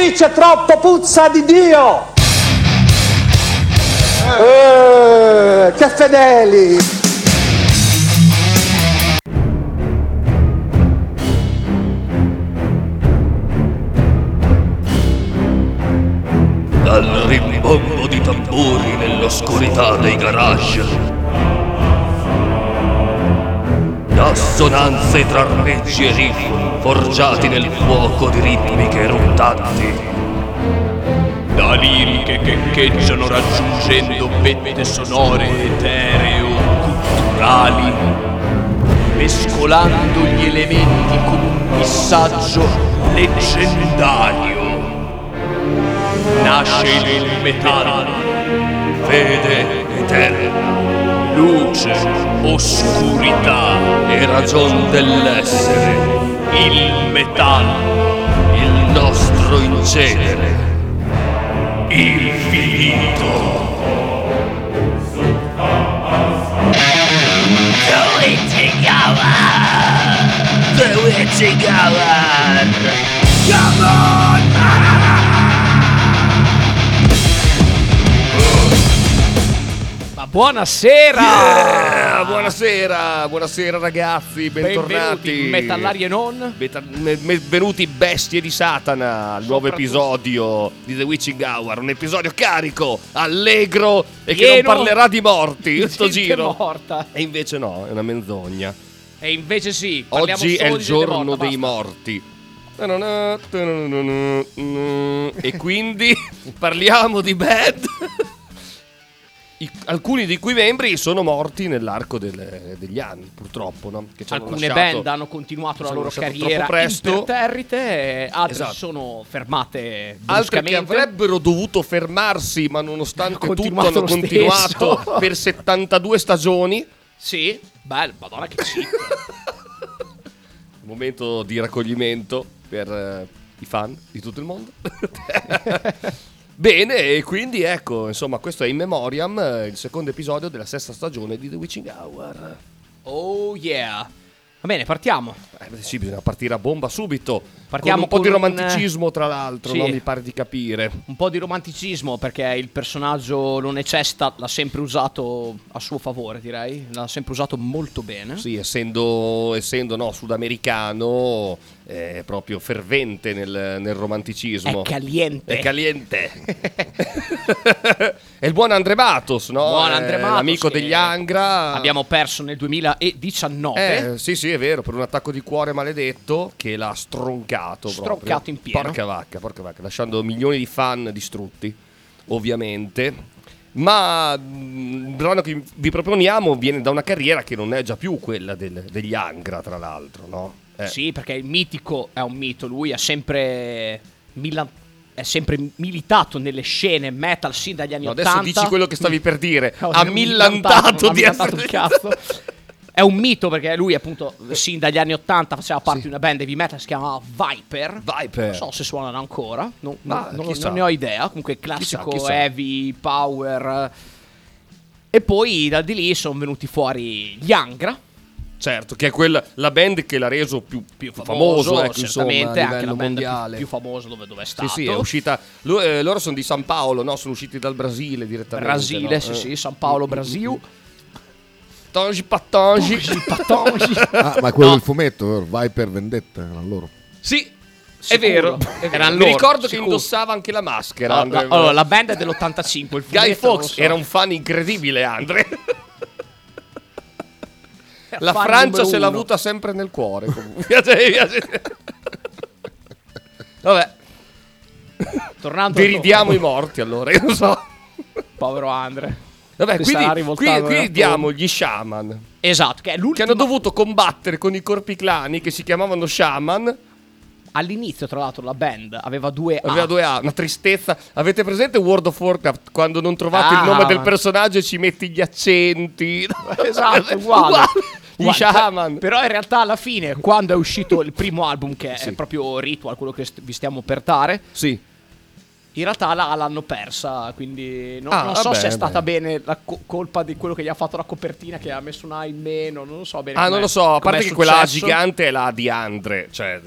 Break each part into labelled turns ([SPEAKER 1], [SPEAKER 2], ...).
[SPEAKER 1] qui c'è troppo puzza di Dio! Eh, che fedeli!
[SPEAKER 2] Dal rimbombo di tamburi nell'oscurità dei garage. Da assonanze tra arpeggi e riff forgiati nel fuoco di ritmiche eruttanti.
[SPEAKER 3] Da liriche che echeggiano raggiungendo vette sonore etereo-culturali, mescolando gli elementi con un missaggio leggendario. Nasce il metal,
[SPEAKER 2] Fede eterna
[SPEAKER 3] luce, oscurità,
[SPEAKER 2] e ragion dell'essere.
[SPEAKER 3] Il metal,
[SPEAKER 2] Il nostro incedere.
[SPEAKER 3] il finito.
[SPEAKER 2] The Witching Hour!
[SPEAKER 4] Ma buonasera!
[SPEAKER 2] Eh, buonasera, buonasera ragazzi, bentornati.
[SPEAKER 4] Benvenuti, metallari e non.
[SPEAKER 2] Beta- Benvenuti bestie di Satana al nuovo episodio di The Witching Hour, un episodio carico, allegro e che non parlerà di morti
[SPEAKER 4] di
[SPEAKER 2] sto
[SPEAKER 4] gente
[SPEAKER 2] giro.
[SPEAKER 4] morta.
[SPEAKER 2] E invece no, è una menzogna.
[SPEAKER 4] E invece sì,
[SPEAKER 2] Oggi è il giorno
[SPEAKER 4] morta,
[SPEAKER 2] dei
[SPEAKER 4] basta.
[SPEAKER 2] morti. E quindi parliamo di band. I- alcuni di cui membri sono morti nell'arco delle- degli anni, purtroppo. No?
[SPEAKER 4] Alcune
[SPEAKER 2] lasciato-
[SPEAKER 4] band hanno continuato la loro carriera
[SPEAKER 2] presto.
[SPEAKER 4] imperterrite, altre
[SPEAKER 2] Esatto.
[SPEAKER 4] sono fermate
[SPEAKER 2] Altre che avrebbero dovuto fermarsi, ma nonostante
[SPEAKER 4] Hanno
[SPEAKER 2] tutto hanno continuato per 72 stagioni.
[SPEAKER 4] Sì, bello, madonna che cheat.
[SPEAKER 2] Momento di raccoglimento per eh, i fan di tutto il mondo. Bene, e quindi ecco, insomma, questo è In Memoriam, il secondo episodio della sesta stagione di The Witching Hour.
[SPEAKER 4] oh yeah. Va bene, partiamo.
[SPEAKER 2] Eh, sì, bisogna partire a bomba subito.
[SPEAKER 4] Partiamo
[SPEAKER 2] con un po' di
[SPEAKER 4] con un-
[SPEAKER 2] romanticismo, tra l'altro,
[SPEAKER 4] Sì.
[SPEAKER 2] no? mi pare di capire.
[SPEAKER 4] Un po' di romanticismo perché il personaggio non necessita, l'ha sempre usato a suo favore, direi. L'ha sempre usato molto bene.
[SPEAKER 2] Sì, essendo, essendo no, sudamericano, è proprio fervente nel, nel romanticismo.
[SPEAKER 4] È caliente.
[SPEAKER 2] È caliente. è il buon Andre Matos, no?
[SPEAKER 4] Buon
[SPEAKER 2] È
[SPEAKER 4] Andre Matos,
[SPEAKER 2] L'amico
[SPEAKER 4] che
[SPEAKER 2] degli Angra.
[SPEAKER 4] Abbiamo perso nel 2019.
[SPEAKER 2] Eh, sì, sì, è vero, per un attacco di cuore maledetto che l'ha stroncato. Proprio.
[SPEAKER 4] Stroncato in pieno.
[SPEAKER 2] Porca vacca, porca vacca, lasciando milioni di fan distrutti, ovviamente. Ma mh, il brano che vi proponiamo viene da una carriera che non è già più quella del- degli Angra, tra l'altro, no? Eh,
[SPEAKER 4] Sì, perché il mitico è un mito, lui ha sempre, mila- è sempre militato nelle scene metal sin dagli anni
[SPEAKER 2] no,
[SPEAKER 4] 80.
[SPEAKER 2] adesso dici quello che stavi per dire.
[SPEAKER 4] No,
[SPEAKER 2] ha millantato
[SPEAKER 4] ha
[SPEAKER 2] di
[SPEAKER 4] millantato
[SPEAKER 2] essere
[SPEAKER 4] cazzo. È un mito perché lui appunto sin dagli anni 80 faceva parte di una band heavy metal che si chiamava Viper.
[SPEAKER 2] Viper.
[SPEAKER 4] Non so se suonano ancora, non,
[SPEAKER 2] Ma
[SPEAKER 4] non-
[SPEAKER 2] chissà.
[SPEAKER 4] non ne ho idea. Comunque classico
[SPEAKER 2] chissà.
[SPEAKER 4] heavy, power. E poi da di lì sono venuti fuori gli Angra.
[SPEAKER 2] Certo, che è quella, la band che l'ha reso più,
[SPEAKER 4] Più
[SPEAKER 2] famoso,
[SPEAKER 4] famoso,
[SPEAKER 2] ecco, insomma,
[SPEAKER 4] certamente
[SPEAKER 2] a
[SPEAKER 4] anche la band più-
[SPEAKER 2] mondiale.
[SPEAKER 4] più, famosa dove, dove è
[SPEAKER 2] Sì,
[SPEAKER 4] stato.
[SPEAKER 2] sì, è uscita. eh, loro sono di San Paolo, no? Sono usciti dal Brasile direttamente.
[SPEAKER 4] Brasile,
[SPEAKER 2] no?
[SPEAKER 4] sì,
[SPEAKER 2] Eh.
[SPEAKER 4] sì, San Paolo, Brasil.
[SPEAKER 2] Tongi pattongi.
[SPEAKER 4] Patongi.
[SPEAKER 5] Ah, ma è quello
[SPEAKER 4] No.
[SPEAKER 5] del fumetto, Viper Vendetta, era loro.
[SPEAKER 2] Sì, è
[SPEAKER 4] Sicuro.
[SPEAKER 2] vero. È vero.
[SPEAKER 4] Erano
[SPEAKER 2] Mi
[SPEAKER 4] loro,
[SPEAKER 2] ricordo che
[SPEAKER 4] sicuro.
[SPEAKER 2] indossava anche la maschera.
[SPEAKER 4] No,
[SPEAKER 2] Andre.
[SPEAKER 4] no, allora, la band è dell'85. Il
[SPEAKER 2] Guy Fox
[SPEAKER 4] lo so.
[SPEAKER 2] era un fan incredibile, Andre. La
[SPEAKER 4] Fan
[SPEAKER 2] Francia se l'ha
[SPEAKER 4] uno.
[SPEAKER 2] avuta sempre nel cuore. piace. Vabbè,
[SPEAKER 4] Tornando
[SPEAKER 2] deridiamo i morti allora. Io non so.
[SPEAKER 4] Povero Andre.
[SPEAKER 2] Vabbè,
[SPEAKER 4] Si
[SPEAKER 2] quindi, qui, qui diamo gli shaman.
[SPEAKER 4] Esatto, che è
[SPEAKER 2] Che hanno dovuto combattere con i corpi clani che si chiamavano shaman.
[SPEAKER 4] All'inizio, tra l'altro, la band aveva due A.
[SPEAKER 2] Aveva due A, una tristezza. Avete presente World of Warcraft quando non trovate
[SPEAKER 4] Ah,
[SPEAKER 2] il nome del personaggio e ci metti gli accenti?
[SPEAKER 4] Esatto, uguale.
[SPEAKER 2] Gli
[SPEAKER 4] Uguale.
[SPEAKER 2] shaman.
[SPEAKER 4] Però in realtà alla fine, quando è uscito il primo album, che
[SPEAKER 2] Sì.
[SPEAKER 4] è proprio Ritual, quello che st- vi stiamo per dare,
[SPEAKER 2] Sì.
[SPEAKER 4] In realtà la- l'hanno persa. Quindi non,
[SPEAKER 2] Ah,
[SPEAKER 4] non so
[SPEAKER 2] vabbè,
[SPEAKER 4] se è stata bene la co- colpa di quello che gli ha fatto la copertina, che ha messo un A in meno. Non lo so bene.
[SPEAKER 2] Ah, non lo so. A parte che quella gigante è la di Andre. Cioè,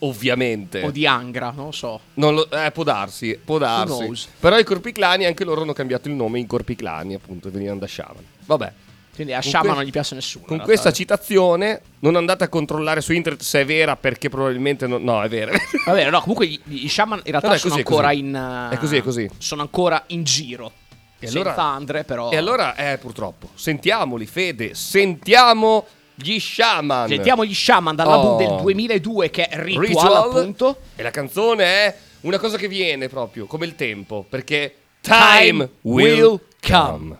[SPEAKER 2] ovviamente.
[SPEAKER 4] O di Angra, non lo so.
[SPEAKER 2] Non lo- eh, può darsi, può darsi. Però i Corpiclani anche loro hanno cambiato il nome in Corpiclani, appunto, e venivano da Shaman. Vabbè.
[SPEAKER 4] Quindi a Shaman
[SPEAKER 2] que-
[SPEAKER 4] non gli piace nessuno.
[SPEAKER 2] Con questa citazione non andate a controllare su internet se è vera perché probabilmente non- no, è vera.
[SPEAKER 4] Vabbè, no, comunque gli, gli Shaman in realtà
[SPEAKER 2] Vabbè,
[SPEAKER 4] sono
[SPEAKER 2] così, è
[SPEAKER 4] ancora
[SPEAKER 2] così.
[SPEAKER 4] in. eh,
[SPEAKER 2] È così, è così.
[SPEAKER 4] Sono ancora in giro.
[SPEAKER 2] E
[SPEAKER 4] Senza
[SPEAKER 2] allora-
[SPEAKER 4] Andre, però.
[SPEAKER 2] e allora, eh, purtroppo, sentiamoli, Fede, sentiamo gli Shaman.
[SPEAKER 4] Sentiamo gli Shaman dall'album
[SPEAKER 2] Oh.
[SPEAKER 4] del 2002 che è Ritual,
[SPEAKER 2] Ritual.
[SPEAKER 4] appunto.
[SPEAKER 2] E la canzone è una cosa che viene proprio, come il tempo, perché time will come.
[SPEAKER 6] Time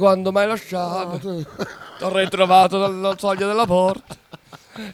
[SPEAKER 2] quando mi hai lasciato ti ho ritrovato dalla soglia della porta.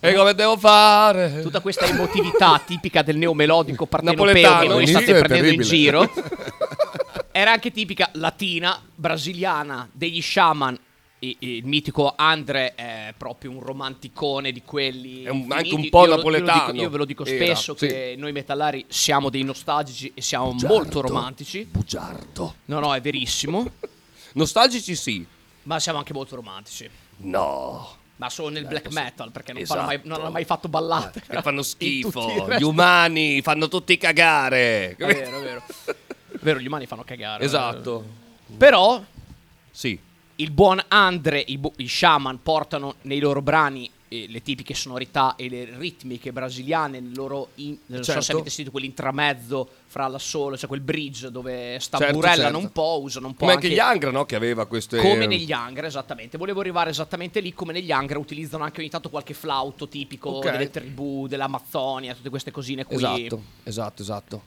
[SPEAKER 2] E come devo fare?
[SPEAKER 4] Tutta questa emotività tipica del neomelodico partenopeo
[SPEAKER 2] Napoletano,
[SPEAKER 4] che voi state prendendo in giro. Era anche tipica latina, brasiliana, degli shaman. I- Il mitico Andre è proprio un romanticone di quelli.
[SPEAKER 2] È un- anche un po'
[SPEAKER 4] Io lo- io lo dico-
[SPEAKER 2] napoletano.
[SPEAKER 4] Io ve lo dico
[SPEAKER 2] Era,
[SPEAKER 4] spesso
[SPEAKER 2] sì.
[SPEAKER 4] che noi metallari siamo dei nostalgici e siamo molto romantici.
[SPEAKER 2] Bugiardo.
[SPEAKER 4] No, no, è verissimo.
[SPEAKER 2] Nostalgici sì.
[SPEAKER 4] ma siamo anche molto romantici.
[SPEAKER 2] No.
[SPEAKER 4] Ma solo nel black metal, perché non,
[SPEAKER 2] Esatto.
[SPEAKER 4] mai, non hanno mai fatto ballate.
[SPEAKER 2] Che fanno schifo. Gli umani fanno tutti cagare.
[SPEAKER 4] È vero, è vero. È vero, gli umani fanno cagare.
[SPEAKER 2] Esatto.
[SPEAKER 4] Però
[SPEAKER 2] Sì.
[SPEAKER 4] il buon Andre, i, bu- i shaman portano nei loro brani eh, le tipiche sonorità e le ritmiche brasiliane, nel loro in- non so se
[SPEAKER 2] Certo.
[SPEAKER 4] avete sentito quell'intramezzo fra la solo, cioè quel bridge dove
[SPEAKER 2] Certo,
[SPEAKER 4] stamburellano
[SPEAKER 2] certo.
[SPEAKER 4] un po', usano un po'
[SPEAKER 2] Come anche
[SPEAKER 4] anche
[SPEAKER 2] gli Angra, no? Che aveva queste.
[SPEAKER 4] come negli Angra, esattamente. Volevo arrivare esattamente lì, come negli Angra utilizzano anche ogni tanto qualche flauto tipico
[SPEAKER 2] Ok.
[SPEAKER 4] delle tribù, dell'Amazzonia, tutte queste cosine qui.
[SPEAKER 2] Esatto, esatto, esatto.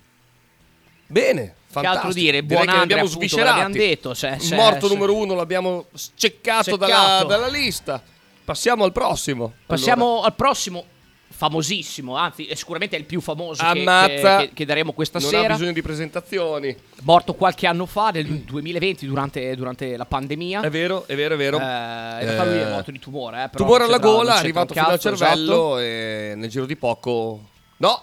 [SPEAKER 2] Bene, fantastico.
[SPEAKER 4] altro dire?
[SPEAKER 2] Direi
[SPEAKER 4] Buon
[SPEAKER 2] che ne
[SPEAKER 4] Andre,
[SPEAKER 2] abbiamo
[SPEAKER 4] appunto, detto, cioè,
[SPEAKER 2] Morto
[SPEAKER 4] se-
[SPEAKER 2] numero uno l'abbiamo ceccato, Dalla,
[SPEAKER 4] Ceccato.
[SPEAKER 2] dalla lista. Passiamo al prossimo.
[SPEAKER 4] Passiamo al prossimo, famosissimo, anzi, è sicuramente è il più famoso che-
[SPEAKER 2] Ammazza.
[SPEAKER 4] che, che- che daremo questa
[SPEAKER 2] non ha
[SPEAKER 4] sera.
[SPEAKER 2] bisogno di presentazioni.
[SPEAKER 4] Morto qualche anno fa, nel 2020, durante, durante la pandemia.
[SPEAKER 2] È vero, è vero, è vero.
[SPEAKER 4] Eh, in realtà lui è
[SPEAKER 2] Eh,
[SPEAKER 4] morto di tumore. Eh,
[SPEAKER 2] Tumore
[SPEAKER 4] non
[SPEAKER 2] alla gola,
[SPEAKER 4] non
[SPEAKER 2] è arrivato fino al cervello
[SPEAKER 4] esatto.
[SPEAKER 2] e nel giro di poco... No,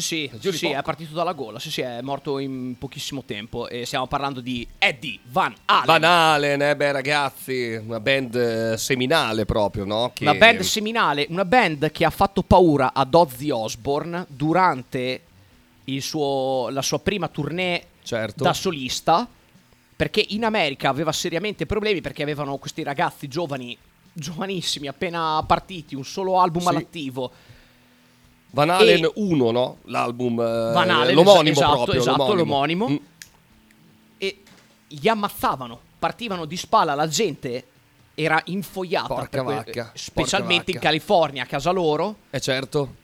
[SPEAKER 4] Sì, sì, sì, è partito dalla gola. Sì, sì, è morto in pochissimo tempo. E stiamo parlando di Eddie Van Halen.
[SPEAKER 2] Van Halen, eh, beh ragazzi, una band eh, seminale proprio, no? Che-
[SPEAKER 4] Una band seminale, una band che ha fatto paura ad Ozzy Osbourne durante il suo- la sua prima tournée
[SPEAKER 2] Certo.
[SPEAKER 4] da solista. Perché in America aveva seriamente problemi perché avevano questi ragazzi giovani, giovanissimi, appena partiti, un solo album
[SPEAKER 2] Sì.
[SPEAKER 4] all'attivo.
[SPEAKER 2] Van Halen
[SPEAKER 4] E-
[SPEAKER 2] 1, no? L'album, eh,
[SPEAKER 4] Van Halen,
[SPEAKER 2] l'omonimo
[SPEAKER 4] esatto,
[SPEAKER 2] proprio.
[SPEAKER 4] esatto, l'omonimo.
[SPEAKER 2] Mm.
[SPEAKER 4] E gli ammazzavano, partivano di spalla, la gente era infoiata.
[SPEAKER 2] Porca
[SPEAKER 4] que-
[SPEAKER 2] vacca,
[SPEAKER 4] specialmente
[SPEAKER 2] porca
[SPEAKER 4] in
[SPEAKER 2] vacca.
[SPEAKER 4] California, a casa loro,
[SPEAKER 2] Eh certo.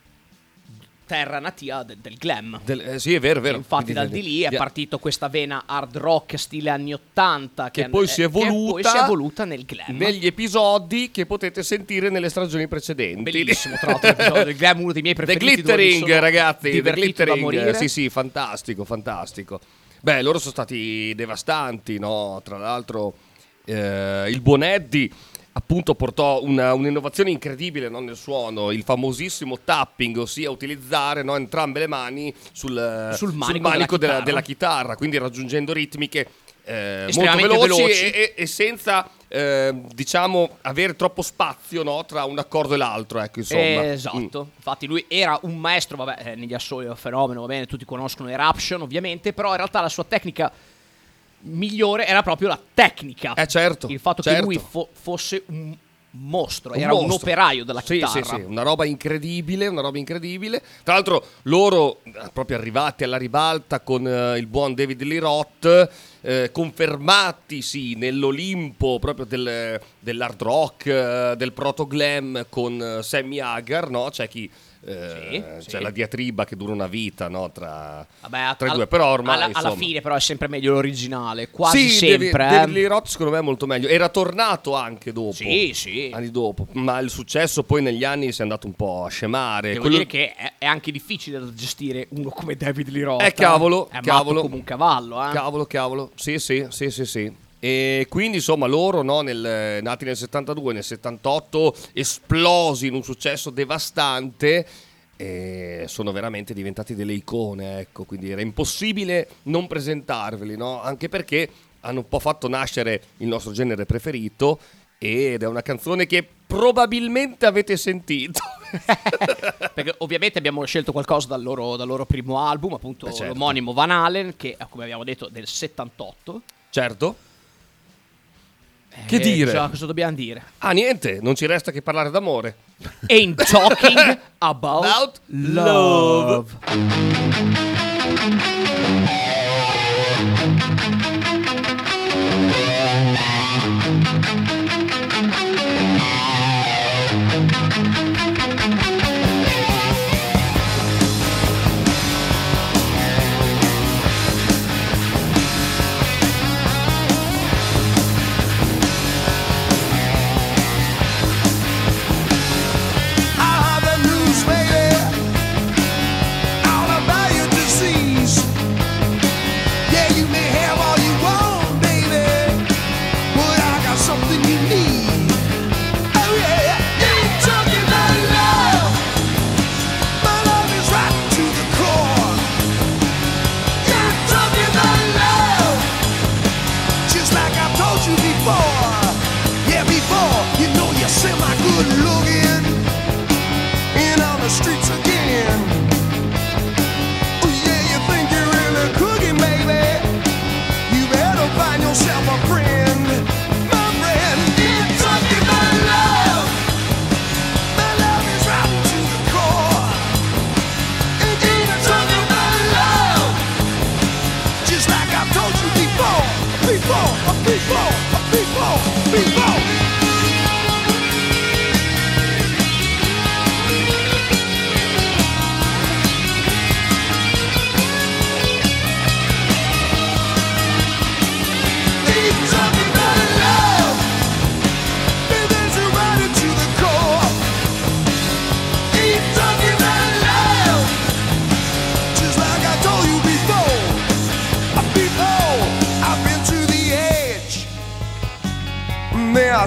[SPEAKER 4] Terra natia de- del glam.
[SPEAKER 2] Del- eh, sì, è vero, è vero.
[SPEAKER 4] Infatti
[SPEAKER 2] Quindi-
[SPEAKER 4] dal di lì è partito questa vena hard rock stile anni 80
[SPEAKER 2] Che
[SPEAKER 4] che,
[SPEAKER 2] poi si è
[SPEAKER 4] che poi
[SPEAKER 2] evoluta
[SPEAKER 4] si è evoluta nel glam.
[SPEAKER 2] negli episodi che potete sentire nelle stagioni precedenti.
[SPEAKER 4] Bellissimo, tra l'altro l'episodio del glam uno dei miei
[SPEAKER 2] The
[SPEAKER 4] preferiti. mi
[SPEAKER 2] Glittering, ragazzi. The Glittering. Sì, sì, fantastico, fantastico. Beh, loro sono stati devastanti, no? Tra l'altro, eh, il buon Eddie appunto portò una- un'innovazione incredibile no, nel suono, il famosissimo tapping, ossia utilizzare no, entrambe le mani sul,
[SPEAKER 4] Sul manico della
[SPEAKER 2] della,
[SPEAKER 4] chitarra.
[SPEAKER 2] della chitarra, quindi raggiungendo ritmiche eh, molto veloci,
[SPEAKER 4] veloci.
[SPEAKER 2] E, e- senza eh, diciamo avere troppo spazio no, tra un accordo e l'altro. Ecco, insomma.
[SPEAKER 4] Eh,
[SPEAKER 2] Mm.
[SPEAKER 4] esatto, infatti lui era un maestro, vabbè, eh, negli assoli è un fenomeno, va bene, tutti conoscono Eruption ovviamente, però in realtà la sua tecnica migliore era proprio la tecnica.
[SPEAKER 2] Eh, certo,
[SPEAKER 4] Il fatto
[SPEAKER 2] certo.
[SPEAKER 4] che lui fo- fosse un mostro,
[SPEAKER 2] Un
[SPEAKER 4] era un
[SPEAKER 2] mostro.
[SPEAKER 4] operaio della
[SPEAKER 2] Sì,
[SPEAKER 4] chitarra.
[SPEAKER 2] Sì, sì, una roba incredibile, una roba incredibile. Tra l'altro loro, eh, proprio arrivati alla ribalta con eh, il buon David Lee Roth, eh, confermatisi nell'Olimpo proprio del- dell'hard rock, eh, del proto glam con eh, Sammy Hagar, no? C'è chi... eh,
[SPEAKER 4] Sì,
[SPEAKER 2] c'è
[SPEAKER 4] sì.
[SPEAKER 2] la diatriba che dura una vita no? tra,
[SPEAKER 4] Vabbè,
[SPEAKER 2] tra i
[SPEAKER 4] al-
[SPEAKER 2] due, però ormai
[SPEAKER 4] alla, alla
[SPEAKER 2] insomma-
[SPEAKER 4] fine però è sempre meglio l'originale, quasi
[SPEAKER 2] sì,
[SPEAKER 4] sempre.
[SPEAKER 2] David,
[SPEAKER 4] eh.
[SPEAKER 2] David Lee Roth secondo me è molto meglio. Era tornato anche dopo.
[SPEAKER 4] Sì, sì.
[SPEAKER 2] Anni dopo. Ma il successo poi negli anni si è andato un po' a scemare.
[SPEAKER 4] Devo
[SPEAKER 2] Quello-
[SPEAKER 4] dire che è, è anche difficile da gestire uno come David Lee Roth.
[SPEAKER 2] Eh, cavolo,
[SPEAKER 4] È matto
[SPEAKER 2] cavolo.
[SPEAKER 4] come un cavallo, eh.
[SPEAKER 2] Cavolo, cavolo. Sì, sì, sì, sì, sì. E quindi insomma loro, no, nel- nati nel 72, nel 78, esplosi in un successo devastante. Sono veramente diventati delle icone, ecco, quindi era impossibile non presentarveli, no? Anche perché hanno un po' fatto nascere il nostro genere preferito ed è una canzone che probabilmente avete sentito.
[SPEAKER 4] Perché ovviamente abbiamo scelto qualcosa dal loro, dal loro primo album, appunto
[SPEAKER 2] Eh, certo.
[SPEAKER 4] l'omonimo Van Halen, che come abbiamo detto del 78.
[SPEAKER 2] certo. Che
[SPEAKER 4] Eh,
[SPEAKER 2] dire?
[SPEAKER 4] cosa- cosa dobbiamo dire?
[SPEAKER 2] Ah, niente, non ci resta che parlare d'amore.
[SPEAKER 4] Ain't talking about,
[SPEAKER 2] About
[SPEAKER 4] love.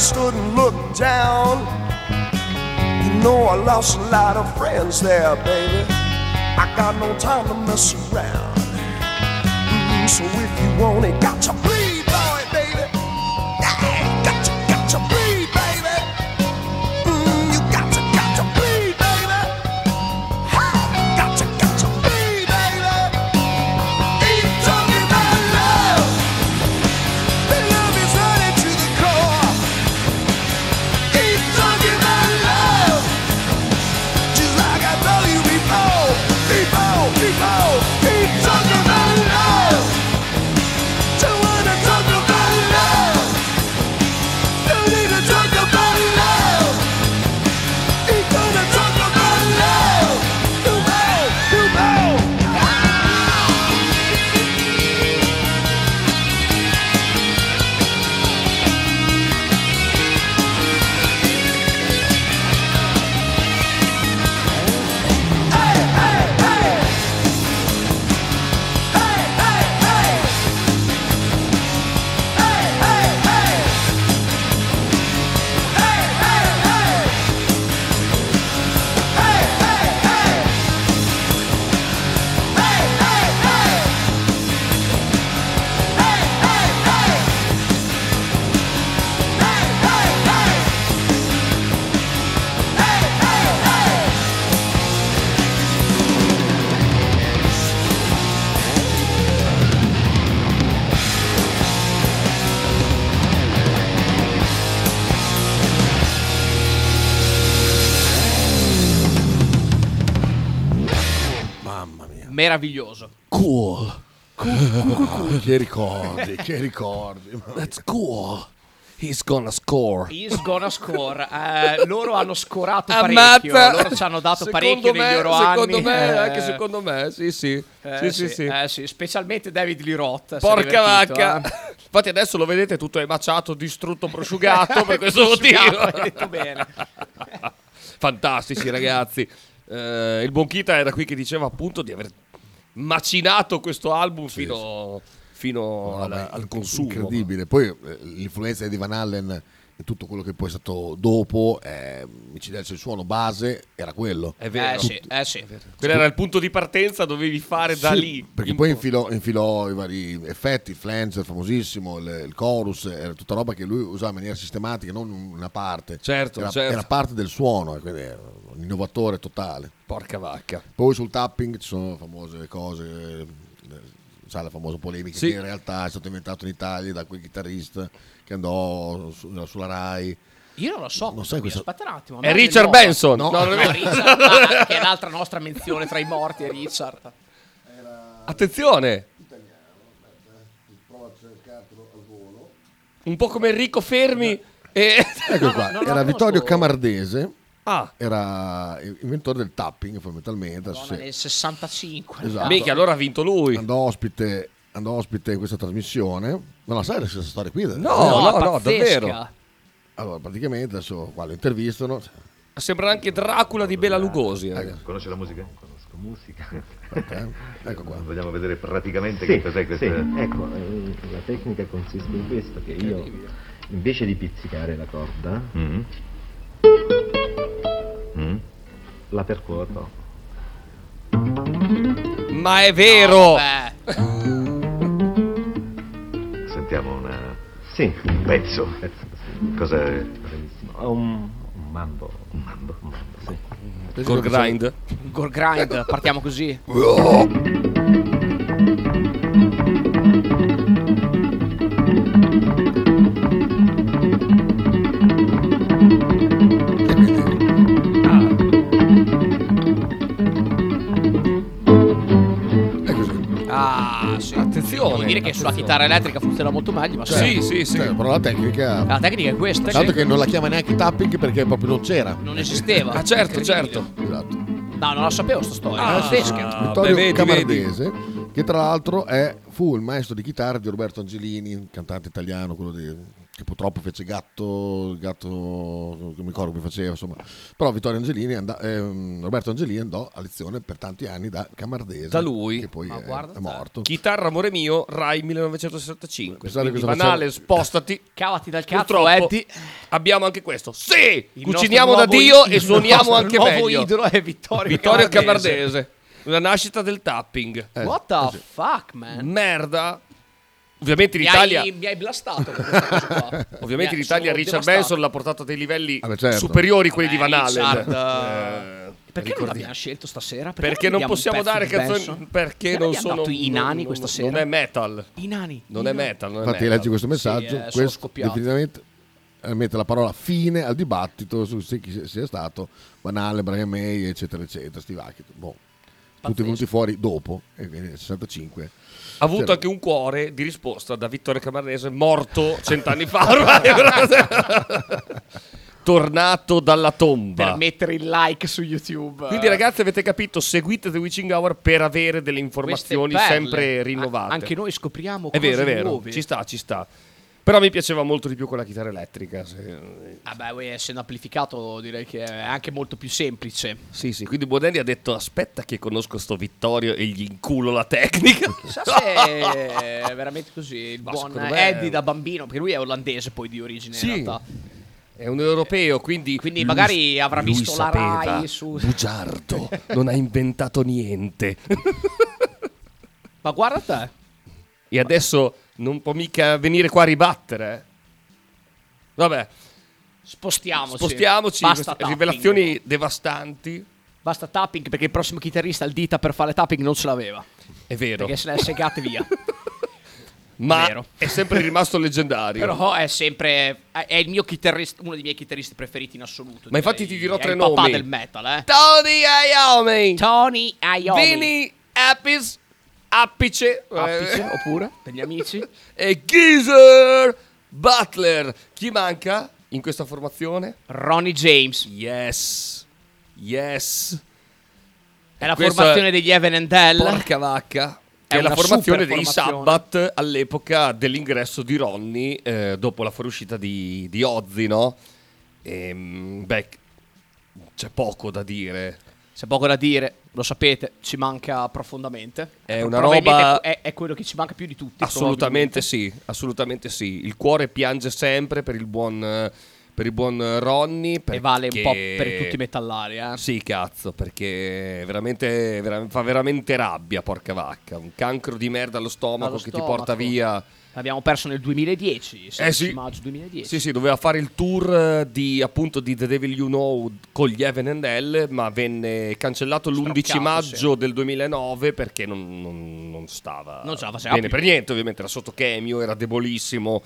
[SPEAKER 6] Stood and looked down. You know I lost a lot of friends there, baby. I got no time to mess around. Mm, so if you want it, got to
[SPEAKER 4] Meraviglioso.
[SPEAKER 2] Cool.
[SPEAKER 5] Che ricordi, che ricordi.
[SPEAKER 2] That's cool. He's gonna score.
[SPEAKER 4] He's gonna score. Eh, loro hanno scorato
[SPEAKER 2] Ammazza!
[SPEAKER 4] parecchio. Loro ci hanno dato
[SPEAKER 2] Secondo
[SPEAKER 4] parecchio
[SPEAKER 2] me,
[SPEAKER 4] negli loro
[SPEAKER 2] Secondo
[SPEAKER 4] anni.
[SPEAKER 2] me,
[SPEAKER 4] Eh,
[SPEAKER 2] anche secondo me, sì, sì.
[SPEAKER 4] eh,
[SPEAKER 2] sì, sì, sì.
[SPEAKER 4] eh, sì, specialmente David è
[SPEAKER 2] Porca vacca.
[SPEAKER 4] eh.
[SPEAKER 2] Infatti adesso lo vedete tutto emaciato, distrutto, prosciugato per questo motivo.
[SPEAKER 4] hai detto bene.
[SPEAKER 2] Fantastici ragazzi. Eh, il Bonchita era qui che diceva appunto di aver macinato questo album fino, fino
[SPEAKER 5] No,
[SPEAKER 2] al,
[SPEAKER 5] beh,
[SPEAKER 2] al consumo.
[SPEAKER 5] Incredibile. Poi eh, l'influenza di Van Allen tutto quello che poi è stato dopo, eh, Micidelso il suono base era quello.
[SPEAKER 2] È vero.
[SPEAKER 4] Eh sì, eh sì.
[SPEAKER 2] Quello era il punto di partenza, dovevi fare da
[SPEAKER 5] Sì,
[SPEAKER 2] lì.
[SPEAKER 5] Perché
[SPEAKER 2] in
[SPEAKER 5] poi
[SPEAKER 2] po-
[SPEAKER 5] infilò, infilò i vari effetti, il flange famosissimo, il, il chorus, era tutta roba che lui usava in maniera sistematica, non una parte.
[SPEAKER 2] Certo,
[SPEAKER 5] era,
[SPEAKER 2] certo.
[SPEAKER 5] era parte del suono, e quindi era un innovatore totale.
[SPEAKER 2] Porca vacca.
[SPEAKER 5] Poi sul tapping ci sono famose cose, eh, sai la famosa polemica
[SPEAKER 2] Sì.
[SPEAKER 5] che in realtà è stato inventato in Italia da quel chitarrista che andò su- sulla Rai.
[SPEAKER 4] Io non lo so.
[SPEAKER 5] Non sai questo-
[SPEAKER 4] Aspetta un attimo.
[SPEAKER 2] È Richard
[SPEAKER 4] nuovo.
[SPEAKER 2] Benson.
[SPEAKER 5] No.
[SPEAKER 2] No,
[SPEAKER 4] No,
[SPEAKER 2] vero.
[SPEAKER 4] Richard, ah, che è l'altra nostra menzione tra i morti è Richard.
[SPEAKER 2] Attenzione. Un po' come Enrico Fermi. E...
[SPEAKER 5] Ecco
[SPEAKER 4] No,
[SPEAKER 5] qua,
[SPEAKER 4] no, no,
[SPEAKER 5] era
[SPEAKER 4] no,
[SPEAKER 5] Vittorio. Camardese,
[SPEAKER 2] Ah,
[SPEAKER 5] era inventore del tapping fondamentalmente.
[SPEAKER 4] Madonna,
[SPEAKER 5] sì.
[SPEAKER 4] nel 65.
[SPEAKER 5] Esatto.
[SPEAKER 2] mica, allora ha vinto lui.
[SPEAKER 5] andò ospite, andò ospite in questa trasmissione. Non la sai questa storia qui?
[SPEAKER 2] No,
[SPEAKER 4] No,
[SPEAKER 2] no, no, davvero.
[SPEAKER 5] Allora, praticamente adesso qua lo intervistano.
[SPEAKER 2] Sembra anche Dracula di Bela Lugosi. ragazzi.
[SPEAKER 7] Conosce la musica? Conosco musica.
[SPEAKER 5] Ok, Ecco qua.
[SPEAKER 7] Vogliamo vedere praticamente
[SPEAKER 8] Sì,
[SPEAKER 7] che cos'è questa...
[SPEAKER 8] sì, ecco, eh, la tecnica consiste in questo, che io invece di pizzicare la corda,
[SPEAKER 7] Mm. Mm.
[SPEAKER 8] la percuoto.
[SPEAKER 2] Ma è vero.
[SPEAKER 4] Beh,
[SPEAKER 7] Sentiamo una...
[SPEAKER 8] Sì,
[SPEAKER 7] un pezzo. Cos'è?
[SPEAKER 8] bravissimo. Un, un mambo.
[SPEAKER 7] Un mambo.
[SPEAKER 8] Un mambo, sì.
[SPEAKER 2] Col grind.
[SPEAKER 4] Gore Grind, partiamo così.
[SPEAKER 2] Attenzione.
[SPEAKER 4] Devo dire che sulla chitarra elettrica funziona molto meglio, ma
[SPEAKER 2] Sì, sì, sì.
[SPEAKER 5] Cioè, però la tecnica...
[SPEAKER 4] La tecnica è questa.
[SPEAKER 5] Tanto
[SPEAKER 4] sì.
[SPEAKER 5] che non la chiama neanche tapping perché proprio non c'era.
[SPEAKER 4] Non esisteva.
[SPEAKER 2] Ah, certo, certo.
[SPEAKER 5] Esatto.
[SPEAKER 4] No, non la sapevo sta storia.
[SPEAKER 2] Ah. Ah,
[SPEAKER 5] Vittorio
[SPEAKER 2] beh, vedi,
[SPEAKER 5] Camardese, che tra l'altro è, fu il maestro di chitarra di Roberto Angelini, cantante italiano, quello di che purtroppo fece gatto, il gatto non mi ricordo come faceva, insomma. Però Vittorio Angelini, andò- ehm, Roberto Angelini andò a lezione per tanti anni da Camardese.
[SPEAKER 2] Da lui?
[SPEAKER 5] Che poi
[SPEAKER 4] Ma
[SPEAKER 5] è, è morto.
[SPEAKER 2] Chitarra Amore mio, Rai 1965.
[SPEAKER 5] Pensate
[SPEAKER 2] Quindi
[SPEAKER 5] cosa
[SPEAKER 2] Van
[SPEAKER 5] faceva-
[SPEAKER 2] Halen, spostati.
[SPEAKER 4] Cavati dal cazzo,
[SPEAKER 2] Purtroppo
[SPEAKER 4] Eddie.
[SPEAKER 2] abbiamo anche questo. Sì!
[SPEAKER 4] Il
[SPEAKER 2] Cuciniamo da Dio
[SPEAKER 4] i-
[SPEAKER 2] e
[SPEAKER 4] il
[SPEAKER 2] suoniamo anche
[SPEAKER 4] nuovo
[SPEAKER 2] meglio.
[SPEAKER 4] idolo è Vittorio,
[SPEAKER 2] Vittorio
[SPEAKER 4] Camardese.
[SPEAKER 2] Camardese. La nascita del tapping.
[SPEAKER 5] Eh,
[SPEAKER 4] What the fuck, man?
[SPEAKER 2] Merda. Ovviamente in
[SPEAKER 4] Mi
[SPEAKER 2] Italia...
[SPEAKER 4] hai, mi hai blastato con questa cosa qua.
[SPEAKER 2] Ovviamente in
[SPEAKER 4] Mi-
[SPEAKER 2] Italia
[SPEAKER 4] sono
[SPEAKER 2] Richard
[SPEAKER 4] devastato.
[SPEAKER 2] Benson l'ha portato a dei livelli
[SPEAKER 5] Ah, beh, certo.
[SPEAKER 2] superiori a quelli di
[SPEAKER 4] Vabbè,
[SPEAKER 2] Van Halen.
[SPEAKER 4] Richard,
[SPEAKER 2] Eh,
[SPEAKER 4] Perché non
[SPEAKER 2] ricordiamo.
[SPEAKER 4] l'abbiamo scelto stasera?
[SPEAKER 2] Perché non
[SPEAKER 4] abbiamo un
[SPEAKER 2] possiamo dare canzoni perché non
[SPEAKER 4] abbiamo
[SPEAKER 2] sono
[SPEAKER 4] i nani
[SPEAKER 2] non-
[SPEAKER 4] questa
[SPEAKER 2] non-
[SPEAKER 4] sera?
[SPEAKER 2] Non è metal.
[SPEAKER 4] I nani.
[SPEAKER 2] Non
[SPEAKER 4] i
[SPEAKER 2] è
[SPEAKER 4] nani.
[SPEAKER 2] metal, non è
[SPEAKER 5] Infatti
[SPEAKER 2] metal.
[SPEAKER 5] leggi questo messaggio,
[SPEAKER 4] eh, sono
[SPEAKER 5] questo
[SPEAKER 4] scoppiato.
[SPEAKER 5] definitivamente eh, mette la parola fine al dibattito su se chi sia stato Banale, Brian May, eccetera, eccetera, sti vacchi. Boh, tutti venuti fuori dopo, e nel 65.
[SPEAKER 2] Ha avuto
[SPEAKER 5] C'era-
[SPEAKER 2] anche un cuore di risposta da Vittorio Camarnese, morto cent'anni fa. Tornato dalla tomba.
[SPEAKER 4] Per mettere il like su YouTube.
[SPEAKER 2] Quindi ragazzi avete capito, seguite The Witching Hour per avere delle informazioni sempre rinnovate.
[SPEAKER 4] A- anche noi scopriamo
[SPEAKER 2] È
[SPEAKER 4] cose
[SPEAKER 2] vero, è vero,
[SPEAKER 4] nuove.
[SPEAKER 2] ci sta, ci sta. Però mi piaceva molto di più con la chitarra elettrica. se-
[SPEAKER 4] Vabbè, voi essendo amplificato direi che è anche molto più semplice.
[SPEAKER 2] Sì, sì, quindi Bonelli ha detto aspetta che conosco sto Vittorio e gli inculo la tecnica.
[SPEAKER 4] Chissà se è veramente così. Il
[SPEAKER 2] Ma
[SPEAKER 4] buon Eddie da bambino, perché lui è olandese poi di origine
[SPEAKER 2] Sì.
[SPEAKER 4] in realtà.
[SPEAKER 2] È un europeo, quindi...
[SPEAKER 4] Quindi
[SPEAKER 2] lui-
[SPEAKER 4] magari avrà
[SPEAKER 2] lui
[SPEAKER 4] visto la
[SPEAKER 2] sapeva,
[SPEAKER 4] Rai su-
[SPEAKER 2] Bugiardo, non ha inventato niente.
[SPEAKER 4] Ma guarda te.
[SPEAKER 2] E adesso non può mica venire qua a ribattere. eh. Vabbè,
[SPEAKER 4] Spostiamoci.
[SPEAKER 2] spostiamoci.
[SPEAKER 4] Basta
[SPEAKER 2] queste
[SPEAKER 4] tapping.
[SPEAKER 2] rivelazioni devastanti.
[SPEAKER 4] Basta tapping perché il prossimo chitarrista il dita per fare tapping non ce l'aveva.
[SPEAKER 2] È vero.
[SPEAKER 4] Perché se le è segate via.
[SPEAKER 2] ma
[SPEAKER 4] vero.
[SPEAKER 2] è sempre rimasto leggendario.
[SPEAKER 4] Però è sempre. È il mio chitarrista, uno dei miei chitarristi preferiti in assoluto.
[SPEAKER 2] Ma infatti ti dirò
[SPEAKER 4] È
[SPEAKER 2] tre
[SPEAKER 4] il papà
[SPEAKER 2] nomi.
[SPEAKER 4] del metal, eh.
[SPEAKER 2] Tony Iommi,
[SPEAKER 4] Tony Iommi.
[SPEAKER 2] Vini Appis, Appice,
[SPEAKER 4] Appice,
[SPEAKER 2] eh,
[SPEAKER 4] oppure per gli amici.
[SPEAKER 2] e Geezer Butler. Chi manca in questa formazione?
[SPEAKER 4] Ronnie James.
[SPEAKER 2] Yes, yes.
[SPEAKER 4] È la
[SPEAKER 2] Questa-
[SPEAKER 4] formazione degli Evan and Dell.
[SPEAKER 2] Porca vacca.
[SPEAKER 4] È
[SPEAKER 2] È la formazione dei
[SPEAKER 4] formazione.
[SPEAKER 2] Sabbath all'epoca dell'ingresso di Ronnie eh, dopo la fuoriuscita di, di Ozzy, no? Ehm, beh, c'è poco da dire.
[SPEAKER 4] C'è poco da dire, lo sapete, ci manca profondamente.
[SPEAKER 2] È una
[SPEAKER 4] Probabilmente
[SPEAKER 2] roba-
[SPEAKER 4] È, è quello che ci manca più di tutti.
[SPEAKER 2] Assolutamente sì, assolutamente sì. Il cuore piange sempre per il buon, eh, per il buon Ronnie.
[SPEAKER 4] E vale un
[SPEAKER 2] perché-
[SPEAKER 4] po' per tutti i metallari, eh.
[SPEAKER 2] Sì, cazzo, perché veramente, vera- fa veramente rabbia, porca vacca. Un cancro di merda allo stomaco
[SPEAKER 4] Allo
[SPEAKER 2] che ti
[SPEAKER 4] stomaco.
[SPEAKER 2] porta via.
[SPEAKER 4] L'abbiamo perso nel 2010, 16
[SPEAKER 2] Eh sì.
[SPEAKER 4] maggio 2010.
[SPEAKER 2] Sì, sì, doveva fare il tour eh, di appunto di The Devil You Know con gli Evan and Hell, ma venne cancellato l'11
[SPEAKER 4] Stroccato,
[SPEAKER 2] maggio
[SPEAKER 4] sì.
[SPEAKER 2] del 2009 perché non, non- non stava
[SPEAKER 4] Non
[SPEAKER 2] bene
[SPEAKER 4] più.
[SPEAKER 2] per niente, ovviamente era sotto chemio, era debolissimo.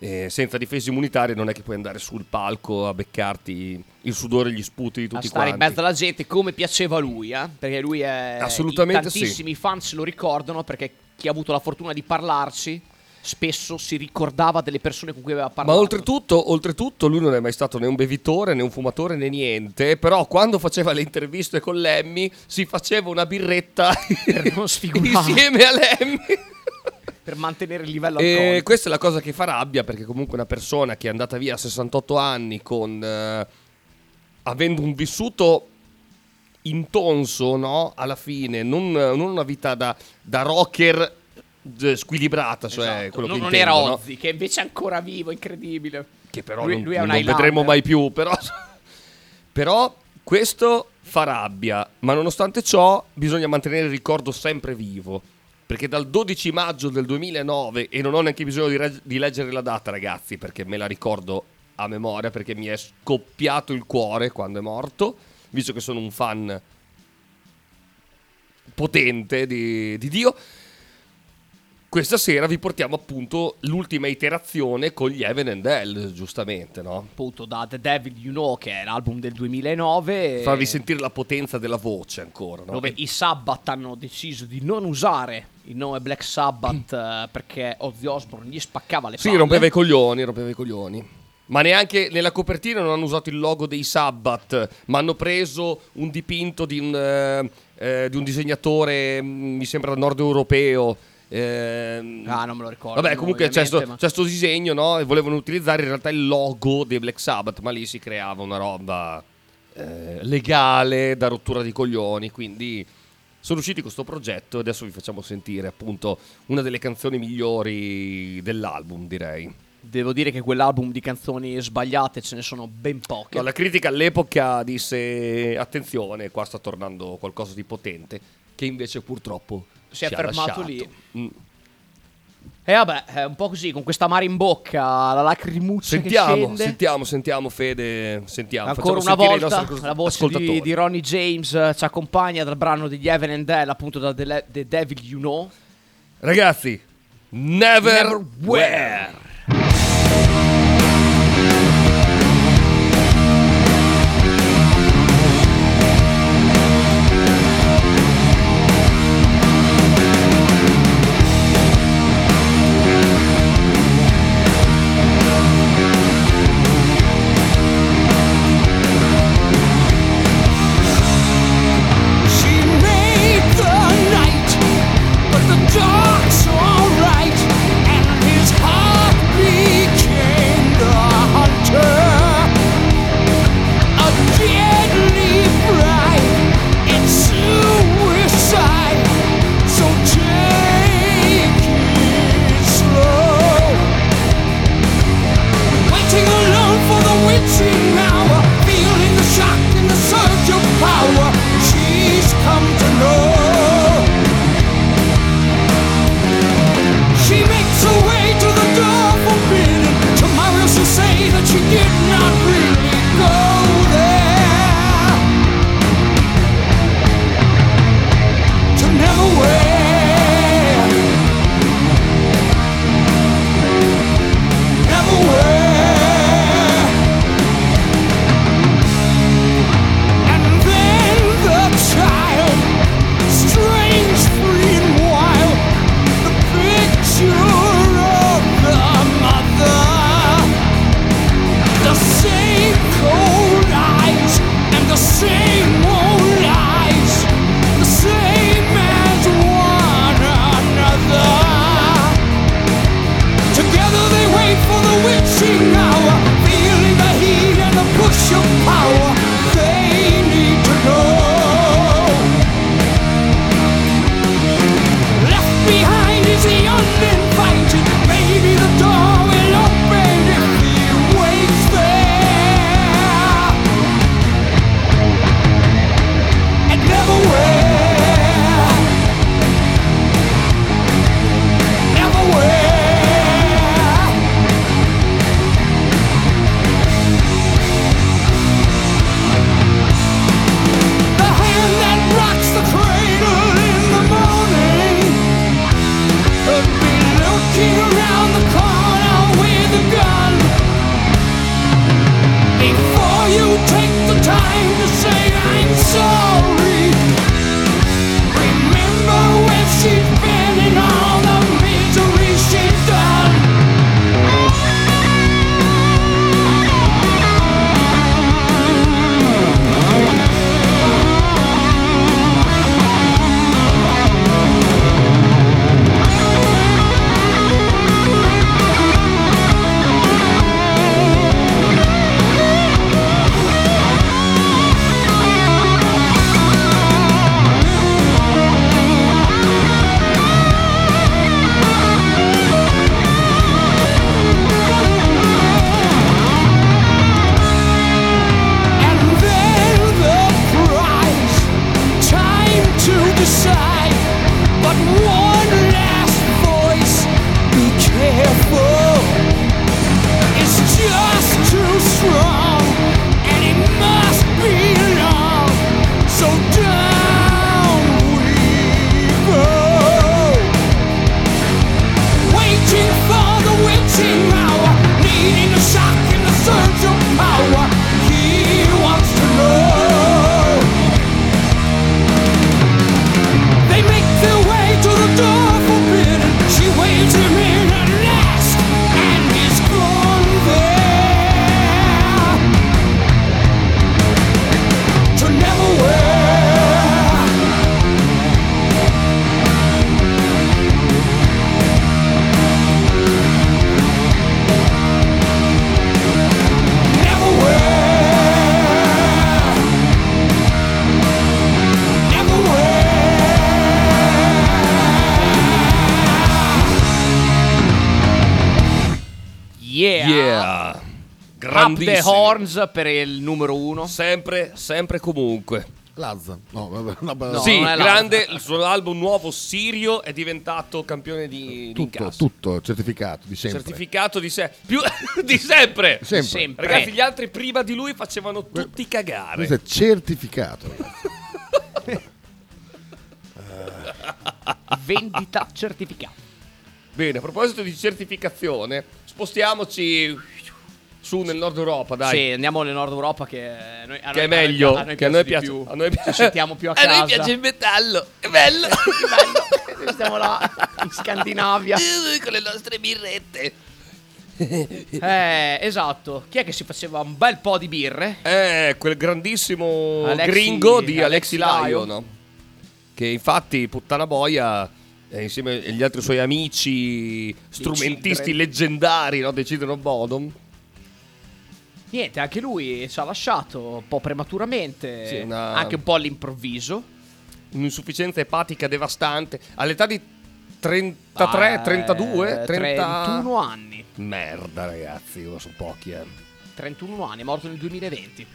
[SPEAKER 2] eh, senza difese immunitarie non è che puoi andare sul palco a beccarti il sudore e gli sputi di
[SPEAKER 4] a
[SPEAKER 2] tutti
[SPEAKER 4] stare
[SPEAKER 2] quanti.
[SPEAKER 4] in mezzo alla gente come piaceva a lui, eh? Perché lui è
[SPEAKER 2] Assolutamente
[SPEAKER 4] i
[SPEAKER 2] sì.
[SPEAKER 4] tantissimi fan se lo ricordano perché chi ha avuto la fortuna di parlarci spesso si ricordava delle persone con cui aveva
[SPEAKER 2] Ma
[SPEAKER 4] parlato.
[SPEAKER 2] oltretutto, oltretutto lui non è mai stato né un bevitore né un fumatore né niente, però quando faceva le interviste con Lemmy si faceva una birretta insieme a Lemmy.
[SPEAKER 4] per mantenere il livello
[SPEAKER 2] E
[SPEAKER 4] alcolico.
[SPEAKER 2] questa è la cosa che fa rabbia perché comunque una persona che è andata via a 68 anni con eh, avendo un vissuto intonso, no? Alla fine, non, non una vita da, da rocker squilibrata, cioè
[SPEAKER 4] Esatto.
[SPEAKER 2] quello
[SPEAKER 4] non,
[SPEAKER 2] che
[SPEAKER 4] non
[SPEAKER 2] intendo,
[SPEAKER 4] era
[SPEAKER 2] no?
[SPEAKER 4] Ozzy, che invece è ancora vivo, incredibile.
[SPEAKER 2] che però
[SPEAKER 4] Lui-
[SPEAKER 2] non,
[SPEAKER 4] lui è un
[SPEAKER 2] non vedremo mai più. Però, però questo fa rabbia, ma nonostante ciò bisogna mantenere il ricordo sempre vivo. Perché dal 12 maggio del 2009, e non ho neanche bisogno di, reg- di leggere la data ragazzi, perché me la ricordo a memoria, perché mi è scoppiato il cuore quando è morto, visto che sono un fan potente di, di Dio. Questa sera vi portiamo appunto l'ultima iterazione con gli Evan and Hell, giustamente, no?
[SPEAKER 4] Appunto da The Devil You Know, che è l'album del 2009.
[SPEAKER 2] Farvi sentire la potenza della voce ancora, no?
[SPEAKER 4] dove i Sabbath hanno deciso di non usare il nome Black Sabbath eh, perché Ozzy Osbourne gli spaccava le
[SPEAKER 2] Sì,
[SPEAKER 4] palle.
[SPEAKER 2] rompeva i coglioni, rompeva i coglioni. Ma neanche nella copertina non hanno usato il logo dei Sabbath, ma hanno preso un dipinto di un, eh, eh, di un disegnatore, mm, mi sembra nord europeo, Ehm,
[SPEAKER 4] Ah, non me lo ricordo.
[SPEAKER 2] Vabbè, comunque c'è sto,
[SPEAKER 4] ma-
[SPEAKER 2] c'è sto disegno, no? E volevano utilizzare in realtà il logo dei Black Sabbath, ma lì si creava una roba eh, legale da rottura di coglioni. Quindi sono usciti con questo progetto e adesso vi facciamo sentire appunto una delle canzoni migliori dell'album, direi.
[SPEAKER 4] Devo dire che quell'album di canzoni sbagliate ce ne sono ben poche.
[SPEAKER 2] No, la critica all'epoca disse: Attenzione, qua sta tornando qualcosa di potente. Che invece purtroppo
[SPEAKER 4] Si è fermato
[SPEAKER 2] lasciato.
[SPEAKER 4] lì.
[SPEAKER 2] Mm.
[SPEAKER 4] E vabbè, è un po' così, con questa mare in bocca, la lacrimuccia che
[SPEAKER 2] Sentiamo,
[SPEAKER 4] scende.
[SPEAKER 2] sentiamo, sentiamo, Fede. Sentiamo.
[SPEAKER 4] Ancora
[SPEAKER 2] facciamo
[SPEAKER 4] una volta
[SPEAKER 2] nostri
[SPEAKER 4] la voce di, di Ronnie James eh, ci accompagna dal brano degli Evan and Dell, appunto da The, The Devil You Know.
[SPEAKER 2] Ragazzi, never,
[SPEAKER 4] Never
[SPEAKER 2] where.
[SPEAKER 9] She
[SPEAKER 4] horns per il numero uno.
[SPEAKER 2] Sempre, sempre comunque.
[SPEAKER 5] Lazza. No, vabbè, no, vabbè,
[SPEAKER 4] No,
[SPEAKER 2] sì,
[SPEAKER 4] non è
[SPEAKER 2] grande, il suo album nuovo Sirio è diventato campione di, di
[SPEAKER 5] tutto,
[SPEAKER 2] incasso.
[SPEAKER 5] tutto certificato di sempre.
[SPEAKER 2] Certificato di sé. Più di sempre.
[SPEAKER 5] Sempre.
[SPEAKER 4] Sempre.
[SPEAKER 2] Ragazzi, gli altri prima di lui facevano tutti cagare.
[SPEAKER 5] Questo è certificato. ragazzi.
[SPEAKER 4] Vendita certificata.
[SPEAKER 2] Bene, a proposito di certificazione, spostiamoci su nel nord Europa, dai.
[SPEAKER 4] Sì, andiamo nel nord Europa che, noi, a
[SPEAKER 2] Che
[SPEAKER 4] noi-
[SPEAKER 2] è meglio,
[SPEAKER 4] a noi
[SPEAKER 2] che a noi
[SPEAKER 4] piace più.
[SPEAKER 2] a noi piace-
[SPEAKER 4] Ci sentiamo più a
[SPEAKER 2] A noi
[SPEAKER 4] casa.
[SPEAKER 2] piace il metallo, è bello.
[SPEAKER 4] Noi Stiamo là in Scandinavia.
[SPEAKER 2] Con le nostre birrette.
[SPEAKER 4] Eh, esatto. Chi è che si faceva un bel po' di birre?
[SPEAKER 2] Eh, quel grandissimo
[SPEAKER 4] Alexi-
[SPEAKER 2] gringo di Alexi
[SPEAKER 4] Alexi
[SPEAKER 2] Lion.
[SPEAKER 4] Lion.
[SPEAKER 2] Che infatti, puttana boia, eh, insieme agli altri suoi amici strumentisti leggendari, no, decidono Bodom.
[SPEAKER 4] Niente, anche lui ci ha lasciato un po' prematuramente.
[SPEAKER 2] Sì, una-
[SPEAKER 4] Anche un po' all'improvviso.
[SPEAKER 2] Un'insufficienza epatica devastante. All'età di 33,
[SPEAKER 4] Ah,
[SPEAKER 2] 32,
[SPEAKER 4] eh,
[SPEAKER 2] 30...
[SPEAKER 4] 31 anni.
[SPEAKER 2] Merda, ragazzi, io sono pochi, eh.
[SPEAKER 4] 31 anni, è morto nel 2020.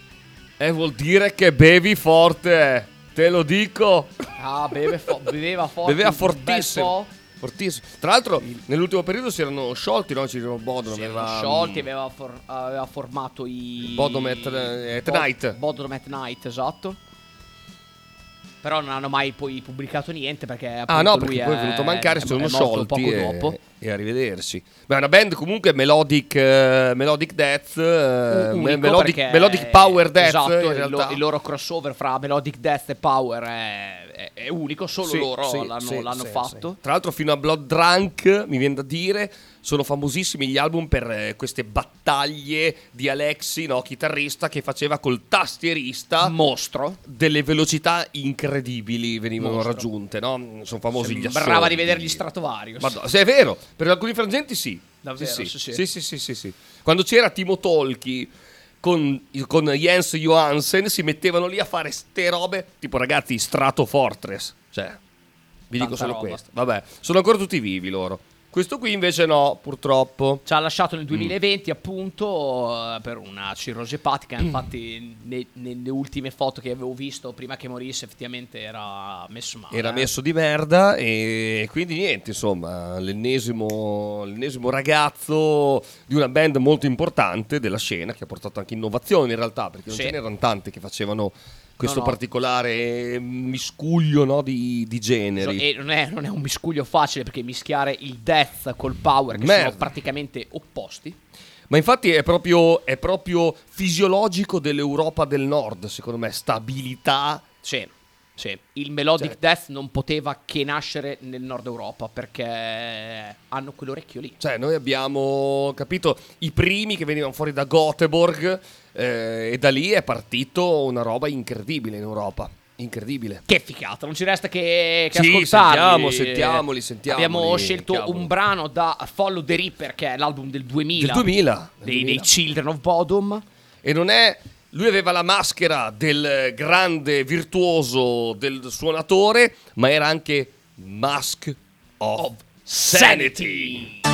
[SPEAKER 2] Eh, vuol dire che bevi forte, te lo dico.
[SPEAKER 4] Ah, beve fo- beveva forte.
[SPEAKER 2] Beveva fortissimo. Fortissimo. Tra l'altro, nell'ultimo periodo si erano sciolti, no? Ci erano Bodom.
[SPEAKER 4] Si erano
[SPEAKER 2] aveva,
[SPEAKER 4] sciolti,
[SPEAKER 2] mm,
[SPEAKER 4] aveva, for- aveva formato i.
[SPEAKER 2] Bodom at- at
[SPEAKER 4] Bod-
[SPEAKER 2] Night.
[SPEAKER 4] Bodom at Night, esatto. Però non hanno mai poi pubblicato niente perché.
[SPEAKER 2] Ah no, perché poi è venuto a mancare, sono sciolti
[SPEAKER 4] poco
[SPEAKER 2] e,
[SPEAKER 4] dopo.
[SPEAKER 2] E arrivederci. Beh, è una band comunque melodic, eh, melodic death, eh,
[SPEAKER 4] Unico
[SPEAKER 2] me- melodic, melodic power death
[SPEAKER 4] esatto, il, lo- il loro crossover fra Melodic Death e Power è, è- è unico, solo
[SPEAKER 2] Sì,
[SPEAKER 4] loro
[SPEAKER 2] sì,
[SPEAKER 4] l'hanno,
[SPEAKER 2] sì,
[SPEAKER 4] l'hanno fatto.
[SPEAKER 2] Tra l'altro fino a Blood Drunk, mi viene da dire, sono famosissimi gli album per eh, queste battaglie di Alexi, no, chitarrista, che faceva col tastierista
[SPEAKER 4] Mostro.
[SPEAKER 2] delle velocità incredibili venivano
[SPEAKER 4] Mostro.
[SPEAKER 2] raggiunte, no? Sono famosi gli
[SPEAKER 4] Sembrava
[SPEAKER 2] assoli.
[SPEAKER 4] di vedere gli Stratovarius.
[SPEAKER 2] Madonna, se è vero, per alcuni frangenti sì.
[SPEAKER 4] Davvero,
[SPEAKER 2] sì,
[SPEAKER 4] sì,
[SPEAKER 2] sì.
[SPEAKER 4] sì.
[SPEAKER 2] Sì, sì. Quando c'era Timo Tolki con, con Jens Johansen si mettevano lì a fare ste robe tipo ragazzi Strato Fortress. Cioè, vi dico
[SPEAKER 4] Tanta
[SPEAKER 2] solo
[SPEAKER 4] roba.
[SPEAKER 2] questo. Vabbè, sono ancora tutti vivi loro. Questo qui invece no, purtroppo.
[SPEAKER 4] Ci ha lasciato
[SPEAKER 2] Mm.
[SPEAKER 4] nel 2020 appunto eh, per una cirrosi epatica, infatti ne- nelle ultime foto che avevo visto prima che morisse effettivamente era messo male.
[SPEAKER 2] Era
[SPEAKER 4] eh.
[SPEAKER 2] messo di merda e quindi niente, insomma, l'ennesimo, l'ennesimo ragazzo di una band molto importante della scena che ha portato anche innovazione in realtà, perché non
[SPEAKER 4] Sì.
[SPEAKER 2] ce n'erano tante che facevano questo
[SPEAKER 4] No, no.
[SPEAKER 2] particolare miscuglio no, di, di generi.
[SPEAKER 4] E non è, non è un miscuglio facile perché mischiare il death col power che
[SPEAKER 2] Merda.
[SPEAKER 4] sono praticamente opposti.
[SPEAKER 2] Ma infatti è proprio, è proprio fisiologico dell'Europa del Nord, secondo me, stabilità.
[SPEAKER 4] Sì, sì. Il melodic
[SPEAKER 2] Cioè-
[SPEAKER 4] death non poteva che nascere nel nord Europa perché hanno quell'orecchio lì.
[SPEAKER 2] Cioè, noi abbiamo capito i primi che venivano fuori da Göteborg eh, e da lì è partito una roba incredibile in Europa. Incredibile.
[SPEAKER 4] Che figata, non ci resta che, che
[SPEAKER 2] Sì,
[SPEAKER 4] ascoltarli.
[SPEAKER 2] sentiamo, sentiamoli, sentiamoli,
[SPEAKER 4] Abbiamo scelto
[SPEAKER 2] cavolo.
[SPEAKER 4] un brano da Follow the Reaper, che è l'album del 2000.
[SPEAKER 2] Del 2000. del
[SPEAKER 4] Dei,
[SPEAKER 2] 2000.
[SPEAKER 4] dei Children of Bodom.
[SPEAKER 2] E non è. Lui aveva la maschera del grande virtuoso del suonatore, ma era anche Mask of, Sanity.
[SPEAKER 4] Olè!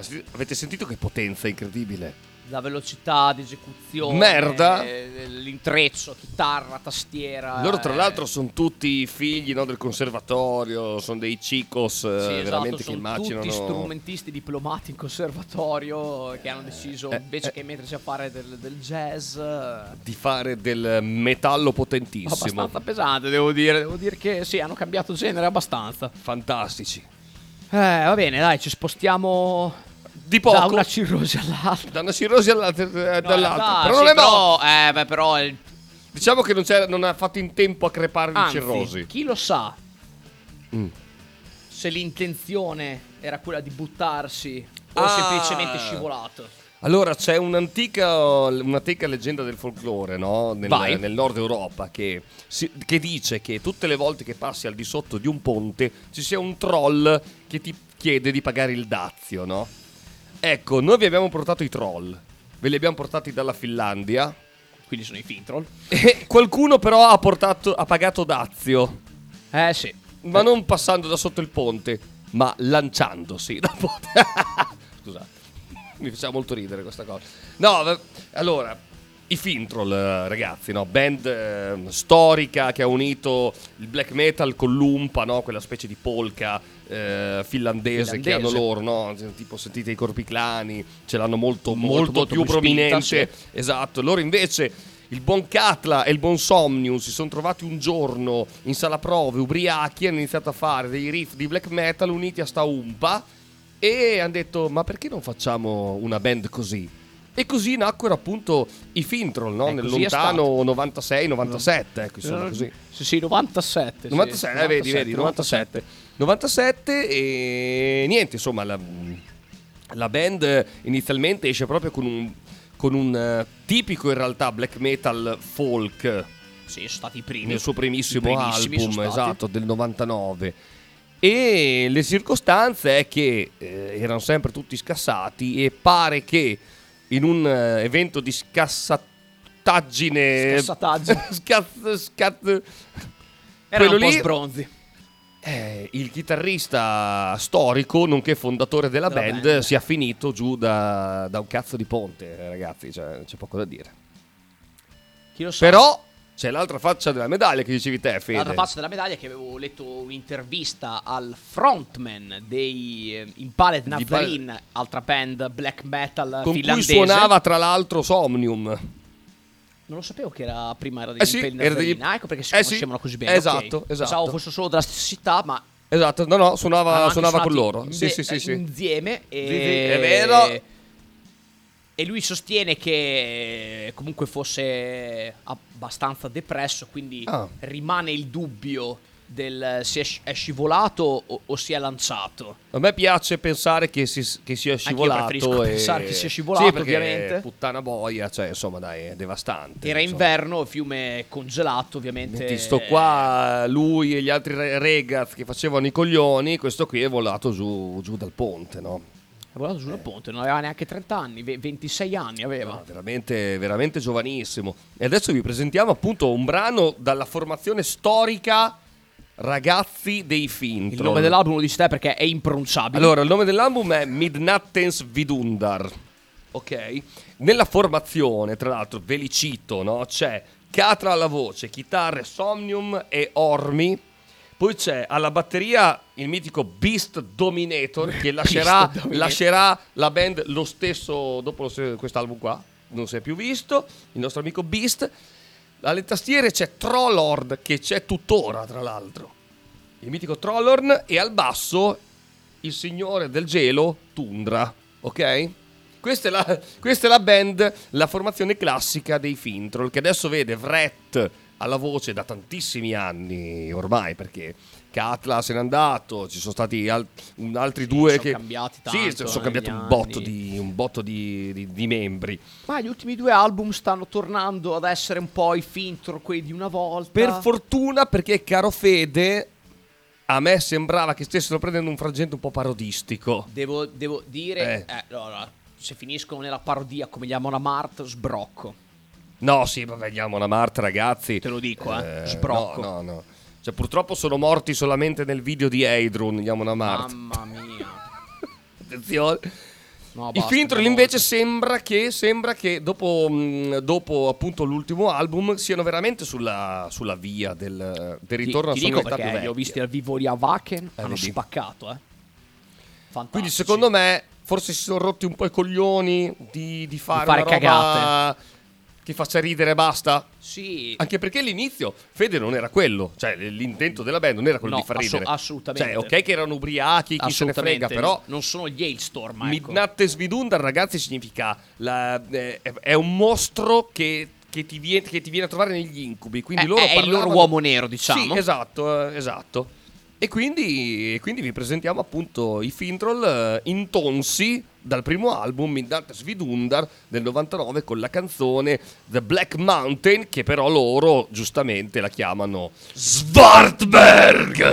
[SPEAKER 2] Si- Avete sentito che potenza incredibile?
[SPEAKER 4] La velocità di esecuzione,
[SPEAKER 2] Merda.
[SPEAKER 4] eh, l'intreccio, chitarra, tastiera.
[SPEAKER 2] Loro tra
[SPEAKER 4] eh,
[SPEAKER 2] l'altro sono tutti figli no, del conservatorio, sono dei chicos eh,
[SPEAKER 4] Sì, esatto,
[SPEAKER 2] veramente che
[SPEAKER 4] sono
[SPEAKER 2] immaginano...
[SPEAKER 4] tutti strumentisti diplomati in conservatorio che hanno deciso
[SPEAKER 2] Eh,
[SPEAKER 4] invece
[SPEAKER 2] eh.
[SPEAKER 4] che mettersi a fare del, del jazz eh,
[SPEAKER 2] di fare del metallo potentissimo.
[SPEAKER 4] abbastanza pesante, devo dire. Devo dire che sì, hanno cambiato genere abbastanza.
[SPEAKER 2] Fantastici.
[SPEAKER 4] Eh, va bene, dai, ci spostiamo
[SPEAKER 2] Di poco.
[SPEAKER 4] da una cirrosi all'altra.
[SPEAKER 2] Da una cirrosi all'altra, eh,
[SPEAKER 4] No,
[SPEAKER 2] dall'altra. però non è
[SPEAKER 4] però, eh, beh, però il-
[SPEAKER 2] Diciamo che non, non ha fatto in tempo a crepare di cirrosi.
[SPEAKER 4] chi lo sa
[SPEAKER 2] Mm.
[SPEAKER 4] se l'intenzione era quella di buttarsi o
[SPEAKER 2] Ah.
[SPEAKER 4] semplicemente scivolato.
[SPEAKER 2] Allora, c'è un'antica, un'antica leggenda del folklore, no? Nel, nel nord Europa, che, si- che dice che tutte le volte che passi al di sotto di un ponte ci sia un troll che ti chiede di pagare il dazio, no? Ecco, noi vi abbiamo portato i troll. Ve li abbiamo portati dalla Finlandia.
[SPEAKER 4] Quindi sono i Fintroll.
[SPEAKER 2] E qualcuno però ha, portato, ha pagato dazio.
[SPEAKER 4] Eh sì.
[SPEAKER 2] Ma non passando da sotto il ponte, ma lanciandosi da ponte. Mi faceva molto ridere questa cosa. No, allora, i Fintroll, eh, ragazzi, no? band eh, storica che ha unito il black metal con l'umpa, no? quella specie di polka eh, finlandese, che hanno
[SPEAKER 4] Finlandese.
[SPEAKER 2] loro, no? tipo sentite i corpi clani, ce l'hanno molto,
[SPEAKER 4] Molto,
[SPEAKER 2] molto,
[SPEAKER 4] molto
[SPEAKER 2] più
[SPEAKER 4] più spinta,
[SPEAKER 2] prominente.
[SPEAKER 4] sì.
[SPEAKER 2] Esatto, loro invece il buon Catla e il buon Somnius si sono trovati un giorno in sala prove, ubriachi, hanno iniziato a fare dei riff di black metal uniti a sta umpa e hanno detto ma perché non facciamo una band così? E così nacquero appunto i Fintroll, no?
[SPEAKER 4] Eh,
[SPEAKER 2] Nel lontano 96-97, ecco, insomma così.
[SPEAKER 4] Sì, sì, 97. sì.
[SPEAKER 2] 97, eh, vedi, vedi, 97. 97 e niente, insomma, la, la band inizialmente esce proprio con un, con un eh, tipico in realtà black metal folk
[SPEAKER 4] Sì, sono stati i primi.
[SPEAKER 2] nel suo primissimo album, esatto, del 99. E le circostanze è che eh, erano sempre tutti scassati e pare che in un eh, evento di scassataggine
[SPEAKER 4] Scassataggine.
[SPEAKER 2] Scazz- scazz-
[SPEAKER 4] Erano
[SPEAKER 2] quello
[SPEAKER 4] un po'
[SPEAKER 2] lì-
[SPEAKER 4] sbronzi.
[SPEAKER 2] eh, il chitarrista storico, nonché fondatore della,
[SPEAKER 4] Della
[SPEAKER 2] band,
[SPEAKER 4] band.
[SPEAKER 2] sia finito giù da, da un cazzo di ponte, ragazzi, cioè, c'è poco da dire. Però c'è l'altra faccia della medaglia che dicevi te, Fede.
[SPEAKER 4] L'altra faccia della medaglia è che avevo letto un'intervista al frontman dei eh, Impaled Nazarene, altra band black metal
[SPEAKER 2] con
[SPEAKER 4] finlandese.
[SPEAKER 2] cui suonava tra l'altro Somnium.
[SPEAKER 4] Non lo sapevo che era prima era degli
[SPEAKER 2] Eh sì,
[SPEAKER 4] Impaled
[SPEAKER 2] era degli-.
[SPEAKER 4] Ah, ecco perché si
[SPEAKER 2] Eh sì,
[SPEAKER 4] conoscevano così bene.
[SPEAKER 2] esatto,
[SPEAKER 4] ok.
[SPEAKER 2] esatto.
[SPEAKER 4] Pensavo fosse solo della stessa città, ma
[SPEAKER 2] Esatto, no, no, suonava, suonava con loro.
[SPEAKER 4] in-
[SPEAKER 2] Sì, sì, sì, sì.
[SPEAKER 4] Insieme. E...
[SPEAKER 2] Sì, sì, è vero.
[SPEAKER 4] E lui sostiene che comunque fosse abbastanza depresso, quindi
[SPEAKER 2] Ah.
[SPEAKER 4] rimane il dubbio del se è sci- è scivolato o, o si è lanciato.
[SPEAKER 2] A me piace pensare che, si, che sia scivolato.
[SPEAKER 4] preferisco
[SPEAKER 2] e...
[SPEAKER 4] pensare che sia scivolato,
[SPEAKER 2] Sì, perché
[SPEAKER 4] ovviamente.
[SPEAKER 2] Puttana boia, cioè, insomma, dai, è devastante.
[SPEAKER 4] Era
[SPEAKER 2] insomma.
[SPEAKER 4] inverno, fiume congelato, ovviamente.
[SPEAKER 2] Metti sto qua, lui e gli altri re- regaz che facevano i coglioni, questo qui è volato giù, giù dal ponte, no?
[SPEAKER 4] È volato giù dal ponte, non aveva neanche 30 anni, ve- 26 anni aveva.
[SPEAKER 2] No, veramente, veramente giovanissimo. E adesso vi presentiamo appunto un brano dalla formazione storica Ragazzi dei Fintroll.
[SPEAKER 4] Il nome dell'album lo dici te perché è impronunciabile.
[SPEAKER 2] Allora, il nome dell'album è Midnattens Vidundar. Ok? Nella formazione, tra l'altro, ve li cito, no? C'è Catra alla voce, chitarre Somnium e Ormi. Poi c'è alla batteria il mitico Beast Dominator che lascerà,
[SPEAKER 4] Dominator.
[SPEAKER 2] lascerà la band lo stesso dopo quest'album qua. Non si è più visto. Il nostro amico Beast. Alle tastiere c'è Trollord che c'è tuttora, tra l'altro. Il mitico Trollorn e al basso il signore del gelo Tundra, ok? Questa è, la, questa è la band, la formazione classica dei Fintroll, che adesso vede Vret alla voce da tantissimi anni ormai, perché Katla se n'è andato, ci sono stati al- un- altri due
[SPEAKER 4] sono
[SPEAKER 2] che...
[SPEAKER 4] cambiati
[SPEAKER 2] Sì,
[SPEAKER 4] tanto
[SPEAKER 2] sono cambiati
[SPEAKER 4] negli
[SPEAKER 2] un botto, di, un botto di, di- di membri.
[SPEAKER 4] Ma gli ultimi due album stanno tornando ad essere un po' i fintro, quelli di una volta.
[SPEAKER 2] Per fortuna, perché caro Fede, a me sembrava che stessero prendendo un frangente un po' parodistico.
[SPEAKER 4] Devo, devo dire,
[SPEAKER 2] Eh.
[SPEAKER 4] eh, allora, se finiscono nella parodia come gli Amon Mart, sbrocco.
[SPEAKER 2] No, sì, vabbè, andiamo una Marta, ragazzi.
[SPEAKER 4] Te lo dico, eh, sbrocco.
[SPEAKER 2] No, no, no. Cioè, purtroppo sono morti solamente nel video di Adrian, gli Amon Amart.
[SPEAKER 4] Mamma mia.
[SPEAKER 2] Attenzione.
[SPEAKER 4] No,
[SPEAKER 2] I
[SPEAKER 4] basta,
[SPEAKER 2] Fintroll
[SPEAKER 4] per
[SPEAKER 2] invece sembra che, sembra che dopo, dopo appunto l'ultimo album siano veramente sulla, sulla via del, del
[SPEAKER 4] Ti,
[SPEAKER 2] ritorno
[SPEAKER 4] ti
[SPEAKER 2] a
[SPEAKER 4] dico
[SPEAKER 2] più
[SPEAKER 4] perché li ho visti al vivo di Avaken, hanno
[SPEAKER 2] vedi.
[SPEAKER 4] spaccato, eh. Fantastici.
[SPEAKER 2] Quindi secondo me forse si sono rotti un po' i coglioni di, di fare,
[SPEAKER 4] fare
[SPEAKER 2] una roba
[SPEAKER 4] cagate.
[SPEAKER 2] Che faccia ridere e basta.
[SPEAKER 4] Sì.
[SPEAKER 2] Anche perché l'inizio Fede non era quello, cioè l'intento della band non era quello
[SPEAKER 4] No,
[SPEAKER 2] di far
[SPEAKER 4] assu-
[SPEAKER 2] ridere.
[SPEAKER 4] assolutamente.
[SPEAKER 2] Cioè, ok che erano ubriachi, chi se ne frega, però
[SPEAKER 4] non sono gli Hailstorm, ecco.
[SPEAKER 2] Midnight Svidundar, ragazzi, significa la- eh, è, un mostro che, che ti viene, che ti viene a trovare negli incubi. Quindi
[SPEAKER 4] È-
[SPEAKER 2] loro
[SPEAKER 4] è il loro
[SPEAKER 2] parlavano-
[SPEAKER 4] uomo nero, diciamo.
[SPEAKER 2] Sì, esatto, eh, esatto. E quindi, e quindi vi presentiamo appunto i Fintroll eh, intonsi dal primo album Midnight Svidundar del 99 con la canzone The Black Mountain che però loro giustamente la chiamano Svartberg.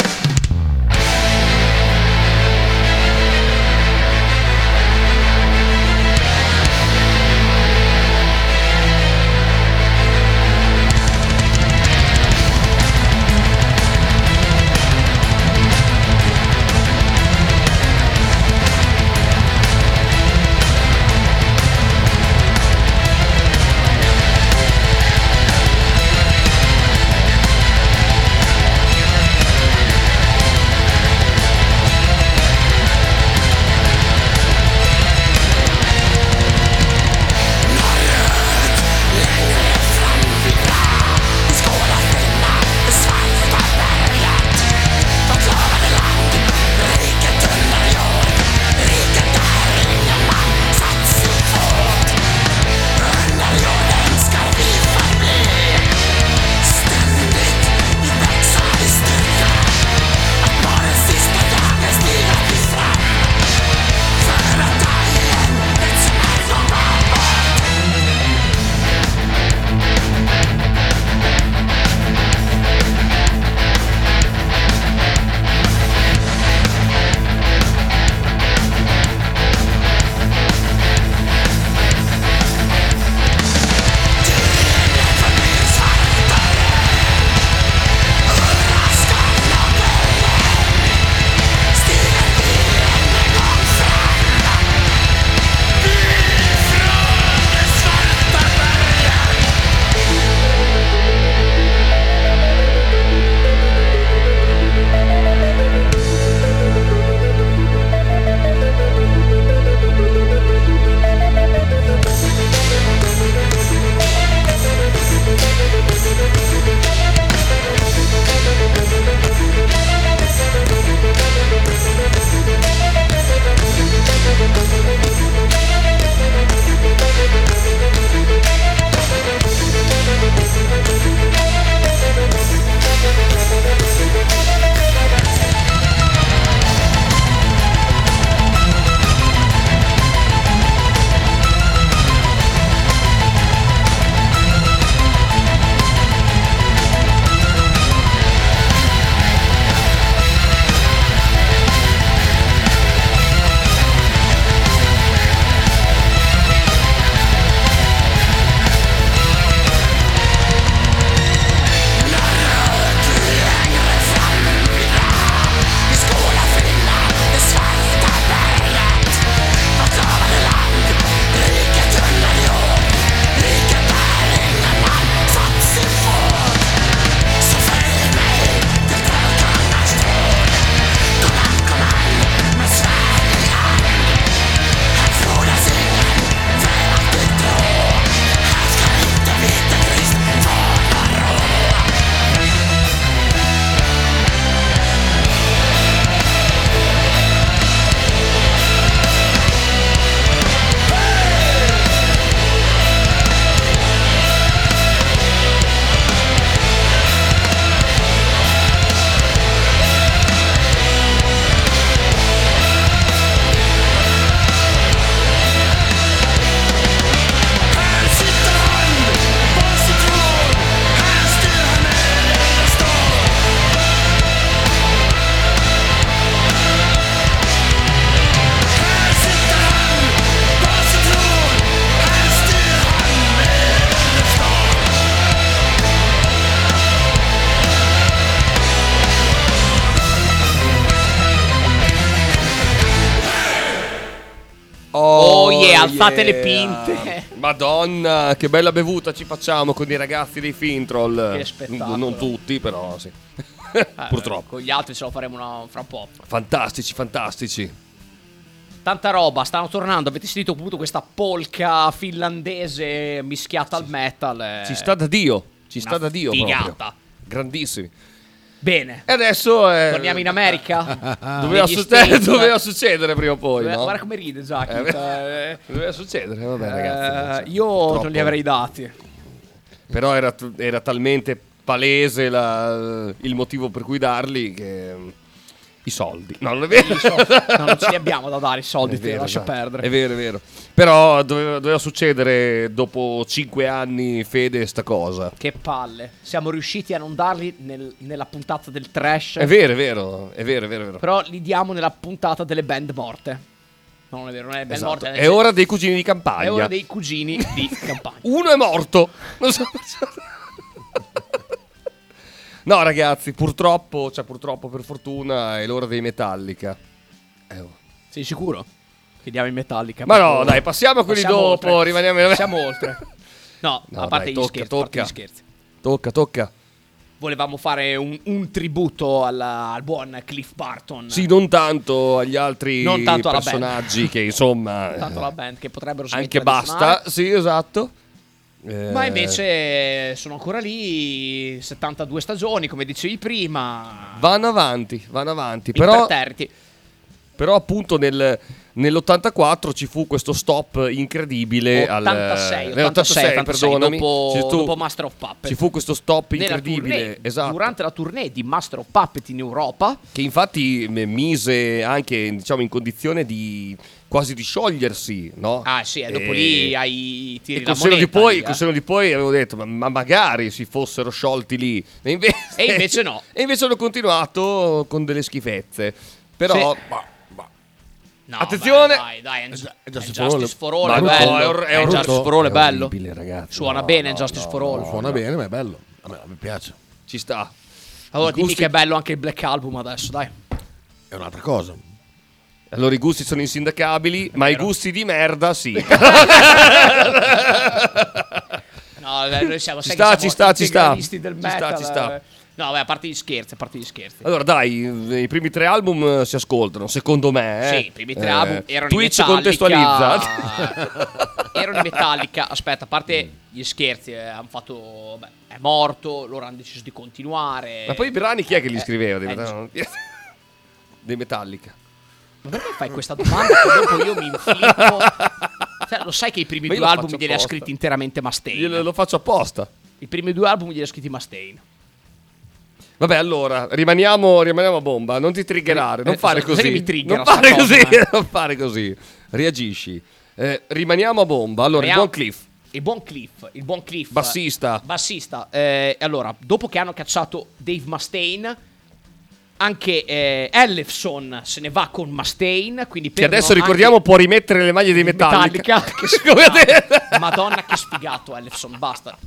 [SPEAKER 4] Alzate le pinte.
[SPEAKER 2] Madonna, che bella bevuta ci facciamo con i ragazzi dei Fintroll.
[SPEAKER 4] Che spettacolo.
[SPEAKER 2] Non tutti, però sì.
[SPEAKER 4] Eh,
[SPEAKER 2] Purtroppo.
[SPEAKER 4] Con gli altri ce lo faremo una- fra un po'.
[SPEAKER 2] Fantastici, fantastici.
[SPEAKER 4] Tanta roba, stanno tornando. Avete sentito appunto questa polka finlandese mischiata al metal. eh.
[SPEAKER 2] Ci sta da Dio. Ci
[SPEAKER 4] Una
[SPEAKER 2] sta da Dio
[SPEAKER 4] figata.
[SPEAKER 2] proprio. Grandissimi.
[SPEAKER 4] Bene.
[SPEAKER 2] E adesso eh,
[SPEAKER 4] Torniamo in America.
[SPEAKER 2] doveva, succedere, doveva succedere prima o poi,
[SPEAKER 4] Guarda-
[SPEAKER 2] no?
[SPEAKER 4] Guarda come ride Zacchi.
[SPEAKER 2] Eh,
[SPEAKER 4] Eh,
[SPEAKER 2] Doveva succedere, vabbè
[SPEAKER 4] eh,
[SPEAKER 2] ragazzi.
[SPEAKER 4] io
[SPEAKER 2] Troppo.
[SPEAKER 4] non li avrei dati.
[SPEAKER 2] Però era, era talmente palese la- il motivo per cui darli che... I soldi. No, non è vero.
[SPEAKER 4] No, non ce li abbiamo da dare i soldi,
[SPEAKER 2] È
[SPEAKER 4] te,
[SPEAKER 2] vero,
[SPEAKER 4] lascia
[SPEAKER 2] esatto.
[SPEAKER 4] perdere.
[SPEAKER 2] È vero, è vero. Però doveva, doveva succedere dopo cinque anni, Fede, sta cosa.
[SPEAKER 4] Che palle. Siamo riusciti a non darli nel- nella puntata del trash.
[SPEAKER 2] È vero, è vero, è vero, è vero. È, vero.
[SPEAKER 4] Però li diamo nella puntata delle band morte. No, non è vero, non è band
[SPEAKER 2] Esatto.
[SPEAKER 4] morte.
[SPEAKER 2] È ora dei cugini di campagna.
[SPEAKER 4] È ora dei cugini di campagna.
[SPEAKER 2] Uno è morto. Non so No, ragazzi, purtroppo, cioè purtroppo per fortuna è l'ora dei Metallica. Eh, oh.
[SPEAKER 4] Sei sicuro? Chiediamo in Metallica.
[SPEAKER 2] Ma no, dai, passiamo a quelli
[SPEAKER 4] Passiamo
[SPEAKER 2] dopo,
[SPEAKER 4] oltre.
[SPEAKER 2] rimaniamo
[SPEAKER 4] Siamo oltre. No,
[SPEAKER 2] No,
[SPEAKER 4] a parte
[SPEAKER 2] dai,
[SPEAKER 4] gli
[SPEAKER 2] tocca,
[SPEAKER 4] scherzi,
[SPEAKER 2] tocca.
[SPEAKER 4] gli scherzi.
[SPEAKER 2] Tocca, tocca.
[SPEAKER 4] Volevamo fare un, un tributo alla- al buon Cliff Barton.
[SPEAKER 2] Sì, non tanto agli altri
[SPEAKER 4] Non tanto alla
[SPEAKER 2] personaggi che insomma
[SPEAKER 4] Tanto
[SPEAKER 2] eh,
[SPEAKER 4] la band che potrebbero
[SPEAKER 2] anche basta, sì, esatto. Eh,
[SPEAKER 4] Ma invece sono ancora lì, 72 stagioni, come dicevi prima.
[SPEAKER 2] vanno avanti, vanno avanti, però. Però appunto nel, nell'84 ci fu questo stop incredibile al
[SPEAKER 4] 86,
[SPEAKER 2] nell'86,
[SPEAKER 4] 86,
[SPEAKER 2] perdonami.
[SPEAKER 4] dopo,
[SPEAKER 2] Ci fu-
[SPEAKER 4] dopo Master of Puppets.
[SPEAKER 2] Ci fu questo stop incredibile,
[SPEAKER 4] tournée,
[SPEAKER 2] esatto.
[SPEAKER 4] Durante la tournée di Master of Puppet in Europa.
[SPEAKER 2] Che infatti mise anche diciamo in condizione di quasi di sciogliersi, no?
[SPEAKER 4] Ah sì, e dopo
[SPEAKER 2] E-
[SPEAKER 4] lì hai tiri
[SPEAKER 2] E
[SPEAKER 4] la
[SPEAKER 2] col seno, di poi,
[SPEAKER 4] lì,
[SPEAKER 2] col
[SPEAKER 4] eh.
[SPEAKER 2] seno di poi avevo detto, ma, ma magari si fossero sciolti lì. E invece,
[SPEAKER 4] E invece no.
[SPEAKER 2] e invece hanno continuato con delle schifezze. Però,
[SPEAKER 4] Sì.
[SPEAKER 2] ma-
[SPEAKER 4] No,
[SPEAKER 2] Attenzione.
[SPEAKER 4] beh, dai, dai, è, è
[SPEAKER 5] Justice
[SPEAKER 4] Justice,
[SPEAKER 5] for All.
[SPEAKER 4] È bello.
[SPEAKER 2] è or- è
[SPEAKER 4] È Justice for All, è bello.
[SPEAKER 2] ragazzi.
[SPEAKER 4] Suona
[SPEAKER 2] No,
[SPEAKER 4] bene
[SPEAKER 2] no,
[SPEAKER 4] Justice
[SPEAKER 2] no,
[SPEAKER 4] for All.
[SPEAKER 2] no.
[SPEAKER 5] Suona bene, ma è bello. A me, a me piace.
[SPEAKER 2] ci sta.
[SPEAKER 4] Allora
[SPEAKER 2] I
[SPEAKER 4] dimmi
[SPEAKER 2] gusti-
[SPEAKER 4] che è bello anche il Black Album adesso, dai.
[SPEAKER 5] È un'altra cosa.
[SPEAKER 2] Allora i gusti sono insindacabili, ma i gusti di merda sì.
[SPEAKER 4] No, eh, noi siamo,
[SPEAKER 2] Ci
[SPEAKER 4] sai
[SPEAKER 2] sta,
[SPEAKER 4] che
[SPEAKER 2] ci
[SPEAKER 4] siamo
[SPEAKER 2] sta, ci sta.
[SPEAKER 4] integralisti del
[SPEAKER 2] Ci sta,
[SPEAKER 4] metal,
[SPEAKER 2] ci sta.
[SPEAKER 4] eh. No, beh, a parte gli scherzi, a parte gli scherzi.
[SPEAKER 2] allora dai, i primi tre album eh, si ascoltano, secondo me. eh.
[SPEAKER 4] Sì, i primi tre
[SPEAKER 2] Eh,
[SPEAKER 4] album erano
[SPEAKER 2] Twitch
[SPEAKER 4] in Metallica.
[SPEAKER 2] contestualizza.
[SPEAKER 4] erano in Metallica. Aspetta, a parte gli scherzi, eh, hanno fatto. Beh, è morto, loro hanno deciso di continuare.
[SPEAKER 2] Ma poi i brani chi è che li
[SPEAKER 4] Eh,
[SPEAKER 2] scriveva? Dei,
[SPEAKER 4] eh,
[SPEAKER 2] Metallica? dei Metallica.
[SPEAKER 4] Ma perché fai questa domanda che dopo io mi inflippo? Cioè, lo sai che i primi due album glieli ha scritti interamente Mustaine.
[SPEAKER 2] Io lo faccio apposta.
[SPEAKER 4] I primi due album glieli ha scritti Mustaine.
[SPEAKER 2] Vabbè, allora, rimaniamo, rimaniamo a bomba. Non ti triggerare, non
[SPEAKER 4] Eh,
[SPEAKER 2] fare così.
[SPEAKER 4] mi triggera
[SPEAKER 2] non fare
[SPEAKER 4] cosa,
[SPEAKER 2] così,
[SPEAKER 4] eh.
[SPEAKER 2] non fare così. Reagisci. Eh, rimaniamo a bomba. Allora, il
[SPEAKER 4] Rimaniamo-
[SPEAKER 2] buon Cliff.
[SPEAKER 4] Il buon Cliff, il buon Cliff.
[SPEAKER 2] Bassista.
[SPEAKER 4] Bassista. Eh, allora, dopo che hanno cacciato Dave Mustaine, anche eh, Ellefson se ne va con Mustaine. Quindi
[SPEAKER 2] Che adesso ricordiamo può rimettere le maglie di Metallica.
[SPEAKER 4] Metallica. che. Madonna, che sfigato Ellefson. Basta.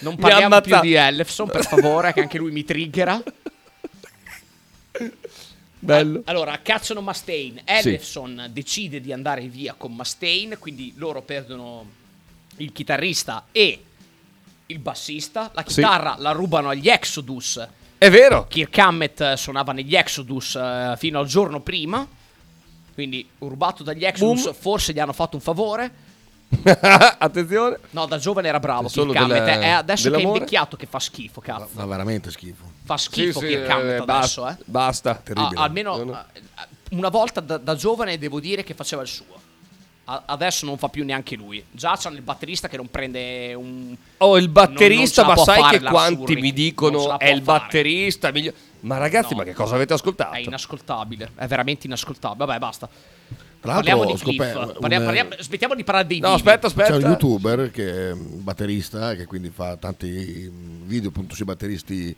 [SPEAKER 4] Non parliamo più di Ellefson, per favore, che anche lui mi triggera.
[SPEAKER 2] Bello.
[SPEAKER 4] Allora, cacciano Mustaine. Ellefson decide di andare via con Mustaine, quindi loro perdono il chitarrista e il bassista. La
[SPEAKER 2] Sì.
[SPEAKER 4] chitarra la rubano agli Exodus.
[SPEAKER 2] È vero.
[SPEAKER 4] Kirk Hammett eh, suonava negli Exodus eh, fino al giorno prima. Quindi rubato dagli Exodus,
[SPEAKER 2] Boom.
[SPEAKER 4] forse gli hanno fatto un favore.
[SPEAKER 2] Attenzione.
[SPEAKER 4] No, da giovane era bravo
[SPEAKER 2] È
[SPEAKER 4] Kirk Hammett.
[SPEAKER 2] delle-
[SPEAKER 4] È adesso che è
[SPEAKER 2] dell'amore?
[SPEAKER 4] invecchiato che fa schifo, cazzo.
[SPEAKER 5] Fa veramente schifo.
[SPEAKER 4] Fa schifo
[SPEAKER 2] Sì, sì,
[SPEAKER 4] Kirk Hammett
[SPEAKER 2] eh,
[SPEAKER 4] adesso, eh.
[SPEAKER 2] Basta.
[SPEAKER 5] Terribile.
[SPEAKER 4] Ah, almeno
[SPEAKER 2] No, no.
[SPEAKER 4] ah, una volta da, da giovane devo dire che faceva il suo. Adesso non fa più neanche lui. Già c'hanno il batterista che non prende un.
[SPEAKER 2] Oh, il batterista,
[SPEAKER 4] non- non
[SPEAKER 2] ma sai che quanti mi dicono è il
[SPEAKER 4] fare.
[SPEAKER 2] batterista migliore. Ma ragazzi,
[SPEAKER 4] No.
[SPEAKER 2] ma che cosa avete ascoltato?
[SPEAKER 4] È inascoltabile. È veramente inascoltabile. Vabbè, basta.
[SPEAKER 5] Tra
[SPEAKER 4] Parliamo
[SPEAKER 5] l'altro
[SPEAKER 4] di Cliff.
[SPEAKER 5] scoperto
[SPEAKER 4] Parliamo-
[SPEAKER 5] un-
[SPEAKER 4] parliamo- smettiamo di parlare dei
[SPEAKER 2] No,
[SPEAKER 4] vivi.
[SPEAKER 2] aspetta, aspetta.
[SPEAKER 5] C'è un youtuber che è un batterista che quindi fa tanti mm, video appunto sui batteristi, eh,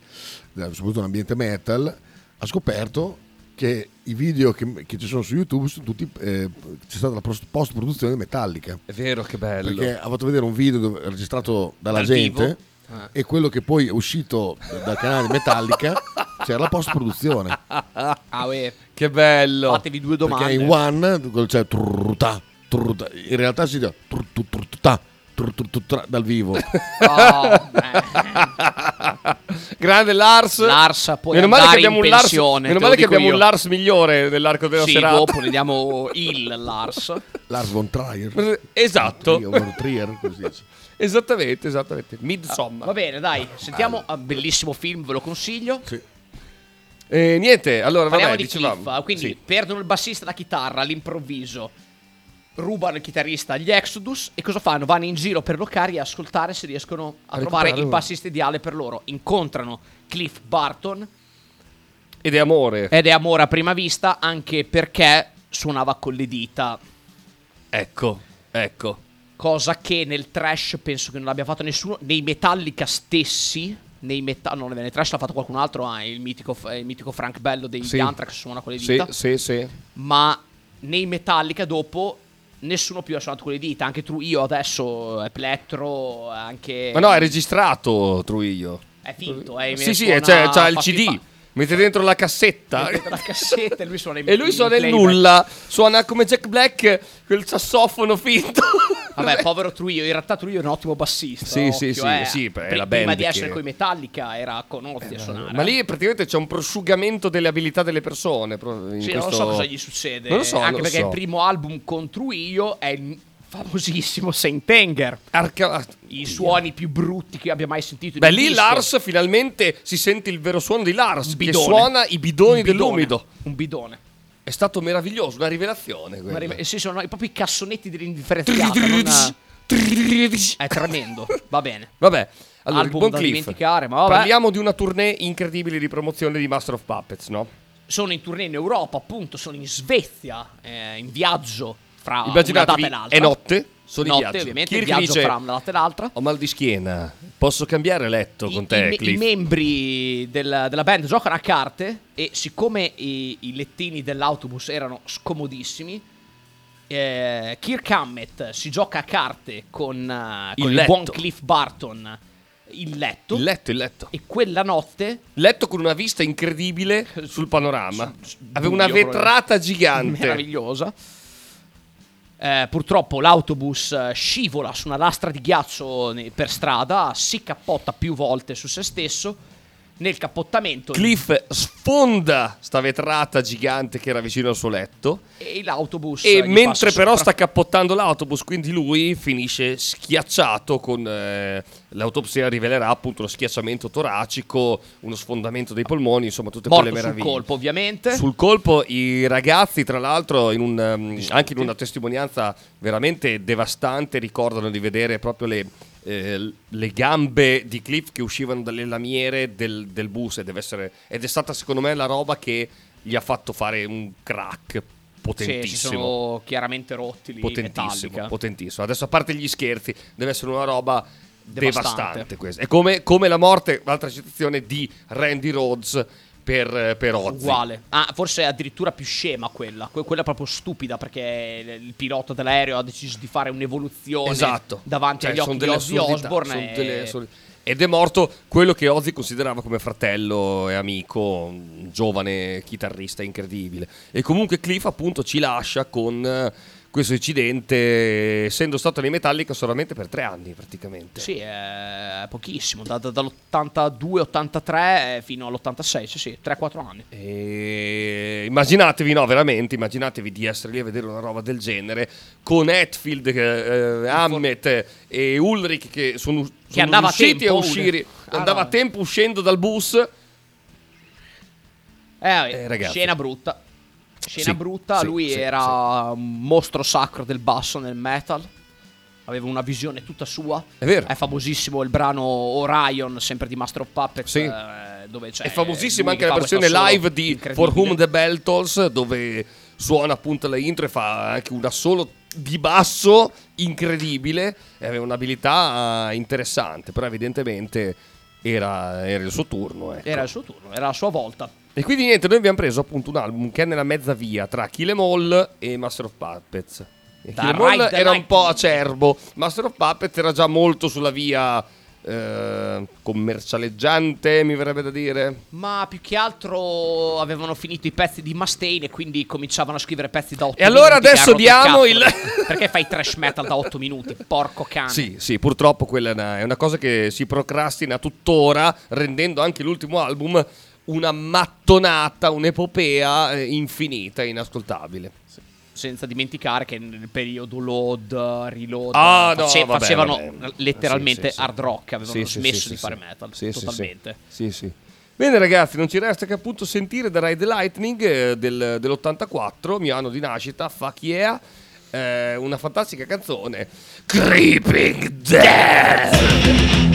[SPEAKER 5] soprattutto nell'ambiente metal. Ha scoperto che i video che, che ci sono su YouTube sono tutti. eh, c'è stata la post produzione di Metallica.
[SPEAKER 2] È vero, che bello.
[SPEAKER 5] Perché ha fatto vedere un video dove- registrato dalla
[SPEAKER 4] Dal
[SPEAKER 5] gente?
[SPEAKER 4] Ah.
[SPEAKER 5] e quello che poi è uscito dal canale Metallica c'era la post produzione.
[SPEAKER 4] Ah, uè.
[SPEAKER 2] Che bello.
[SPEAKER 4] Fatevi due
[SPEAKER 5] Perché
[SPEAKER 4] domande.
[SPEAKER 5] in One c'è trrrruta, trrr, in realtà si dice trrr, trrr, trrr, trrr, tra, dal vivo.
[SPEAKER 4] Oh.
[SPEAKER 2] Grande Lars.
[SPEAKER 4] Lars, puoi
[SPEAKER 2] meno male che abbiamo un Lars, meno male che abbiamo
[SPEAKER 4] io.
[SPEAKER 2] un Lars migliore nell'arco della
[SPEAKER 4] Sì,
[SPEAKER 2] serata.
[SPEAKER 4] dopo ne diamo il Lars.
[SPEAKER 5] Lars von Trier.
[SPEAKER 2] Esatto.
[SPEAKER 5] Von Trier, così dice.
[SPEAKER 2] Esattamente, esattamente. Midsommar.
[SPEAKER 4] Va bene, dai, sentiamo. ah, bellissimo film, ve lo consiglio.
[SPEAKER 2] Eh, niente, allora
[SPEAKER 4] Parliamo
[SPEAKER 2] vabbè,
[SPEAKER 4] di
[SPEAKER 2] dicevamo.
[SPEAKER 4] Cliff. Quindi
[SPEAKER 2] Sì.
[SPEAKER 4] perdono il bassista e la chitarra all'improvviso. Rubano il chitarrista agli Exodus e cosa fanno? Vanno in giro per locali a ascoltare se riescono a,
[SPEAKER 2] A
[SPEAKER 4] trovare il bassista ideale per loro. Incontrano Cliff Barton
[SPEAKER 2] Ed è amore.
[SPEAKER 4] ed è amore a prima vista anche perché suonava con le dita.
[SPEAKER 2] Ecco, ecco.
[SPEAKER 4] Cosa che nel trash penso che non abbia fatto nessuno. Nei Metallica stessi. Nei meta- no, nel trash l'ha fatto qualcun altro. Ah, il, mitico, il mitico Frank Bello dei
[SPEAKER 2] Sì.
[SPEAKER 4] Anthrax suona con le
[SPEAKER 2] Sì,
[SPEAKER 4] dita.
[SPEAKER 2] sì, sì.
[SPEAKER 4] Ma nei Metallica dopo. Nessuno più ha suonato con le dita. Anche tu, io adesso. È plettro. Anche.
[SPEAKER 2] Ma no, è registrato Truillo.
[SPEAKER 4] È finto. Eh,
[SPEAKER 2] Sì, sì, c'è, c'ha il
[SPEAKER 4] fa
[SPEAKER 2] CD.
[SPEAKER 4] schifo.
[SPEAKER 2] Mette dentro la cassetta.
[SPEAKER 4] La cassetta e lui suona in
[SPEAKER 2] E lui suona il nulla. Suona come Jack Black quel sassofono finto.
[SPEAKER 4] Vabbè, povero Trujillo, in realtà Trujillo è un ottimo bassista.
[SPEAKER 2] Sì, sì, sì,
[SPEAKER 4] eh.
[SPEAKER 2] sì, è
[SPEAKER 4] Pri-
[SPEAKER 2] la
[SPEAKER 4] Prima
[SPEAKER 2] band
[SPEAKER 4] di essere
[SPEAKER 2] che-
[SPEAKER 4] coi Metallica era con Ozzy a suonare.
[SPEAKER 2] Ma lì praticamente c'è un prosciugamento delle abilità delle persone.
[SPEAKER 4] Sì, non
[SPEAKER 2] questo-
[SPEAKER 4] so cosa gli succede.
[SPEAKER 2] Non lo so,
[SPEAKER 4] Anche
[SPEAKER 2] non lo
[SPEAKER 4] perché
[SPEAKER 2] so.
[SPEAKER 4] il primo album con Trujillo è famosissimo Saint Anger.
[SPEAKER 2] Arca-
[SPEAKER 4] I suoni più brutti che abbia mai sentito.
[SPEAKER 2] Beh, lì
[SPEAKER 4] disco.
[SPEAKER 2] Lars finalmente si sente il vero suono di Lars, che suona i bidoni
[SPEAKER 4] bidone.
[SPEAKER 2] dell'umido.
[SPEAKER 4] Un bidone.
[SPEAKER 2] È stato meraviglioso, una rivelazione.
[SPEAKER 4] Una rive- sì, sono proprio i cassonetti dell'indifferenziata. non- È tremendo. Va bene.
[SPEAKER 2] Vabbè, allora,
[SPEAKER 4] Album
[SPEAKER 2] il buon
[SPEAKER 4] da
[SPEAKER 2] Cliff.
[SPEAKER 4] dimenticare, ma vabbè.
[SPEAKER 2] Parliamo di una tournée incredibile di promozione di Master of Puppets, no?
[SPEAKER 4] sono in tournée in Europa, appunto, sono in Svezia, eh, in viaggio fra una
[SPEAKER 2] Immaginatevi,
[SPEAKER 4] data e l'altra.
[SPEAKER 2] è notte, sono in
[SPEAKER 4] Notte,
[SPEAKER 2] viaggio.
[SPEAKER 4] ovviamente,
[SPEAKER 2] Kirk
[SPEAKER 4] viaggio
[SPEAKER 2] dice,
[SPEAKER 4] fra una data e l'altra.
[SPEAKER 2] Ho mal di schiena, posso cambiare letto con
[SPEAKER 4] I,
[SPEAKER 2] te,
[SPEAKER 4] i me- i
[SPEAKER 2] Cliff?
[SPEAKER 4] membri del- della band giocano a carte e siccome i, i lettini dell'autobus erano scomodissimi, eh, Kirk Hammett si gioca a carte con, eh,
[SPEAKER 2] Il
[SPEAKER 4] con il,
[SPEAKER 2] letto.
[SPEAKER 4] buon Cliff Barton il letto
[SPEAKER 2] Il letto, il letto.
[SPEAKER 4] e quella notte
[SPEAKER 2] Letto con una vista incredibile sul panorama.
[SPEAKER 4] Su-
[SPEAKER 2] Aveva una
[SPEAKER 4] buio,
[SPEAKER 2] vetrata gigante.
[SPEAKER 4] meravigliosa. Eh, purtroppo l'autobus eh, scivola su una lastra di ghiaccio per strada, si cappotta più volte su se stesso. Nel cappottamento
[SPEAKER 2] Cliff sfonda sta vetrata gigante che era vicino al suo letto.
[SPEAKER 4] e l'autobus
[SPEAKER 2] E mentre però sta cappottando l'autobus, quindi lui finisce schiacciato con eh, l'autopsia rivelerà appunto lo schiacciamento toracico, uno sfondamento dei polmoni, insomma tutte
[SPEAKER 4] morto
[SPEAKER 2] quelle
[SPEAKER 4] sul
[SPEAKER 2] meraviglie.
[SPEAKER 4] colpo, ovviamente.
[SPEAKER 2] Sul colpo i ragazzi, tra l'altro, in un, um, anche in una testimonianza veramente devastante, ricordano di vedere proprio le, eh, le gambe di Cliff che uscivano dalle lamiere del, del bus essere- ed è stata secondo me la roba che gli ha fatto fare un crack
[SPEAKER 4] Sì,
[SPEAKER 2] potentissimo.
[SPEAKER 4] si sono chiaramente rotti lì
[SPEAKER 2] potentissimo,
[SPEAKER 4] Metallica.
[SPEAKER 2] potentissimo. Adesso a parte gli scherzi, deve essere una roba
[SPEAKER 4] Devastante.
[SPEAKER 2] devastante, questa. È come, come la morte, un'altra citazione di Randy Rhodes per, per Ozzy.
[SPEAKER 4] Uguale. Ah, forse è addirittura più scema quella. Que- quella è proprio stupida perché il pilota dell'aereo ha deciso di fare un'evoluzione
[SPEAKER 2] Esatto.
[SPEAKER 4] davanti
[SPEAKER 2] Cioè,
[SPEAKER 4] agli occhi di Ozzy Osbourne. e-.
[SPEAKER 2] Ed è morto quello che Ozzy considerava come fratello e amico, un giovane chitarrista incredibile. E comunque Cliff appunto ci lascia con eh, questo incidente, essendo stato nei Metallica solamente per tre anni praticamente.
[SPEAKER 4] Sì, è pochissimo. da- da- dall'82-83 fino all'86, sì, sì, 3-4 anni.
[SPEAKER 2] E immaginatevi, no, veramente, immaginatevi di essere lì a vedere una roba del genere con Hetfield, eh, Hammett e Ulrich che sono, sono
[SPEAKER 4] andava a
[SPEAKER 2] riusciti
[SPEAKER 4] tempo,
[SPEAKER 2] a uscire.
[SPEAKER 4] Ah,
[SPEAKER 2] andava
[SPEAKER 4] no.
[SPEAKER 2] a tempo uscendo dal bus.
[SPEAKER 4] Eh,
[SPEAKER 2] Eh, ragazzi.
[SPEAKER 4] scena brutta. Scena
[SPEAKER 2] Sì,
[SPEAKER 4] brutta,
[SPEAKER 2] sì,
[SPEAKER 4] lui
[SPEAKER 2] sì,
[SPEAKER 4] era un mostro sacro del basso nel metal. Aveva una visione tutta sua.
[SPEAKER 2] È vero.
[SPEAKER 4] famosissimo il brano Orion, sempre di Master of Puppets.
[SPEAKER 2] Sì.
[SPEAKER 4] eh, dove c'è
[SPEAKER 2] È famosissima anche
[SPEAKER 4] che
[SPEAKER 2] la versione live di. For Whom the Bell Tolls, dove suona appunto la intro e fa anche una solo di basso incredibile. E aveva un'abilità interessante, però evidentemente era, era il suo turno. ecco.
[SPEAKER 4] Era il suo turno, era la sua volta.
[SPEAKER 2] E quindi niente, noi abbiamo preso appunto un album che è nella mezza via tra Kill Em All e Master of Puppets. E Kill Em All era un po' acerbo, Master of Puppets era già molto sulla via eh, commercialeggiante, mi verrebbe da dire.
[SPEAKER 4] Ma più che altro avevano finito i pezzi di Mustaine e quindi cominciavano a scrivere pezzi da 8
[SPEAKER 2] E allora
[SPEAKER 4] minuti.
[SPEAKER 2] adesso diamo il-
[SPEAKER 4] cazzo. Perché fai trash metal da 8 minuti? Porco cane.
[SPEAKER 2] Sì, sì, purtroppo quella è una, è una cosa che si procrastina tuttora, rendendo anche l'ultimo album una mattonata, un'epopea eh, infinita e inascoltabile.
[SPEAKER 4] Senza dimenticare che nel periodo load, reload,
[SPEAKER 2] Ah, no,
[SPEAKER 4] face-
[SPEAKER 2] vabbè,
[SPEAKER 4] facevano
[SPEAKER 2] vabbè.
[SPEAKER 4] letteralmente
[SPEAKER 2] Sì, sì, sì.
[SPEAKER 4] hard rock, avevano
[SPEAKER 2] Sì, sì,
[SPEAKER 4] smesso
[SPEAKER 2] sì,
[SPEAKER 4] di
[SPEAKER 2] sì,
[SPEAKER 4] fare
[SPEAKER 2] sì.
[SPEAKER 4] metal.
[SPEAKER 2] Sì, sì, sì.
[SPEAKER 4] totalmente.
[SPEAKER 2] Sì, sì. Bene ragazzi, non ci resta che appunto sentire da Ride the Lightning eh, del- dell'84, mio anno di nascita, fuck yeah, eh, una fantastica canzone, Creeping Death!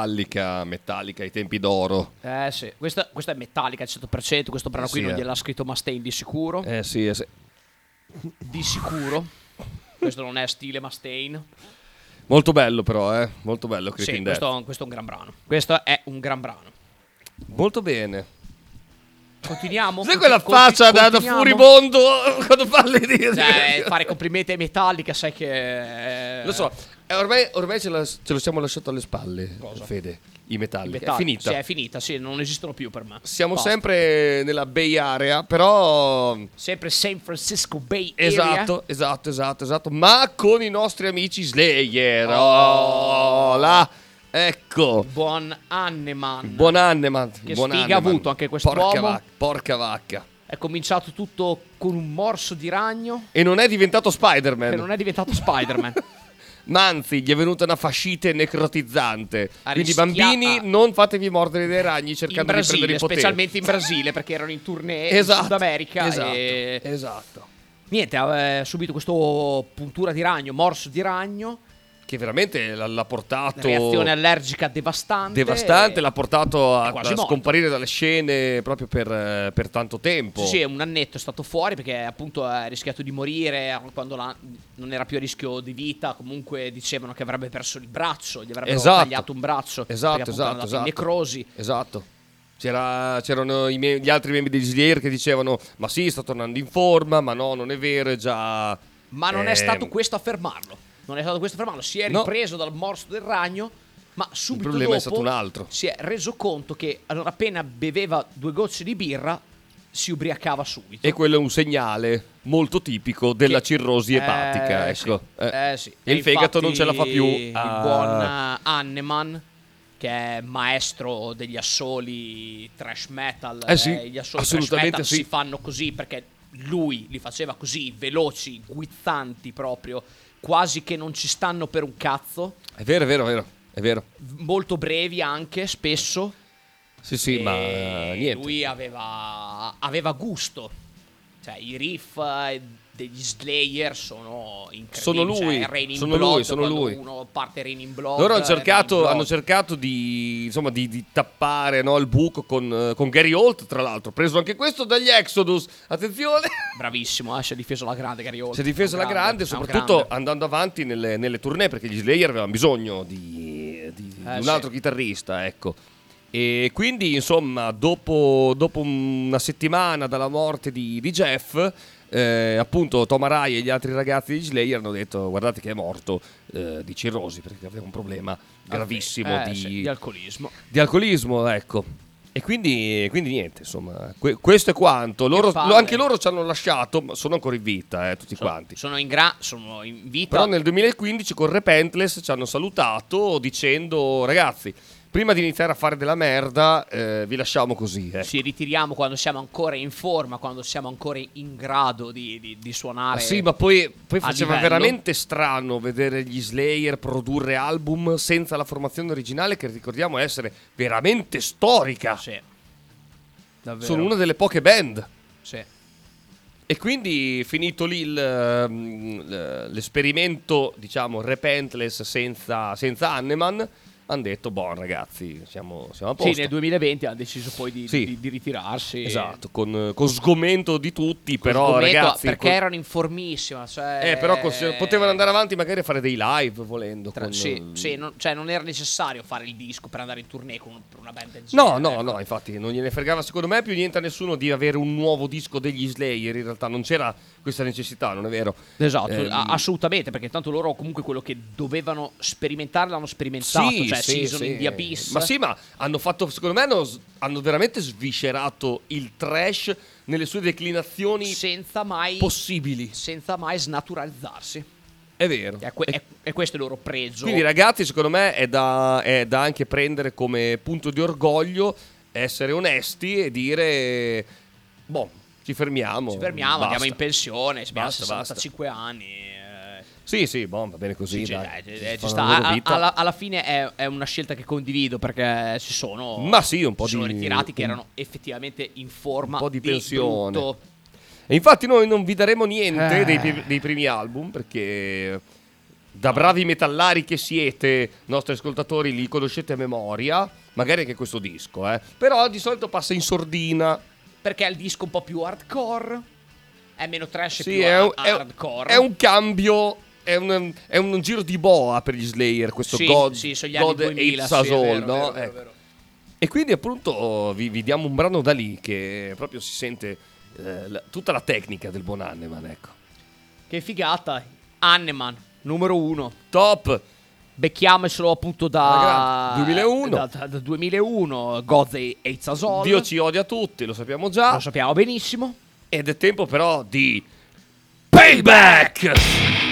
[SPEAKER 2] Metallica, Metallica ai tempi d'oro.
[SPEAKER 4] Eh sì, questa, questa è Metallica al 100%, questo brano qui
[SPEAKER 2] sì,
[SPEAKER 4] non
[SPEAKER 2] eh.
[SPEAKER 4] gliel'ha scritto Mustaine di sicuro.
[SPEAKER 2] Eh sì, eh sì.
[SPEAKER 4] Di sicuro. questo non è stile Mustaine.
[SPEAKER 2] Molto bello però, eh. Molto bello
[SPEAKER 4] Sì,
[SPEAKER 2] Cretin Death.
[SPEAKER 4] questo, questo è un gran brano. Questo è un gran brano.
[SPEAKER 2] Molto bene.
[SPEAKER 4] Continuiamo?
[SPEAKER 2] Sai quella
[SPEAKER 4] Conti-
[SPEAKER 2] faccia da, da furibondo quando parli di...
[SPEAKER 4] Cioè, fare complimenti ai Metallica, sai che... eh,
[SPEAKER 2] Lo so, eh, ormai, ormai ce, la- ce lo siamo lasciato alle spalle, Fede, i Metallica.
[SPEAKER 4] Metallica.
[SPEAKER 2] È finita.
[SPEAKER 4] Sì, è finita, sì, non esistono più per me.
[SPEAKER 2] Siamo
[SPEAKER 4] Basta.
[SPEAKER 2] sempre nella Bay Area, però...
[SPEAKER 4] Sempre San Francisco Bay Area.
[SPEAKER 2] Esatto, esatto, esatto, esatto. Ma con i nostri amici Slayer. Oh, là. Ecco.
[SPEAKER 4] Buon Anneman.
[SPEAKER 2] Buon Anneman.
[SPEAKER 4] Che
[SPEAKER 2] buon
[SPEAKER 4] sfiga ha avuto anche quest'uomo.
[SPEAKER 2] Porca vacca. Porca vacca.
[SPEAKER 4] È cominciato tutto con un morso di ragno
[SPEAKER 2] E non è diventato Spider-Man.
[SPEAKER 4] che non è diventato Spider-Man.
[SPEAKER 2] Ma anzi, gli è venuta una fascite necrotizzante.
[SPEAKER 4] Ha
[SPEAKER 2] Quindi,
[SPEAKER 4] rischia-
[SPEAKER 2] bambini,
[SPEAKER 4] ah.
[SPEAKER 2] non fatevi mordere dai ragni
[SPEAKER 4] in
[SPEAKER 2] cercando di prendere
[SPEAKER 4] Brasile,
[SPEAKER 2] il potere.
[SPEAKER 4] specialmente in Brasile, perché erano in tournée
[SPEAKER 2] Esatto,
[SPEAKER 4] in Sud America.
[SPEAKER 2] esatto,
[SPEAKER 4] e...
[SPEAKER 2] esatto.
[SPEAKER 4] Niente, ha eh, subito questo puntura di ragno, morso di ragno,
[SPEAKER 2] Che veramente l'ha portato.
[SPEAKER 4] reazione allergica devastante.
[SPEAKER 2] devastante, l'ha portato a, a scomparire dalle scene proprio per, eh, per tanto tempo.
[SPEAKER 4] Sì, sì, un annetto è stato fuori perché appunto ha rischiato di morire quando la- non era più a rischio di vita. Comunque dicevano che avrebbe perso il braccio, gli avrebbero
[SPEAKER 2] Esatto.
[SPEAKER 4] tagliato un braccio.
[SPEAKER 2] Esatto, esatto, esatto.
[SPEAKER 4] necrosi.
[SPEAKER 2] Esatto. C'era- c'erano i me- gli altri membri degli Slayer che dicevano: Ma sì, sta tornando in forma, ma no, non è vero, è già.
[SPEAKER 4] Ma non
[SPEAKER 2] eh,
[SPEAKER 4] è stato questo a fermarlo. Non è stato questo a fermarlo. Si è
[SPEAKER 2] No.
[SPEAKER 4] ripreso dal morso del ragno. Ma subito
[SPEAKER 2] problema è
[SPEAKER 4] dopo
[SPEAKER 2] stato un altro.
[SPEAKER 4] Si è reso conto che allora appena beveva due gocce di birra si ubriacava subito.
[SPEAKER 2] E quello è un segnale molto tipico della
[SPEAKER 4] Che-
[SPEAKER 2] cirrosi
[SPEAKER 4] Eh,
[SPEAKER 2] epatica. ecco.
[SPEAKER 4] sì.
[SPEAKER 2] Eh.
[SPEAKER 4] Eh, sì.
[SPEAKER 2] E il fegato non ce la fa più.
[SPEAKER 4] Il
[SPEAKER 2] a-
[SPEAKER 4] buon eh, Hanneman, che è maestro degli assoli trash metal.
[SPEAKER 2] Eh sì,
[SPEAKER 4] gli assoli
[SPEAKER 2] assolutamente
[SPEAKER 4] trash metal
[SPEAKER 2] sì.
[SPEAKER 4] si fanno così perché lui li faceva così, veloci, guizzanti proprio, quasi che non ci stanno per un cazzo.
[SPEAKER 2] È vero, è vero, è vero. È vero.
[SPEAKER 4] Molto brevi anche, spesso.
[SPEAKER 2] Sì, sì,
[SPEAKER 4] E
[SPEAKER 2] ma eh, niente.
[SPEAKER 4] Lui aveva, aveva gusto. Cioè, i riff eh, degli Slayer sono incredibili.
[SPEAKER 2] Sono lui,
[SPEAKER 4] Cioè, Rain in
[SPEAKER 2] sono
[SPEAKER 4] Blood,
[SPEAKER 2] lui, sono lui.
[SPEAKER 4] Uno parte Rain in Blood.
[SPEAKER 2] Loro hanno cercato, hanno cercato di, insomma, di, di tappare no, il buco con, eh, con Gary Holt, tra l'altro. Preso anche questo dagli Exodus. Attenzione!
[SPEAKER 4] Bravissimo, eh, si è difeso la grande Gary Holt.
[SPEAKER 2] Si è difesa
[SPEAKER 4] Un
[SPEAKER 2] la grande,
[SPEAKER 4] un
[SPEAKER 2] soprattutto
[SPEAKER 4] grande.
[SPEAKER 2] andando avanti nelle, nelle tournée, perché gli Slayer avevano bisogno di, di- di
[SPEAKER 4] Eh,
[SPEAKER 2] un
[SPEAKER 4] sì.
[SPEAKER 2] altro chitarrista, ecco. E quindi, insomma, dopo, dopo una settimana dalla morte di, di Jeff, eh, appunto Tom Araya e gli altri ragazzi di Slayer hanno detto guardate che è morto eh, di cirrosi, perché aveva un problema gravissimo
[SPEAKER 4] Eh,
[SPEAKER 2] di,
[SPEAKER 4] sì, di alcolismo.
[SPEAKER 2] di alcolismo, ecco. E quindi, quindi niente, insomma, que- questo è quanto. Loro, lo- anche loro ci hanno lasciato, ma sono ancora in vita, eh, tutti quanti.
[SPEAKER 4] Sono in, gra- sono in vita.
[SPEAKER 2] Però nel 2015 con Repentless ci hanno salutato dicendo ragazzi, prima di iniziare a fare della merda, eh, vi lasciamo così. eh."
[SPEAKER 4] Ci ritiriamo quando siamo ancora in forma, quando siamo ancora in grado di, di- di suonare.
[SPEAKER 2] Ah, sì, ma poi, poi faceva
[SPEAKER 4] livello.
[SPEAKER 2] veramente strano vedere gli Slayer produrre album senza la formazione originale che ricordiamo essere veramente storica.
[SPEAKER 4] Sì. Davvero.
[SPEAKER 2] Sono una delle poche band.
[SPEAKER 4] Sì.
[SPEAKER 2] E quindi finito lì l- l'esperimento, diciamo, repentless senza, senza Hanneman, hanno detto, boh ragazzi, siamo, siamo a
[SPEAKER 4] Sì,
[SPEAKER 2] posto.
[SPEAKER 4] nel 2020 ha deciso poi di,
[SPEAKER 2] Sì.
[SPEAKER 4] di- di ritirarsi.
[SPEAKER 2] Esatto, con, con sgomento di tutti,
[SPEAKER 4] Con
[SPEAKER 2] però ragazzi...
[SPEAKER 4] perché
[SPEAKER 2] con-
[SPEAKER 4] erano in formissima. Cioè,
[SPEAKER 2] eh, però cos- potevano andare avanti magari a fare dei live volendo.
[SPEAKER 4] Tra-
[SPEAKER 2] con-
[SPEAKER 4] sì, sì, non, cioè non era necessario fare il disco per andare in tournée con per una band del
[SPEAKER 2] No,
[SPEAKER 4] genere,
[SPEAKER 2] no,
[SPEAKER 4] ecco.
[SPEAKER 2] no, infatti non gliene fregava secondo me più niente a nessuno di avere un nuovo disco degli Slayer, in realtà non c'era questa necessità, non è vero?
[SPEAKER 4] Esatto, a- assolutamente, perché tanto loro comunque quello che dovevano sperimentare l'hanno sperimentato,
[SPEAKER 2] Sì,
[SPEAKER 4] cioè
[SPEAKER 2] sì, sì.
[SPEAKER 4] in the Abyss.
[SPEAKER 2] Ma sì, ma hanno fatto, secondo me, hanno, hanno veramente sviscerato il trash nelle sue declinazioni
[SPEAKER 4] senza mai
[SPEAKER 2] possibili.
[SPEAKER 4] senza mai snaturalizzarsi.
[SPEAKER 2] È vero.
[SPEAKER 4] È, que- è- è questo il loro pregio.
[SPEAKER 2] Quindi, ragazzi, secondo me è da, è da anche prendere come punto di orgoglio essere onesti e dire: Boh, ci fermiamo.
[SPEAKER 4] Ci fermiamo,
[SPEAKER 2] basta.
[SPEAKER 4] andiamo in pensione, abbiamo
[SPEAKER 2] Basta,
[SPEAKER 4] 65 anni. eh,
[SPEAKER 2] Sì, sì, boh, va bene così.
[SPEAKER 4] sì,
[SPEAKER 2] dai.
[SPEAKER 4] eh, ci
[SPEAKER 2] fanno
[SPEAKER 4] sta.
[SPEAKER 2] la loro
[SPEAKER 4] A-
[SPEAKER 2] vita.
[SPEAKER 4] alla, alla fine è, è una scelta che condivido perché si sono,
[SPEAKER 2] Ma sì, un po'
[SPEAKER 4] si sono
[SPEAKER 2] di-
[SPEAKER 4] ritirati che
[SPEAKER 2] un-
[SPEAKER 4] erano effettivamente in forma
[SPEAKER 2] un po' di pensione.
[SPEAKER 4] brutto.
[SPEAKER 2] E infatti noi non vi daremo niente
[SPEAKER 4] Eh.
[SPEAKER 2] dei, dei primi album perché
[SPEAKER 10] da bravi metallari che siete, nostri ascoltatori, li conoscete a memoria. Magari anche questo disco, eh. Però di solito passa in sordina.
[SPEAKER 4] Perché è il disco un po' più hardcore. È meno trash e
[SPEAKER 10] Sì,
[SPEAKER 4] più
[SPEAKER 10] è un,
[SPEAKER 4] ha- hardcore.
[SPEAKER 10] è un cambio. È un, è un giro di boa per gli Slayer. Questo
[SPEAKER 4] Sì,
[SPEAKER 10] God,
[SPEAKER 4] sì, sono gli anni
[SPEAKER 10] God
[SPEAKER 4] 2000,
[SPEAKER 10] Hates Us
[SPEAKER 4] sì, vero,
[SPEAKER 10] no?
[SPEAKER 4] vero, vero,
[SPEAKER 10] Ecco.
[SPEAKER 4] vero.
[SPEAKER 10] E quindi appunto vi, vi diamo un brano da lì che proprio si sente eh, la- tutta la tecnica del buon Hanneman, ecco.
[SPEAKER 4] Che figata. Hanneman, numero uno.
[SPEAKER 10] Top!
[SPEAKER 4] Becchiamocelo appunto da...
[SPEAKER 10] Alla grande. 2001.
[SPEAKER 4] Da, da- da 2001, God Hates Us All.
[SPEAKER 10] Dio ci odia tutti, lo sappiamo già.
[SPEAKER 4] Lo sappiamo benissimo.
[SPEAKER 10] Ed è tempo però di Payback!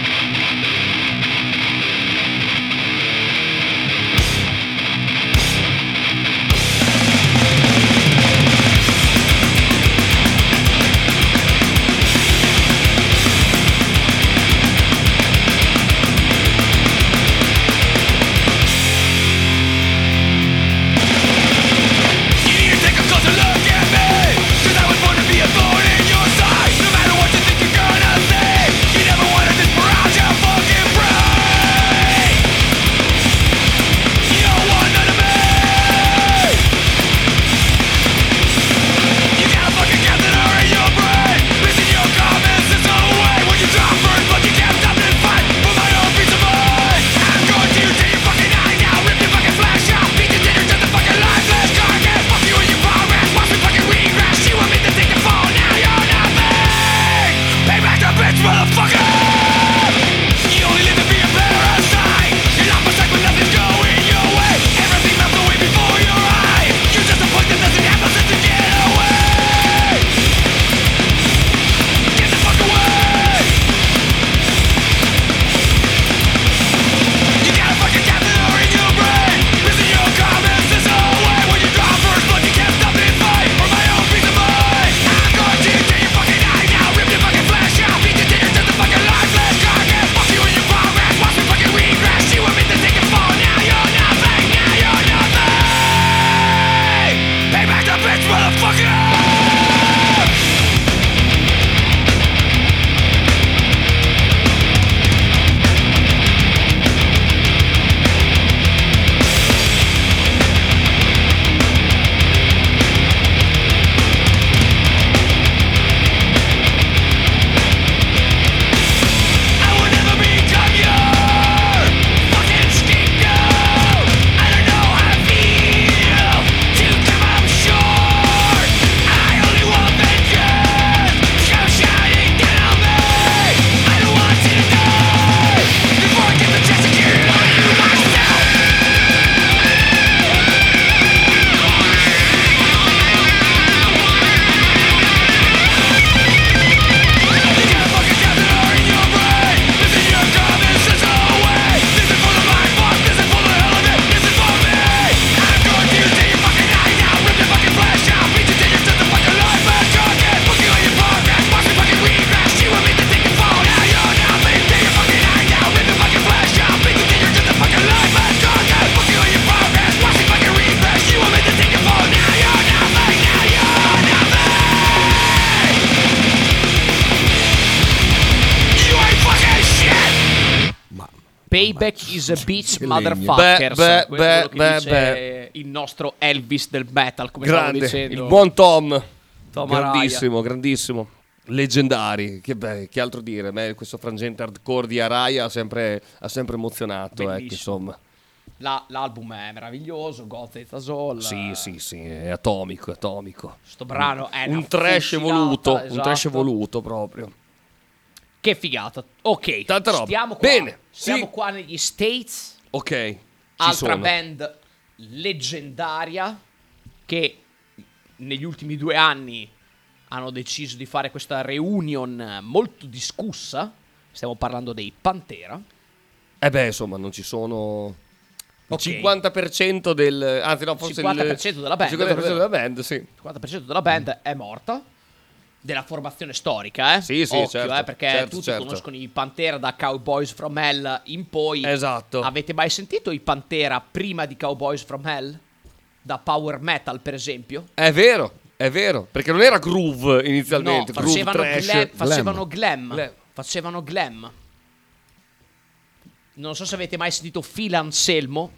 [SPEAKER 4] A bitch, motherfuckers.
[SPEAKER 10] Beh, beh, beh, beh.
[SPEAKER 4] il nostro Elvis del metal, come stavo
[SPEAKER 10] Grande,
[SPEAKER 4] dicendo.
[SPEAKER 10] il buon Tom.
[SPEAKER 4] Tom
[SPEAKER 10] grandissimo, grandissimo. Leggendari, che, beh, che altro dire? Me questo frangente hardcore di Araya ha sempre, ha sempre emozionato. Ecco, insomma.
[SPEAKER 4] La- l'album è meraviglioso, God Hates Us All.
[SPEAKER 10] Sì, sì, sì, è atomico, è atomico.
[SPEAKER 4] Sto brano è
[SPEAKER 10] un trash evoluto, un
[SPEAKER 4] esatto.
[SPEAKER 10] trash evoluto proprio.
[SPEAKER 4] Che figata. Ok,
[SPEAKER 10] Tanta roba.
[SPEAKER 4] stiamo qua.
[SPEAKER 10] Bene,
[SPEAKER 4] Siamo
[SPEAKER 10] sì.
[SPEAKER 4] qua negli States.
[SPEAKER 10] Ok, ci
[SPEAKER 4] altra
[SPEAKER 10] sono.
[SPEAKER 4] band leggendaria che negli ultimi due anni hanno deciso di fare questa reunion molto discussa. Stiamo parlando dei Pantera.
[SPEAKER 10] Eh beh, insomma, non ci sono... Il
[SPEAKER 4] Ok.
[SPEAKER 10] 50% del... Anzi no, forse
[SPEAKER 4] 50%
[SPEAKER 10] il...
[SPEAKER 4] della band,
[SPEAKER 10] Il 50%
[SPEAKER 4] vero, vero.
[SPEAKER 10] della band, sì.
[SPEAKER 4] Il 50% della band è morta. Della formazione storica, eh?
[SPEAKER 10] Sì, sì,
[SPEAKER 4] Occhio,
[SPEAKER 10] certo,
[SPEAKER 4] eh, perché
[SPEAKER 10] certo,
[SPEAKER 4] tutti
[SPEAKER 10] certo.
[SPEAKER 4] conoscono i Pantera da Cowboys from Hell in poi.
[SPEAKER 10] Esatto.
[SPEAKER 4] Avete mai sentito i Pantera prima di Cowboys from Hell? Da Power Metal, per esempio?
[SPEAKER 10] È vero, è vero. Perché non era groove inizialmente,
[SPEAKER 4] no,
[SPEAKER 10] groove
[SPEAKER 4] facevano
[SPEAKER 10] trash.
[SPEAKER 4] glam, facevano glam.
[SPEAKER 10] Glam.
[SPEAKER 4] Facevano glam. non so se avete mai sentito Phil Anselmo,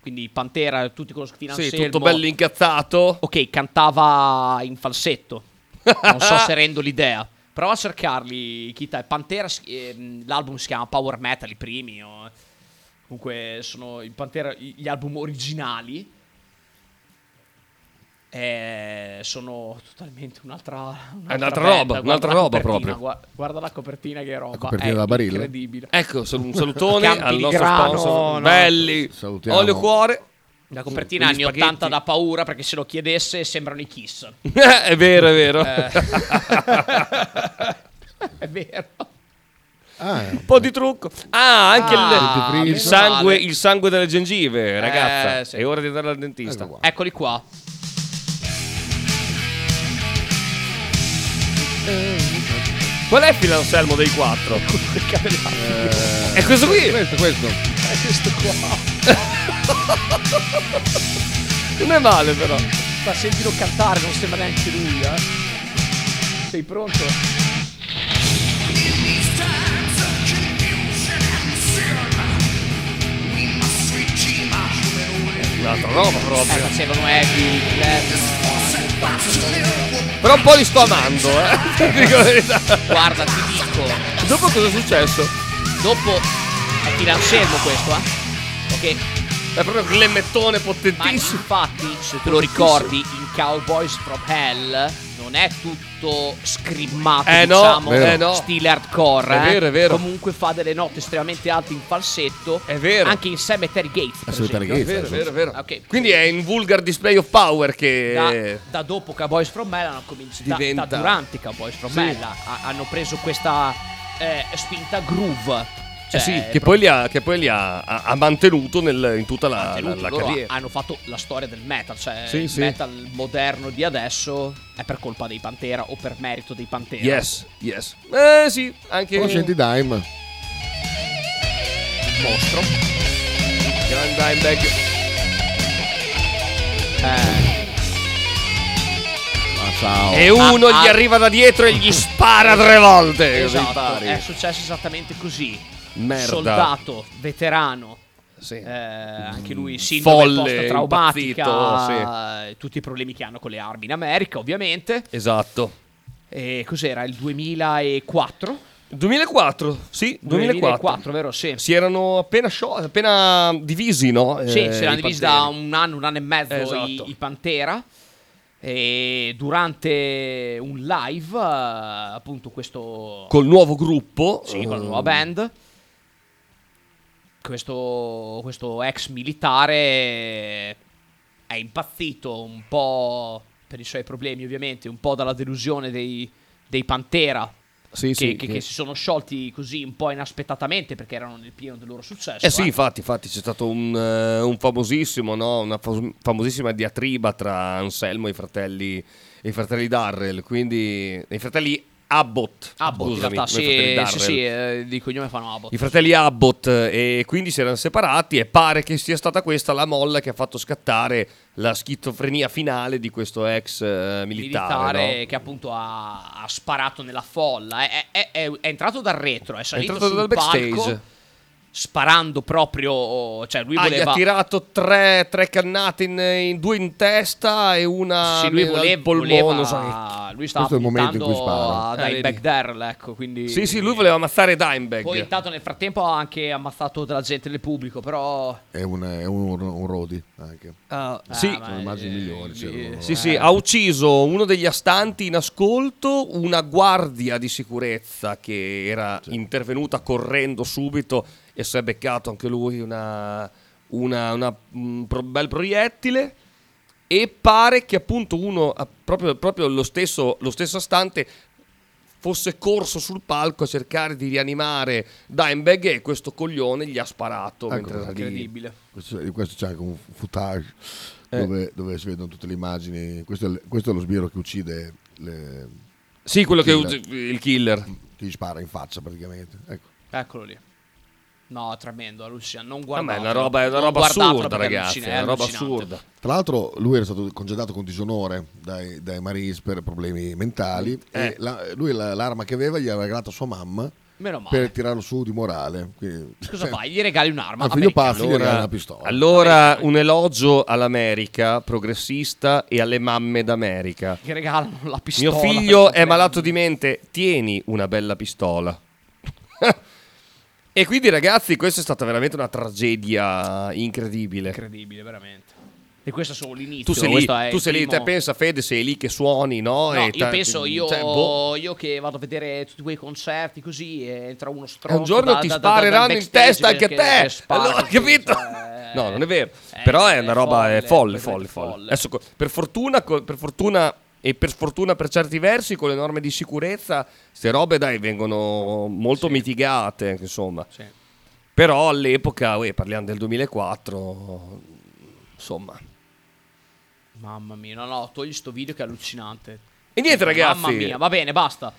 [SPEAKER 4] quindi Pantera, tutti conoscono Phil
[SPEAKER 2] Sì,
[SPEAKER 4] Anselmo.
[SPEAKER 2] tutto bello incazzato.
[SPEAKER 4] Ok, cantava in falsetto. Non so se rendo l'idea. Prova a cercarli, Kita. Pantera, ehm, l'album si chiama Power Metal, i primi. o- comunque sono i Pantera, gli album originali. Eh, sono totalmente un'altra,
[SPEAKER 2] un'altra
[SPEAKER 4] band.
[SPEAKER 2] roba,
[SPEAKER 4] Guarda
[SPEAKER 2] un'altra
[SPEAKER 4] la
[SPEAKER 2] roba proprio.
[SPEAKER 4] gua- Guarda la copertina che roba.
[SPEAKER 5] copertina
[SPEAKER 4] è
[SPEAKER 5] da barile?
[SPEAKER 4] incredibile.
[SPEAKER 2] Ecco, un salutone al nostro
[SPEAKER 4] grano,
[SPEAKER 2] sponsor.
[SPEAKER 4] no.
[SPEAKER 2] Belli.
[SPEAKER 5] Salutiamo.
[SPEAKER 2] Olio cuore.
[SPEAKER 4] La copertina
[SPEAKER 2] Quegli
[SPEAKER 4] anni 80
[SPEAKER 2] spaghetti.
[SPEAKER 4] da paura perché se lo chiedesse sembrano i Kiss.
[SPEAKER 2] è vero, è vero.
[SPEAKER 4] Eh. è vero.
[SPEAKER 5] Ah,
[SPEAKER 2] Un po' di trucco. Ah, anche
[SPEAKER 4] Ah,
[SPEAKER 2] il, il sangue, il sangue delle gengive, ragazza.
[SPEAKER 4] Eh, sì.
[SPEAKER 2] È ora di andare al dentista.
[SPEAKER 5] Ecco qua.
[SPEAKER 4] Eccoli qua.
[SPEAKER 2] Qual è il filo Anselmo dei quattro? È questo qui.
[SPEAKER 5] questo, questo.
[SPEAKER 4] Questo qua.
[SPEAKER 2] Non è male, però.
[SPEAKER 4] Ma sentilo cantare, non sembra neanche lui, eh. Sei pronto?
[SPEAKER 2] Un'altra roba
[SPEAKER 4] Eh,
[SPEAKER 2] proprio.
[SPEAKER 4] facevano heavy.
[SPEAKER 2] Però un po' li sto amando, eh. Ti dico la verità.
[SPEAKER 4] Guarda, ti dico.
[SPEAKER 2] Dopo cosa è successo?
[SPEAKER 4] Dopo è Phil Anselmo questo, eh. Ok.
[SPEAKER 2] È proprio glemmettone
[SPEAKER 4] Ma
[SPEAKER 2] potentissimo.
[SPEAKER 4] infatti, se te lo ricordi, in Cowboys from Hell non è tutto scrimmato,
[SPEAKER 2] Eh no,
[SPEAKER 4] diciamo,
[SPEAKER 2] eh no.
[SPEAKER 4] stile hardcore.
[SPEAKER 2] È
[SPEAKER 4] eh.
[SPEAKER 2] vero, è vero.
[SPEAKER 4] Comunque fa delle note estremamente alte in falsetto.
[SPEAKER 2] È vero.
[SPEAKER 4] Anche in Cemetery Gates. per
[SPEAKER 5] Cemetery
[SPEAKER 4] esempio.
[SPEAKER 2] È vero, è vero, è vero.
[SPEAKER 4] Ok.
[SPEAKER 2] Quindi è in vulgar display of power che.
[SPEAKER 4] Da, da dopo Cowboys from Hell hanno cominciato da-
[SPEAKER 2] Diventa-
[SPEAKER 4] da, durante Cowboys from
[SPEAKER 2] Sì.
[SPEAKER 4] Hell ha- hanno preso questa eh, spinta groove
[SPEAKER 2] Eh
[SPEAKER 4] Cioè,
[SPEAKER 2] sì, che poi li ha, che poi li ha, ha- ha mantenuto nel- in tutta la, la, la carriera.
[SPEAKER 4] hanno fatto la storia del metal, cioè
[SPEAKER 2] Sì,
[SPEAKER 4] il
[SPEAKER 2] sì.
[SPEAKER 4] metal moderno di adesso è per colpa dei Pantera o per merito dei Pantera.
[SPEAKER 2] Yes, yes. Eh sì, anche
[SPEAKER 5] Conoscenti Dime.
[SPEAKER 4] Mostro.
[SPEAKER 2] Grand Dimebag.
[SPEAKER 4] Eh,
[SPEAKER 5] Ma ciao.
[SPEAKER 2] E uno
[SPEAKER 4] Ah,
[SPEAKER 2] gli
[SPEAKER 4] ah.
[SPEAKER 2] arriva da dietro e gli spara tre volte. così
[SPEAKER 4] esatto, è successo esattamente così.
[SPEAKER 2] Merda.
[SPEAKER 4] Soldato, veterano,
[SPEAKER 2] Sì.
[SPEAKER 4] eh, anche lui sindrome
[SPEAKER 2] Folle,
[SPEAKER 4] post-traumatica,
[SPEAKER 2] impazzito,
[SPEAKER 4] eh, tutti i problemi che hanno con le armi in America, ovviamente.
[SPEAKER 2] Esatto.
[SPEAKER 4] E cos'era? Il 2004?
[SPEAKER 2] 2004, sì, 2004.
[SPEAKER 4] 2004, vero? Sì.
[SPEAKER 2] Si erano appena, scio- appena divisi, no?
[SPEAKER 4] Sì,
[SPEAKER 2] Eh,
[SPEAKER 4] si erano divisi da un anno, un anno e mezzo
[SPEAKER 2] Esatto.
[SPEAKER 4] i, i Pantera. E durante un live, eh, appunto, questo.
[SPEAKER 2] Col nuovo gruppo.
[SPEAKER 4] Sì, con la
[SPEAKER 2] eh,
[SPEAKER 4] nuova band. Questo, questo ex militare è impazzito un po' per i suoi problemi, ovviamente, un po' dalla delusione dei, dei Pantera.
[SPEAKER 2] Sì,
[SPEAKER 4] che,
[SPEAKER 2] sì,
[SPEAKER 4] che-
[SPEAKER 2] che-
[SPEAKER 4] si sono sciolti così un po' inaspettatamente perché erano nel pieno del loro successo.
[SPEAKER 2] Eh sì,
[SPEAKER 4] eh.
[SPEAKER 2] infatti, infatti c'è stato un, eh, un famosissimo, no? una fam- famosissima diatriba tra Anselmo e i fratelli, i fratelli Darrell, quindi i fratelli Abbott.
[SPEAKER 4] Abbott, in
[SPEAKER 2] scusami,
[SPEAKER 4] realtà
[SPEAKER 2] non i fratelli
[SPEAKER 4] sì, sì, sì, eh, di cognome fanno Abbott.
[SPEAKER 2] I fratelli Abbott e quindi si erano separati e pare che sia stata questa la molla che ha fatto scattare la schizofrenia finale di questo ex eh, militare.
[SPEAKER 4] militare
[SPEAKER 2] no?
[SPEAKER 4] che appunto ha, ha sparato nella folla. È, è- è- è entrato dal retro, è salito
[SPEAKER 2] entrato
[SPEAKER 4] sul
[SPEAKER 2] dal backstage.
[SPEAKER 4] Sparando proprio. Cioè, lui
[SPEAKER 2] Ah, gli
[SPEAKER 4] voleva.
[SPEAKER 2] ha tirato tre, tre cannate in, in- due in testa e una
[SPEAKER 4] Sì, lui voleva,
[SPEAKER 2] polmone.
[SPEAKER 4] voleva-
[SPEAKER 2] che-
[SPEAKER 4] lui stava
[SPEAKER 5] Questo è il momento in
[SPEAKER 4] puntando
[SPEAKER 5] cui spara.
[SPEAKER 4] a
[SPEAKER 2] Eh,
[SPEAKER 4] Dimebag
[SPEAKER 2] vedi.
[SPEAKER 4] Darrell, ecco, quindi...
[SPEAKER 2] Sì, sì, lui voleva ammazzare Dimebag.
[SPEAKER 4] Poi intanto nel frattempo ha anche ammazzato della gente nel pubblico, però...
[SPEAKER 5] È un, è un, un Rodi anche.
[SPEAKER 2] Ah, sì.
[SPEAKER 4] ma-
[SPEAKER 5] Sono immagini
[SPEAKER 4] eh,
[SPEAKER 5] migliori.
[SPEAKER 4] eh,
[SPEAKER 5] c'erano.
[SPEAKER 2] Sì, sì, ha ucciso uno degli astanti in ascolto, una guardia di sicurezza che era intervenuta correndo subito e si è beccato anche lui una, una- una- un bel proiettile. E pare che appunto uno, proprio, proprio lo, stesso, lo stesso astante, fosse corso sul palco a cercare di rianimare Dimebag e questo coglione gli ha sparato.
[SPEAKER 5] Ecco,
[SPEAKER 2] mentre.
[SPEAKER 4] Incredibile.
[SPEAKER 5] Questo, questo c'è anche un footage
[SPEAKER 2] Eh.
[SPEAKER 5] dove, dove si vedono tutte le immagini. Questo è, il- questo è lo sbirro che uccide le,
[SPEAKER 2] Sì, quello che
[SPEAKER 5] Killer.
[SPEAKER 2] il killer.
[SPEAKER 5] che gli spara in faccia praticamente. Ecco.
[SPEAKER 4] Eccolo lì. No, tremendo, allucinante. Non
[SPEAKER 2] Vabbè,
[SPEAKER 4] guardatelo.
[SPEAKER 2] è una roba, è una roba assurda, ragazzi. È una roba assurda.
[SPEAKER 5] Tra l'altro lui era stato congedato con disonore dai, dai Marines per problemi mentali
[SPEAKER 2] Eh.
[SPEAKER 5] e la- lui la- l'arma che aveva gli aveva regalato sua mamma
[SPEAKER 4] Meno male.
[SPEAKER 5] per tirarlo su di morale. Quindi,
[SPEAKER 4] Cosa
[SPEAKER 5] cioè,
[SPEAKER 4] fai? Gli regali un'arma?
[SPEAKER 5] Al figlio
[SPEAKER 4] americana.
[SPEAKER 5] pazzo gli regali una pistola.
[SPEAKER 2] Allora, un elogio all'America progressista e alle mamme d'America.
[SPEAKER 4] Che regalano la pistola.
[SPEAKER 2] Mio figlio è malato di mente, tieni una bella pistola. e quindi ragazzi, questa è stata veramente una tragedia incredibile.
[SPEAKER 4] Incredibile, veramente. E questo è solo l'inizio.
[SPEAKER 2] Tu sei lì,
[SPEAKER 4] è
[SPEAKER 2] tu sei lì, te pensa Fede, sei lì che suoni, no?
[SPEAKER 4] No,
[SPEAKER 2] E
[SPEAKER 4] io
[SPEAKER 2] ta-
[SPEAKER 4] penso, io,
[SPEAKER 2] cioè, boh.
[SPEAKER 4] io che vado a vedere tutti quei concerti così e entra uno stronzo
[SPEAKER 2] un giorno
[SPEAKER 4] da-
[SPEAKER 2] ti
[SPEAKER 4] da- da- da-
[SPEAKER 2] spareranno
[SPEAKER 4] dal
[SPEAKER 2] in testa anche
[SPEAKER 4] che-
[SPEAKER 2] te.
[SPEAKER 4] che spara
[SPEAKER 2] Allora,
[SPEAKER 4] così,
[SPEAKER 2] capito?
[SPEAKER 4] cioè,
[SPEAKER 2] No, non è vero.
[SPEAKER 4] eh,
[SPEAKER 2] Però è
[SPEAKER 4] è
[SPEAKER 2] una roba è
[SPEAKER 4] folle,
[SPEAKER 2] folle,
[SPEAKER 4] è
[SPEAKER 2] folle,
[SPEAKER 4] folle.
[SPEAKER 2] Adesso, per fortuna, per fortuna e per fortuna per certi versi con le norme di sicurezza, queste robe dai vengono molto mitigate, insomma.
[SPEAKER 4] Sì.
[SPEAKER 2] Però all'epoca, uè, parliamo del 2004, insomma.
[SPEAKER 4] Mamma mia, no, no, togli sto video che è allucinante.
[SPEAKER 2] E niente ragazzi.
[SPEAKER 4] Mamma mia, va bene, basta.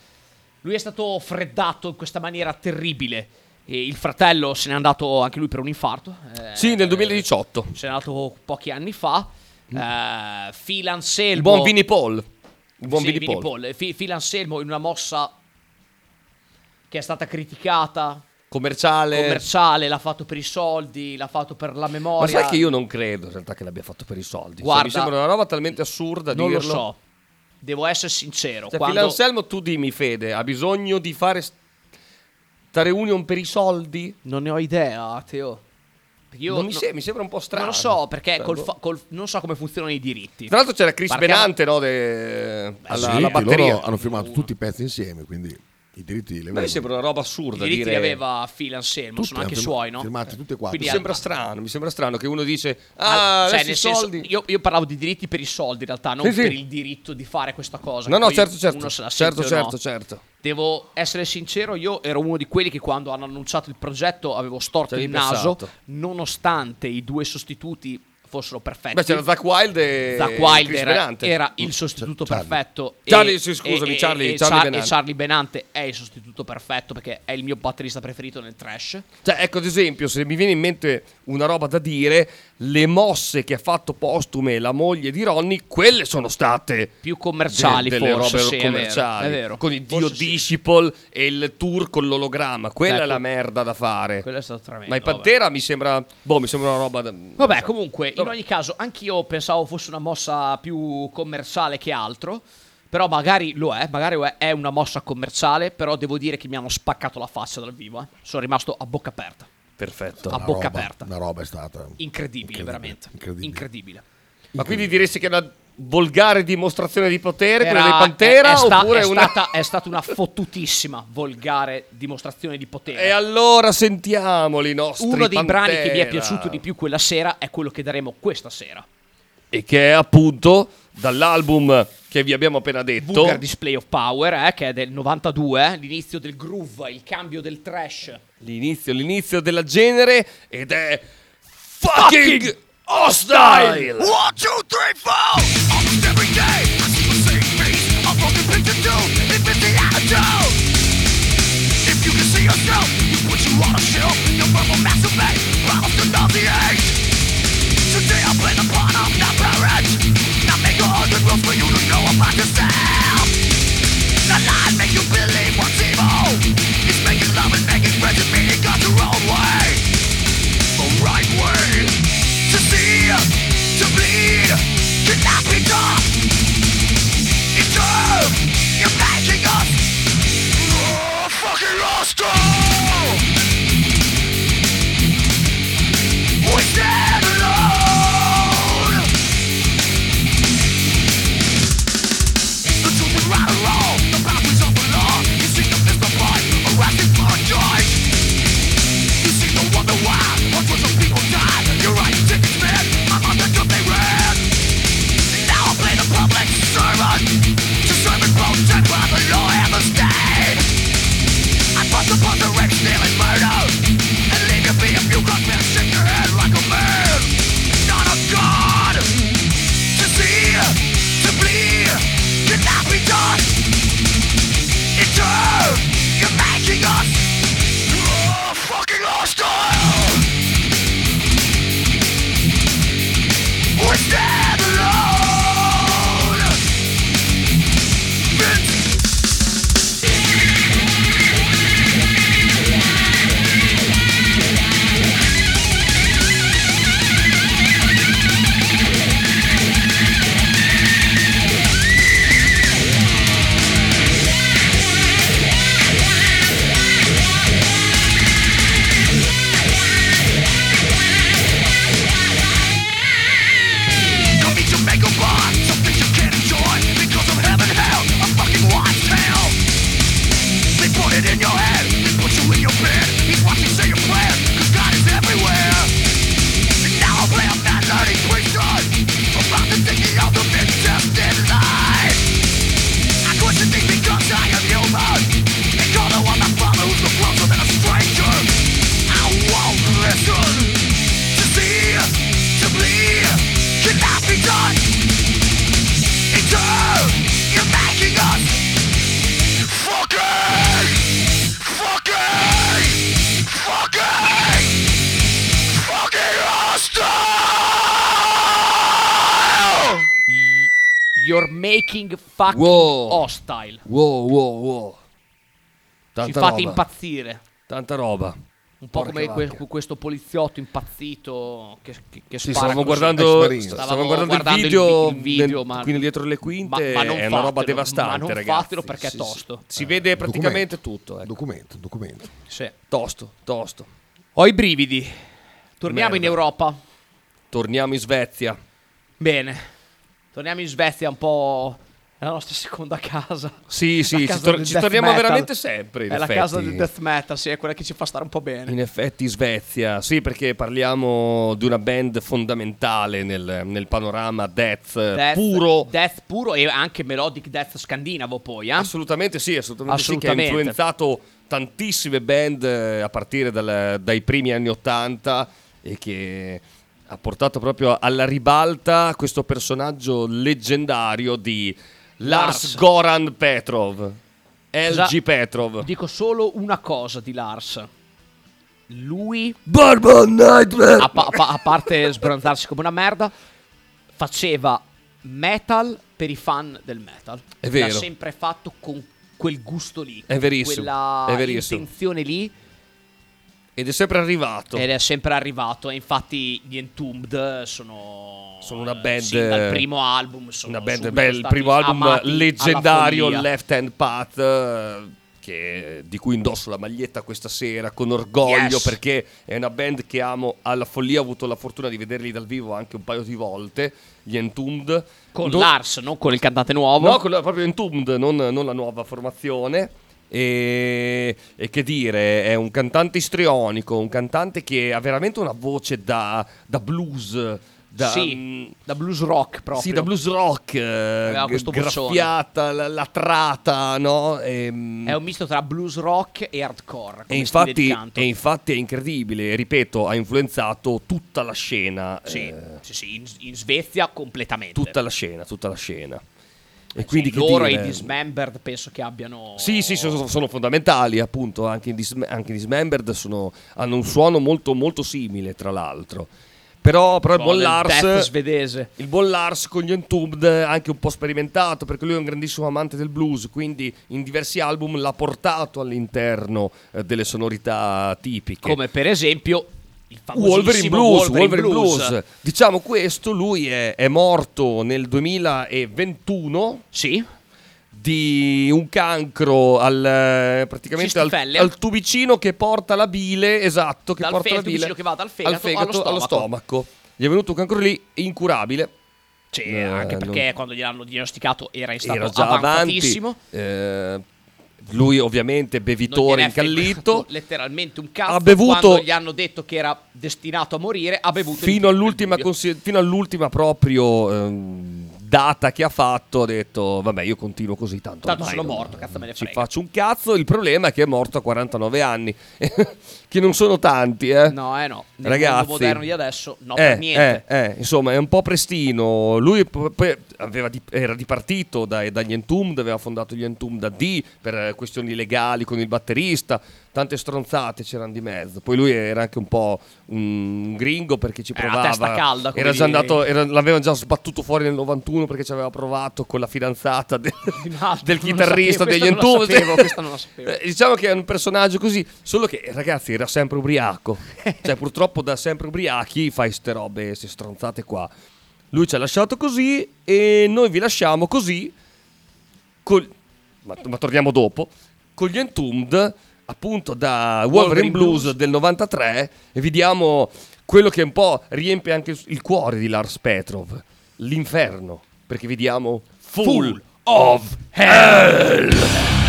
[SPEAKER 4] Lui è stato freddato in questa maniera terribile. E il fratello se n'è andato anche lui per un infarto. eh,
[SPEAKER 2] Sì, nel 2018.
[SPEAKER 4] Se n'è andato pochi anni fa. Eh, Phil Anselmo.
[SPEAKER 2] Buon Vinnie Paul. Il buon
[SPEAKER 4] Sì,
[SPEAKER 2] Vinnie Paul.
[SPEAKER 4] Paul. Fi- Phil Anselmo in una mossa che è stata criticata.
[SPEAKER 2] Commerciale.
[SPEAKER 4] Commerciale, l'ha fatto per i soldi, l'ha fatto per la
[SPEAKER 2] Ma
[SPEAKER 4] memoria.
[SPEAKER 2] sai che io non credo in realtà che l'abbia fatto per i soldi. Cioè,
[SPEAKER 4] Guarda,
[SPEAKER 2] mi sembra una roba talmente assurda
[SPEAKER 4] Non lo
[SPEAKER 2] dirlo.
[SPEAKER 4] so. Devo essere sincero.
[SPEAKER 2] Cioè,
[SPEAKER 4] quando...
[SPEAKER 2] Phil Anselmo, tu dimmi, Fede, ha bisogno di fare sta reunion per i soldi?
[SPEAKER 4] Non ne ho idea, Teo.
[SPEAKER 2] Non mi,
[SPEAKER 4] no-
[SPEAKER 2] se- mi sembra un po' strano.
[SPEAKER 4] Non lo so, perché
[SPEAKER 2] Cioè,
[SPEAKER 4] col
[SPEAKER 2] boh.
[SPEAKER 4] fa- col- non so come funzionano i diritti.
[SPEAKER 2] Tra l'altro c'era Chris
[SPEAKER 4] Perché-
[SPEAKER 2] Benante, no? de- alla,
[SPEAKER 5] Sì,
[SPEAKER 2] alla batteria.
[SPEAKER 5] loro hanno firmato tutti i pezzi insieme, quindi i diritti li
[SPEAKER 2] Ma mi sembra una roba
[SPEAKER 4] I
[SPEAKER 2] assurda
[SPEAKER 4] diritti
[SPEAKER 2] dire...
[SPEAKER 4] li aveva Phil Anselmo,
[SPEAKER 5] Tutti
[SPEAKER 4] sono anche
[SPEAKER 5] firma-
[SPEAKER 4] suoi, no?
[SPEAKER 5] firmati tutti e quattro.
[SPEAKER 2] Mi
[SPEAKER 4] Quindi
[SPEAKER 2] sembra
[SPEAKER 4] ha-
[SPEAKER 2] strano, mi sembra strano che uno dice
[SPEAKER 4] Ah,
[SPEAKER 2] Ah,
[SPEAKER 4] cioè, nel
[SPEAKER 2] i
[SPEAKER 4] senso,
[SPEAKER 2] soldi
[SPEAKER 4] io, io parlavo di diritti per i soldi, in realtà, non
[SPEAKER 2] Sì, sì.
[SPEAKER 4] per il diritto di fare questa cosa.
[SPEAKER 2] No, no, certo, certo.
[SPEAKER 4] uno se la
[SPEAKER 2] Certo,
[SPEAKER 4] sente o no.
[SPEAKER 2] certo, certo.
[SPEAKER 4] Devo essere sincero, io ero uno di quelli che quando hanno annunciato il progetto avevo storto
[SPEAKER 2] Ci
[SPEAKER 4] il naso,
[SPEAKER 2] pensato.
[SPEAKER 4] nonostante i due sostituti fossero perfetti.
[SPEAKER 2] Beh, c'era Zack Wild e
[SPEAKER 4] Zack Wild
[SPEAKER 2] Chris
[SPEAKER 4] era, era il sostituto
[SPEAKER 5] Charlie.
[SPEAKER 4] perfetto. e-
[SPEAKER 2] Charlie, sì, scusami,
[SPEAKER 4] e-
[SPEAKER 2] Charlie-
[SPEAKER 4] e,
[SPEAKER 2] Charlie
[SPEAKER 4] Char-
[SPEAKER 2] Benante.
[SPEAKER 4] e Charlie Benante è il sostituto perfetto perché è il mio batterista preferito nel trash.
[SPEAKER 2] Cioè, ecco, ad esempio, se mi viene in mente una roba da dire, le mosse che ha fatto postume la moglie di Ronnie, quelle sono state
[SPEAKER 4] Più commerciali,
[SPEAKER 2] de- delle
[SPEAKER 4] forse.
[SPEAKER 2] robe
[SPEAKER 4] sì, è vero,
[SPEAKER 2] commerciali.
[SPEAKER 4] È vero.
[SPEAKER 2] Con il dio
[SPEAKER 4] Forse sì.
[SPEAKER 2] Disciple e il tour con l'ologramma. Quella
[SPEAKER 4] Ecco.
[SPEAKER 2] è la merda da fare.
[SPEAKER 4] Quello è stato tremendo.
[SPEAKER 2] Ma i
[SPEAKER 4] vabbè.
[SPEAKER 2] Pantera mi sembra. Boh, mi sembra una roba. Da,
[SPEAKER 4] Vabbè, comunque, in ogni caso, anch'io pensavo fosse una mossa più commerciale che altro. Però magari lo è, magari lo è, è una mossa commerciale, però devo dire che mi hanno spaccato la faccia dal vivo. eh. Sono rimasto a bocca aperta.
[SPEAKER 2] Perfetto.
[SPEAKER 4] A
[SPEAKER 5] Una
[SPEAKER 4] bocca
[SPEAKER 5] roba-
[SPEAKER 4] aperta.
[SPEAKER 5] Una roba è stata.
[SPEAKER 4] Incredibile, veramente.
[SPEAKER 5] incredibile.
[SPEAKER 4] Incredibile.
[SPEAKER 2] Ma quindi diresti che è una volgare dimostrazione di potere quella
[SPEAKER 4] Era-
[SPEAKER 2] dei Pantera?
[SPEAKER 4] è, è sta-
[SPEAKER 2] oppure
[SPEAKER 4] è
[SPEAKER 2] una.
[SPEAKER 4] stata, è stata una fottutissima, volgare dimostrazione di potere.
[SPEAKER 2] E allora sentiamoli i nostri
[SPEAKER 4] Uno dei brani che mi è
[SPEAKER 2] Pantera.
[SPEAKER 4] piaciuto di più quella sera è quello che daremo questa sera.
[SPEAKER 2] E che è appunto dall'album che vi abbiamo appena detto.
[SPEAKER 4] Vulgar Display of Power, eh, che è del 92, eh, l'inizio del groove, il cambio del trash.
[SPEAKER 2] L'inizio, l'inizio della genere ed è fucking hostile.
[SPEAKER 9] One, two, three, four. Almost every day, I see the same face. A broken picture too. It fits the attitude. If you can see yourself, you put you on a shelf. Your verbal masturbate, bottles to nauseate.
[SPEAKER 4] Fucking
[SPEAKER 2] Wow.
[SPEAKER 4] hostile.
[SPEAKER 2] Wow, wow, wow. Tanta
[SPEAKER 4] Ci fate
[SPEAKER 2] roba.
[SPEAKER 4] impazzire.
[SPEAKER 2] Tanta roba.
[SPEAKER 4] Un po'
[SPEAKER 2] Porca
[SPEAKER 4] come que- questo poliziotto impazzito che, che, che
[SPEAKER 2] Sì, stavamo
[SPEAKER 4] così.
[SPEAKER 2] guardando, stavamo guardando,
[SPEAKER 4] guardando
[SPEAKER 2] il
[SPEAKER 4] il
[SPEAKER 2] video,
[SPEAKER 4] vi- il video,
[SPEAKER 2] nel-
[SPEAKER 4] ma-
[SPEAKER 2] quindi dietro le quinte
[SPEAKER 4] Ma- ma non
[SPEAKER 2] è una roba
[SPEAKER 4] fatelo,
[SPEAKER 2] devastante,
[SPEAKER 4] ma non
[SPEAKER 2] ragazzi.
[SPEAKER 4] fatelo perché è
[SPEAKER 2] Sì,
[SPEAKER 4] tosto.
[SPEAKER 2] sì. Si vede praticamente tutto, ecco.
[SPEAKER 5] Documento, documento.
[SPEAKER 4] Sì.
[SPEAKER 2] Tosto, tosto.
[SPEAKER 4] Ho i brividi. Torniamo in
[SPEAKER 2] Merda.
[SPEAKER 4] Europa.
[SPEAKER 2] Torniamo in Svezia.
[SPEAKER 4] Bene. Torniamo in Svezia un po'. È la nostra seconda casa.
[SPEAKER 2] Sì,
[SPEAKER 4] La
[SPEAKER 2] sì, ci, tor- ci torniamo
[SPEAKER 4] metal.
[SPEAKER 2] veramente sempre. In
[SPEAKER 4] È la
[SPEAKER 2] effetti.
[SPEAKER 4] casa del death metal, sì, è quella che ci fa stare un po' bene.
[SPEAKER 2] In effetti Svezia, sì, perché parliamo di una band fondamentale nel, nel panorama death,
[SPEAKER 4] Death,
[SPEAKER 2] puro.
[SPEAKER 4] Death puro e anche melodic death scandinavo poi, eh?
[SPEAKER 2] Assolutamente sì, assolutamente, sì, che ha
[SPEAKER 4] Assolutamente.
[SPEAKER 2] influenzato tantissime band eh, a partire dal- dai primi anni Ottanta e che ha portato proprio alla ribalta questo personaggio leggendario di Lars,
[SPEAKER 4] Lars.
[SPEAKER 2] Goran Petrov, LG Petrov.
[SPEAKER 4] Dico solo una cosa di Lars. Lui,
[SPEAKER 2] Bourbon Nightmare!
[SPEAKER 4] a, pa- a pa- a parte sbronzarsi come una merda, faceva metal per i fan del metal.
[SPEAKER 2] È vero.
[SPEAKER 4] L'ha sempre fatto con quel gusto lì.
[SPEAKER 2] È verissimo,
[SPEAKER 4] Quella
[SPEAKER 2] è verissimo.
[SPEAKER 4] intenzione lì.
[SPEAKER 2] Ed è sempre arrivato.
[SPEAKER 4] Ed è sempre arrivato. E infatti gli Entombed sono.
[SPEAKER 2] Sono una band-
[SPEAKER 4] Sin dal primo album. Sono
[SPEAKER 2] Una band, beh, il primo album leggendario. Left Hand Path eh, che- di cui indosso la maglietta questa sera con orgoglio
[SPEAKER 4] Yes.
[SPEAKER 2] perché è una band che amo alla follia ho avuto la fortuna di vederli dal vivo anche un paio di volte gli Entombed
[SPEAKER 4] Con
[SPEAKER 2] Non-
[SPEAKER 4] Lars, non con il cantante nuovo.
[SPEAKER 2] no con la- proprio Entombed non, non la nuova formazione e, e che dire è un cantante istrionico un cantante che ha veramente una voce da, da blues da,
[SPEAKER 4] sì,
[SPEAKER 2] mm,
[SPEAKER 4] da blues rock proprio.
[SPEAKER 2] sì, da blues rock, eh, g- graffiata, la, latrata, no? Ehm,
[SPEAKER 4] È un misto tra blues rock e hardcore.
[SPEAKER 2] e, infatti, e infatti è incredibile, ripeto, ha influenzato tutta la scena.
[SPEAKER 4] Sì,
[SPEAKER 2] eh,
[SPEAKER 4] sì, sì, in, in Svezia completamente.
[SPEAKER 2] tutta la scena, tutta la scena. E quindi che
[SPEAKER 4] loro e
[SPEAKER 2] dire-
[SPEAKER 4] i Dismembered penso che abbiano...
[SPEAKER 2] Sì, sì, sono, sono fondamentali, appunto, anche i, Dis- anche i Dismembered sono- hanno un suono molto, molto simile, tra l'altro. Però, però il buon Lars...
[SPEAKER 4] svedese.
[SPEAKER 2] Il buon Lars con gli Entombed anche un po' sperimentato perché lui è un grandissimo amante del blues, quindi in diversi album l'ha portato all'interno eh, delle sonorità tipiche.
[SPEAKER 4] Come per esempio
[SPEAKER 2] Wolverine Blues,
[SPEAKER 4] Wolverine Blues.
[SPEAKER 2] Blues. Diciamo questo, lui è, è morto nel 2021
[SPEAKER 4] Sì,
[SPEAKER 2] di un cancro al, eh, praticamente al, al tubicino che porta la bile, esatto, che
[SPEAKER 4] Dal
[SPEAKER 2] porta
[SPEAKER 4] fe-
[SPEAKER 2] la
[SPEAKER 4] il
[SPEAKER 2] bile
[SPEAKER 4] che va dal fegato allo
[SPEAKER 2] allo
[SPEAKER 4] stomaco.
[SPEAKER 2] Gli è venuto un cancro lì incurabile.
[SPEAKER 4] sì
[SPEAKER 2] Eh,
[SPEAKER 4] anche perché
[SPEAKER 2] non-
[SPEAKER 4] quando gliel'hanno diagnosticato era in stato
[SPEAKER 2] era già avanti.
[SPEAKER 4] avanzatissimo.
[SPEAKER 2] eh, lui ovviamente bevitore incallito.
[SPEAKER 4] letteralmente un cazzo
[SPEAKER 2] Ha bevuto-
[SPEAKER 4] quando gli hanno detto che era destinato a morire ha bevuto
[SPEAKER 2] Fino all'ultima, consi- fino all'ultima proprio ehm, data che ha fatto, ha detto vabbè io continuo così tanto.
[SPEAKER 4] Tanto sono
[SPEAKER 2] non-
[SPEAKER 4] morto, cazzo me ne
[SPEAKER 2] Ci
[SPEAKER 4] frega.
[SPEAKER 2] faccio un cazzo, il problema è che è morto a 49 anni, che non sono tanti, eh.
[SPEAKER 4] no eh no nel
[SPEAKER 2] Ragazzi,
[SPEAKER 4] mondo moderno di adesso no
[SPEAKER 2] eh,
[SPEAKER 4] per niente
[SPEAKER 2] eh, eh, insomma, è un po' prestino. Lui poi aveva di- era dipartito dagli Entombed, aveva fondato gli Entombed da D per questioni legali con il batterista. Tante stronzate c'erano di mezzo. Poi lui era anche un po' un gringo perché ci
[SPEAKER 4] Era a
[SPEAKER 2] provava.
[SPEAKER 4] testa calda,
[SPEAKER 2] Era già andato, era- l'avevano già sbattuto fuori nel 91 perché ci aveva provato con la fidanzata del,
[SPEAKER 4] Un altro,
[SPEAKER 2] del
[SPEAKER 4] lo
[SPEAKER 2] chitarrista
[SPEAKER 4] sapevo,
[SPEAKER 2] degli
[SPEAKER 4] questa non
[SPEAKER 2] Entombed.
[SPEAKER 4] sapevo.
[SPEAKER 2] Eh, diciamo che è un personaggio così, solo che ragazzi era sempre ubriaco. cioè purtroppo da sempre ubriachi fai ste robe, queste stronzate qua. Lui ci ha lasciato così e noi vi lasciamo così. col- ma, ma torniamo dopo. Con gli Entombed, appunto da Wolverine,
[SPEAKER 4] Wolverine
[SPEAKER 2] Blues,
[SPEAKER 4] Blues.
[SPEAKER 2] del 93 e vi diamo quello che un po' riempie anche il cuore di Lars Petrov, l'inferno, perché vi diamo Full, of Hell.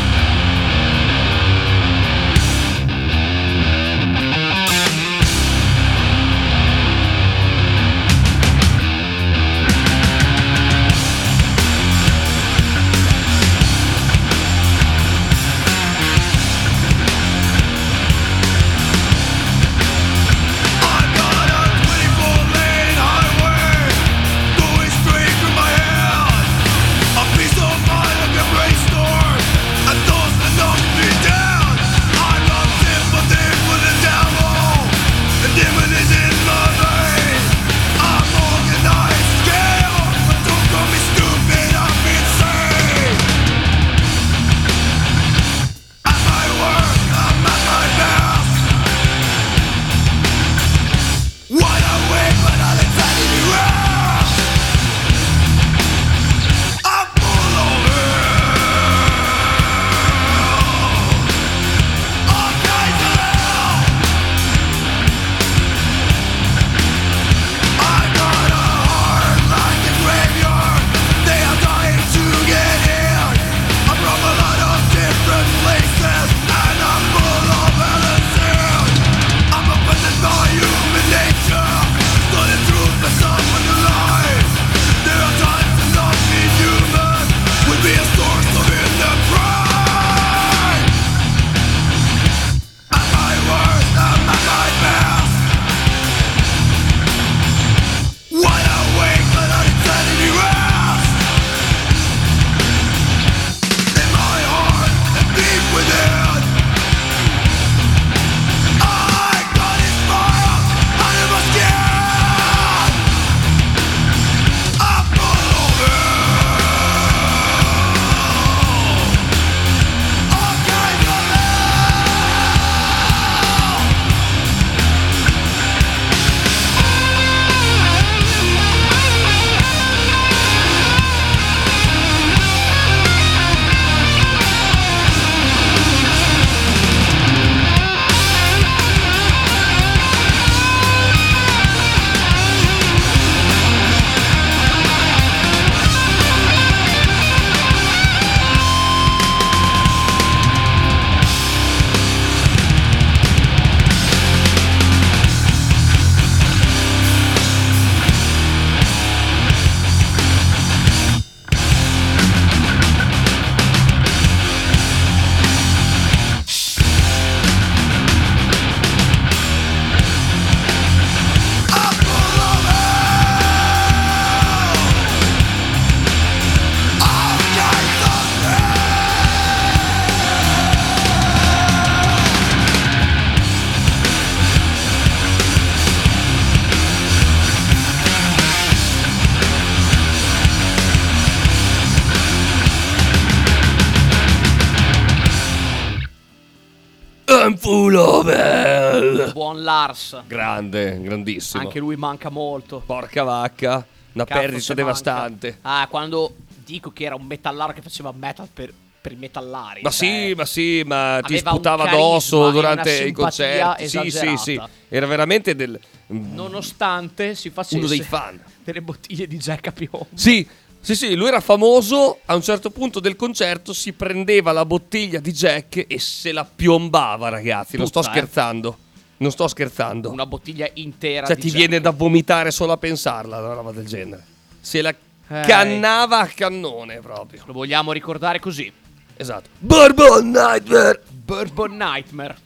[SPEAKER 4] Lars.
[SPEAKER 2] Grande, grandissimo.
[SPEAKER 4] Anche lui manca molto.
[SPEAKER 2] Porca vacca, una
[SPEAKER 4] Cazzo,
[SPEAKER 2] perdita devastante.
[SPEAKER 4] manca. Ah, quando dico che era un metallaro che faceva metal per, per i metallari.
[SPEAKER 2] Ma
[SPEAKER 4] cioè,
[SPEAKER 2] sì, ma sì, ma ti sputava addosso durante i concerti. Sì, sì, sì. Era veramente del.
[SPEAKER 4] Nonostante si facesse
[SPEAKER 2] Uno dei fan.
[SPEAKER 4] delle bottiglie di Jack a piombo.
[SPEAKER 2] Sì, sì, sì, lui era famoso. A un certo punto del concerto si prendeva la bottiglia di Jack e se la piombava, ragazzi. non sto
[SPEAKER 4] Tutta, eh.
[SPEAKER 2] Non sto scherzando.
[SPEAKER 4] Una bottiglia intera
[SPEAKER 2] Cioè, ti
[SPEAKER 4] Jack.
[SPEAKER 2] viene da vomitare solo a pensarla, una roba del genere. Se la
[SPEAKER 4] Eh.
[SPEAKER 2] cannava a cannone proprio.
[SPEAKER 4] Lo vogliamo ricordare così.
[SPEAKER 2] Esatto. Bourbon Nightmare.
[SPEAKER 4] Bourbon Nightmare.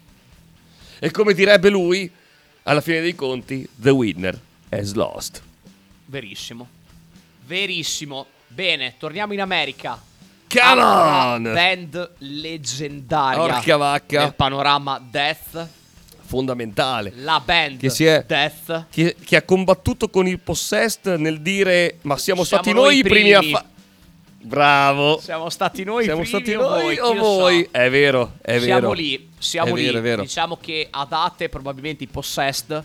[SPEAKER 2] E come direbbe lui, alla fine dei conti, The winner has lost.
[SPEAKER 4] Verissimo. Verissimo. Bene, torniamo in America.
[SPEAKER 2] Come on!
[SPEAKER 4] Band leggendaria.
[SPEAKER 2] Porca vacca.
[SPEAKER 4] Nel panorama Death.
[SPEAKER 2] Fondamentale.
[SPEAKER 4] La band
[SPEAKER 2] Che si è-
[SPEAKER 4] Death.
[SPEAKER 2] Che, che ha combattuto con il possessed nel dire ma siamo,
[SPEAKER 4] Siamo
[SPEAKER 2] stati
[SPEAKER 4] noi
[SPEAKER 2] i
[SPEAKER 4] i
[SPEAKER 2] primi a
[SPEAKER 4] primi."
[SPEAKER 2] fare... Bravo.
[SPEAKER 4] Siamo stati noi
[SPEAKER 2] Siamo
[SPEAKER 4] primi
[SPEAKER 2] stati
[SPEAKER 4] o voi?
[SPEAKER 2] o voi?
[SPEAKER 4] sa?
[SPEAKER 2] È vero, è
[SPEAKER 4] siamo
[SPEAKER 2] vero.
[SPEAKER 4] lì, siamo
[SPEAKER 2] È
[SPEAKER 4] lì.
[SPEAKER 2] vero, è vero.
[SPEAKER 4] Diciamo che a date probabilmente i Possessed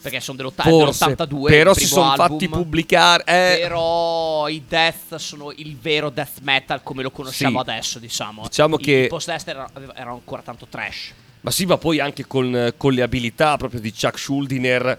[SPEAKER 4] perché sono dell'otta-
[SPEAKER 2] Forse,
[SPEAKER 4] dell'82
[SPEAKER 2] però si sono fatti pubblicare. eh,
[SPEAKER 4] Però i death sono il vero death metal come lo conosciamo
[SPEAKER 2] Sì.
[SPEAKER 4] adesso, diciamo.
[SPEAKER 2] Diciamo
[SPEAKER 4] I,
[SPEAKER 2] che-
[SPEAKER 4] i Possessed erano, erano ancora tanto trash.
[SPEAKER 2] Ma sì, ma poi anche con, con le abilità proprio di Chuck Schuldiner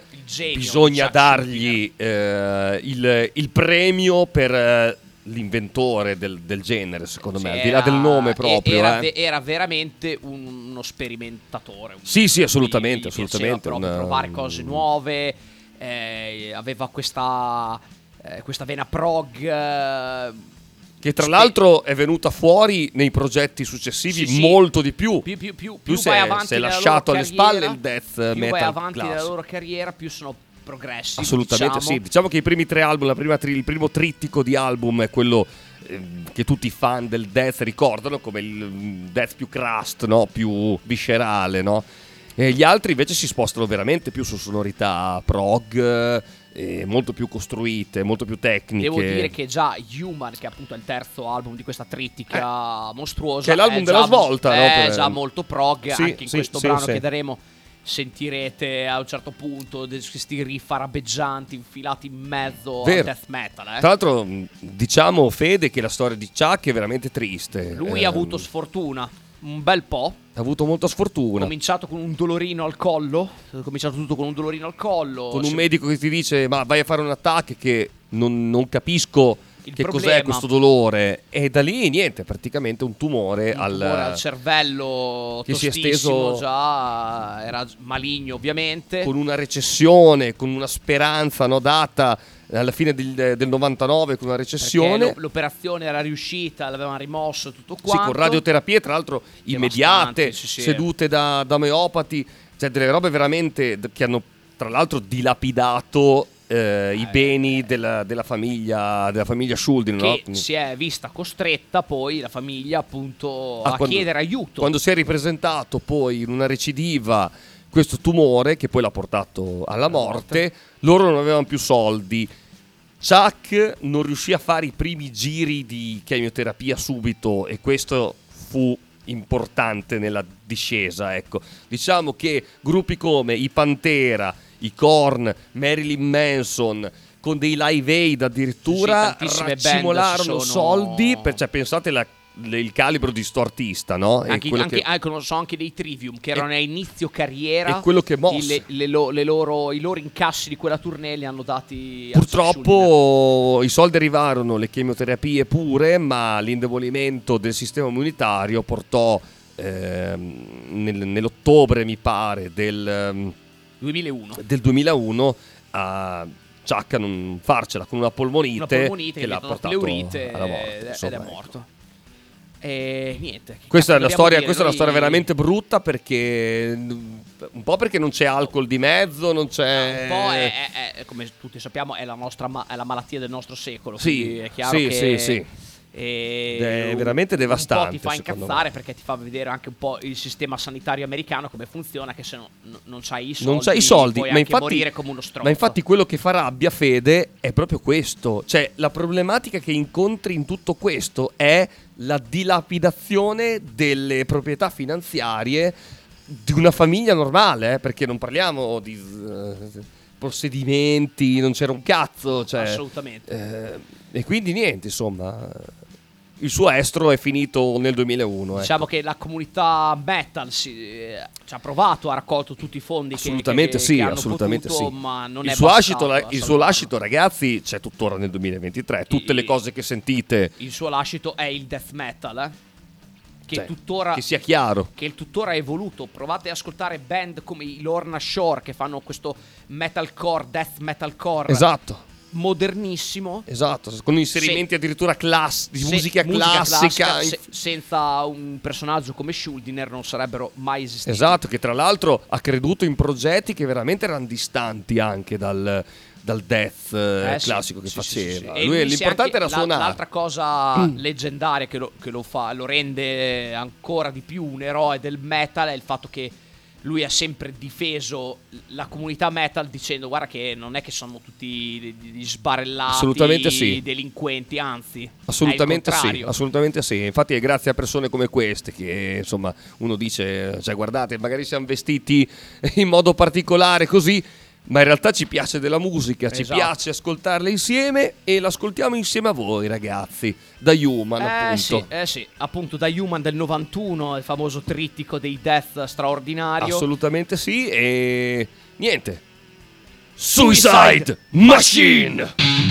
[SPEAKER 2] bisogna
[SPEAKER 4] Chuck
[SPEAKER 2] dargli eh, il, il premio per eh, l'inventore del, del genere, secondo me,
[SPEAKER 4] Cioè,
[SPEAKER 2] al di là del nome proprio.
[SPEAKER 4] Era,
[SPEAKER 2] eh.
[SPEAKER 4] era veramente un- uno sperimentatore. un-
[SPEAKER 2] Sì, sì, assolutamente, assolutamente, una-
[SPEAKER 4] provare cose nuove. eh, aveva questa, eh, questa vena prog.
[SPEAKER 2] Che tra l'altro è venuta fuori nei progetti successivi
[SPEAKER 4] Sì, sì.
[SPEAKER 2] molto di più.
[SPEAKER 4] Più, più, più, più
[SPEAKER 2] sei- sei lasciato alle spalle
[SPEAKER 4] carriera,
[SPEAKER 2] il death
[SPEAKER 4] più
[SPEAKER 2] metal
[SPEAKER 4] vai avanti
[SPEAKER 2] classico.
[SPEAKER 4] nella loro carriera, più sono progressi.
[SPEAKER 2] Assolutamente
[SPEAKER 4] diciamo.
[SPEAKER 2] sì. Diciamo che i primi tre album, la prima tri- il primo trittico di album è quello ehm, che tutti i fan del death ricordano come il mm, death più crust, no? più viscerale, no? E gli altri invece si spostano veramente più su sonorità prog, eh, molto più costruite, molto più tecniche.
[SPEAKER 4] Devo dire che già Human, che è appunto il terzo album di questa trittica mostruosa,
[SPEAKER 2] Eh. che è l'album
[SPEAKER 4] già-
[SPEAKER 2] della svolta, no,
[SPEAKER 4] È
[SPEAKER 2] per-
[SPEAKER 4] già molto prog.
[SPEAKER 2] Sì,
[SPEAKER 4] anche in
[SPEAKER 2] sì,
[SPEAKER 4] questo
[SPEAKER 2] sì,
[SPEAKER 4] brano che daremo sentirete a un certo punto questi riff arabeggianti infilati in mezzo
[SPEAKER 2] Vero.
[SPEAKER 4] al death metal. eh.
[SPEAKER 2] Tra l'altro, diciamo Fede che la storia di Chuck è veramente triste.
[SPEAKER 4] Lui ha
[SPEAKER 2] Ehm,
[SPEAKER 4] avuto sfortuna un bel po'.
[SPEAKER 2] ha avuto molta sfortuna.
[SPEAKER 4] cominciato con un dolorino al collo. Ha cominciato tutto con un dolorino al collo.
[SPEAKER 2] con un medico che ti dice ma vai a fare un attacco che non, non capisco
[SPEAKER 4] Il
[SPEAKER 2] che
[SPEAKER 4] problema-
[SPEAKER 2] cos'è questo dolore e da lì niente praticamente un tumore,
[SPEAKER 4] un
[SPEAKER 2] al,
[SPEAKER 4] tumore al cervello
[SPEAKER 2] che si è esteso-
[SPEAKER 4] già era maligno ovviamente
[SPEAKER 2] con una recessione con una speranza no, data alla fine del, del 99 con una recessione
[SPEAKER 4] l'o- l'operazione era riuscita, l'avevano rimosso tutto
[SPEAKER 2] sì,
[SPEAKER 4] quanto.
[SPEAKER 2] con radioterapie tra l'altro immediate
[SPEAKER 4] sì, sì.
[SPEAKER 2] sedute da, da omeopati cioè delle robe veramente che hanno tra l'altro dilapidato eh, i beni della, della famiglia della famiglia Schuldin no?
[SPEAKER 4] che si è vista costretta poi la famiglia appunto
[SPEAKER 2] Ah,
[SPEAKER 4] a
[SPEAKER 2] quando-
[SPEAKER 4] chiedere aiuto.
[SPEAKER 2] Quando si è ripresentato poi in una recidiva questo tumore che poi l'ha portato alla morte, loro non avevano più soldi. Chuck non riuscì a fare i primi giri di chemioterapia subito e questo fu importante nella discesa, ecco. Diciamo che gruppi come i Pantera, i Korn, Marilyn Manson con dei live aid addirittura
[SPEAKER 4] Sì, si sono-
[SPEAKER 2] soldi per, cioè, pensate la- il calibro di sto artista, no?
[SPEAKER 4] Anche, anche,
[SPEAKER 2] che-
[SPEAKER 4] anche- non so, anche dei Trivium che erano a inizio carriera
[SPEAKER 2] e quello che mosse.
[SPEAKER 4] le- le le loro, i loro incassi di quella tournée li hanno dati.
[SPEAKER 2] Purtroppo i soldi arrivarono, le chemioterapie pure, ma l'indebolimento del sistema immunitario portò ehm, nel- nell'ottobre, mi pare, del, ehm,
[SPEAKER 4] 2001
[SPEAKER 2] del 2001 a Chuck a non farcela con una polmonite,
[SPEAKER 4] una polmonite
[SPEAKER 2] che l'ha portato alla morte.
[SPEAKER 4] ed, ed
[SPEAKER 2] insomma,
[SPEAKER 4] è
[SPEAKER 2] ecco.
[SPEAKER 4] morto e niente
[SPEAKER 2] Questa, è una storia,
[SPEAKER 4] dire?
[SPEAKER 2] questa è una
[SPEAKER 4] Noi-
[SPEAKER 2] storia veramente brutta perché un po' perché non c'è alcol di mezzo, non c'è...
[SPEAKER 4] un po' è, è- è- come tutti sappiamo è la nostra è la malattia del nostro secolo
[SPEAKER 2] Sì,
[SPEAKER 4] è chiaro
[SPEAKER 2] sì,
[SPEAKER 4] che
[SPEAKER 2] sì, sì. È veramente devastante,
[SPEAKER 4] ti fa incazzare
[SPEAKER 2] me.
[SPEAKER 4] perché ti fa vedere anche un po' il sistema sanitario americano come funziona che se no- no- non c'hai i soldi
[SPEAKER 2] non c'hai i soldi,
[SPEAKER 4] puoi
[SPEAKER 2] ma infatti,
[SPEAKER 4] morire come uno stronzo
[SPEAKER 2] ma infatti quello che fa rabbia Fede è proprio questo, cioè la problematica che incontri in tutto questo è la dilapidazione delle proprietà finanziarie di una famiglia normale, eh, perché non parliamo di eh, possedimenti, non c'era un cazzo. Cioè,
[SPEAKER 4] Assolutamente.
[SPEAKER 2] eh, e quindi niente, insomma, il suo estro è finito nel 2001. ecco.
[SPEAKER 4] Diciamo che la comunità metal si, eh, ci ha provato, ha raccolto tutti i fondi che-
[SPEAKER 2] Assolutamente
[SPEAKER 4] che,
[SPEAKER 2] sì,
[SPEAKER 4] che
[SPEAKER 2] assolutamente
[SPEAKER 4] potuto,
[SPEAKER 2] sì.
[SPEAKER 4] ma non
[SPEAKER 2] il,
[SPEAKER 4] è
[SPEAKER 2] suo
[SPEAKER 4] bastato
[SPEAKER 2] lascito, il suo lascito, ragazzi, c'è tuttora nel 2023. Tutte le cose che sentite,
[SPEAKER 4] Il suo lascito è il death metal, eh? Che
[SPEAKER 2] Cioè,
[SPEAKER 4] tuttora
[SPEAKER 2] che sia chiaro.
[SPEAKER 4] che il tuttora è evoluto. Provate ad ascoltare band come i Lorna Shore che fanno questo metalcore, death metalcore
[SPEAKER 2] Esatto.
[SPEAKER 4] Modernissimo.
[SPEAKER 2] Esatto, con inserimenti addirittura class- di
[SPEAKER 4] Se-
[SPEAKER 2] musica, classica.
[SPEAKER 4] se- senza un personaggio come Schuldiner non sarebbero mai esistiti.
[SPEAKER 2] Esatto, che tra l'altro ha creduto in progetti che veramente erano distanti anche dal, dal death eh,
[SPEAKER 4] Eh, sì,
[SPEAKER 2] classico che
[SPEAKER 4] sì, sì, sì,
[SPEAKER 2] faceva.
[SPEAKER 4] sì.
[SPEAKER 2] Lui, l'importante era suonare.
[SPEAKER 4] L'altra cosa
[SPEAKER 2] Mm.
[SPEAKER 4] leggendaria che, lo, che lo fa, lo rende ancora di più un eroe del metal è il fatto che lui ha sempre difeso la comunità metal dicendo guarda che non è che sono tutti degli sbarellati
[SPEAKER 2] Assolutamente sì.
[SPEAKER 4] delinquenti, anzi
[SPEAKER 2] Assolutamente sì, assolutamente sì. Infatti è grazie a persone come queste che insomma uno dice, cioè guardate, magari siamo vestiti in modo particolare così, ma in realtà ci piace della musica, ci
[SPEAKER 4] Esatto.
[SPEAKER 2] piace ascoltarla insieme e l'ascoltiamo insieme a voi ragazzi, da Human
[SPEAKER 4] Eh
[SPEAKER 2] appunto.
[SPEAKER 4] sì, eh sì, appunto da Human del 91, il famoso trittico dei death straordinario.
[SPEAKER 2] Assolutamente sì e niente. Suicide Machine!
[SPEAKER 9] Controlling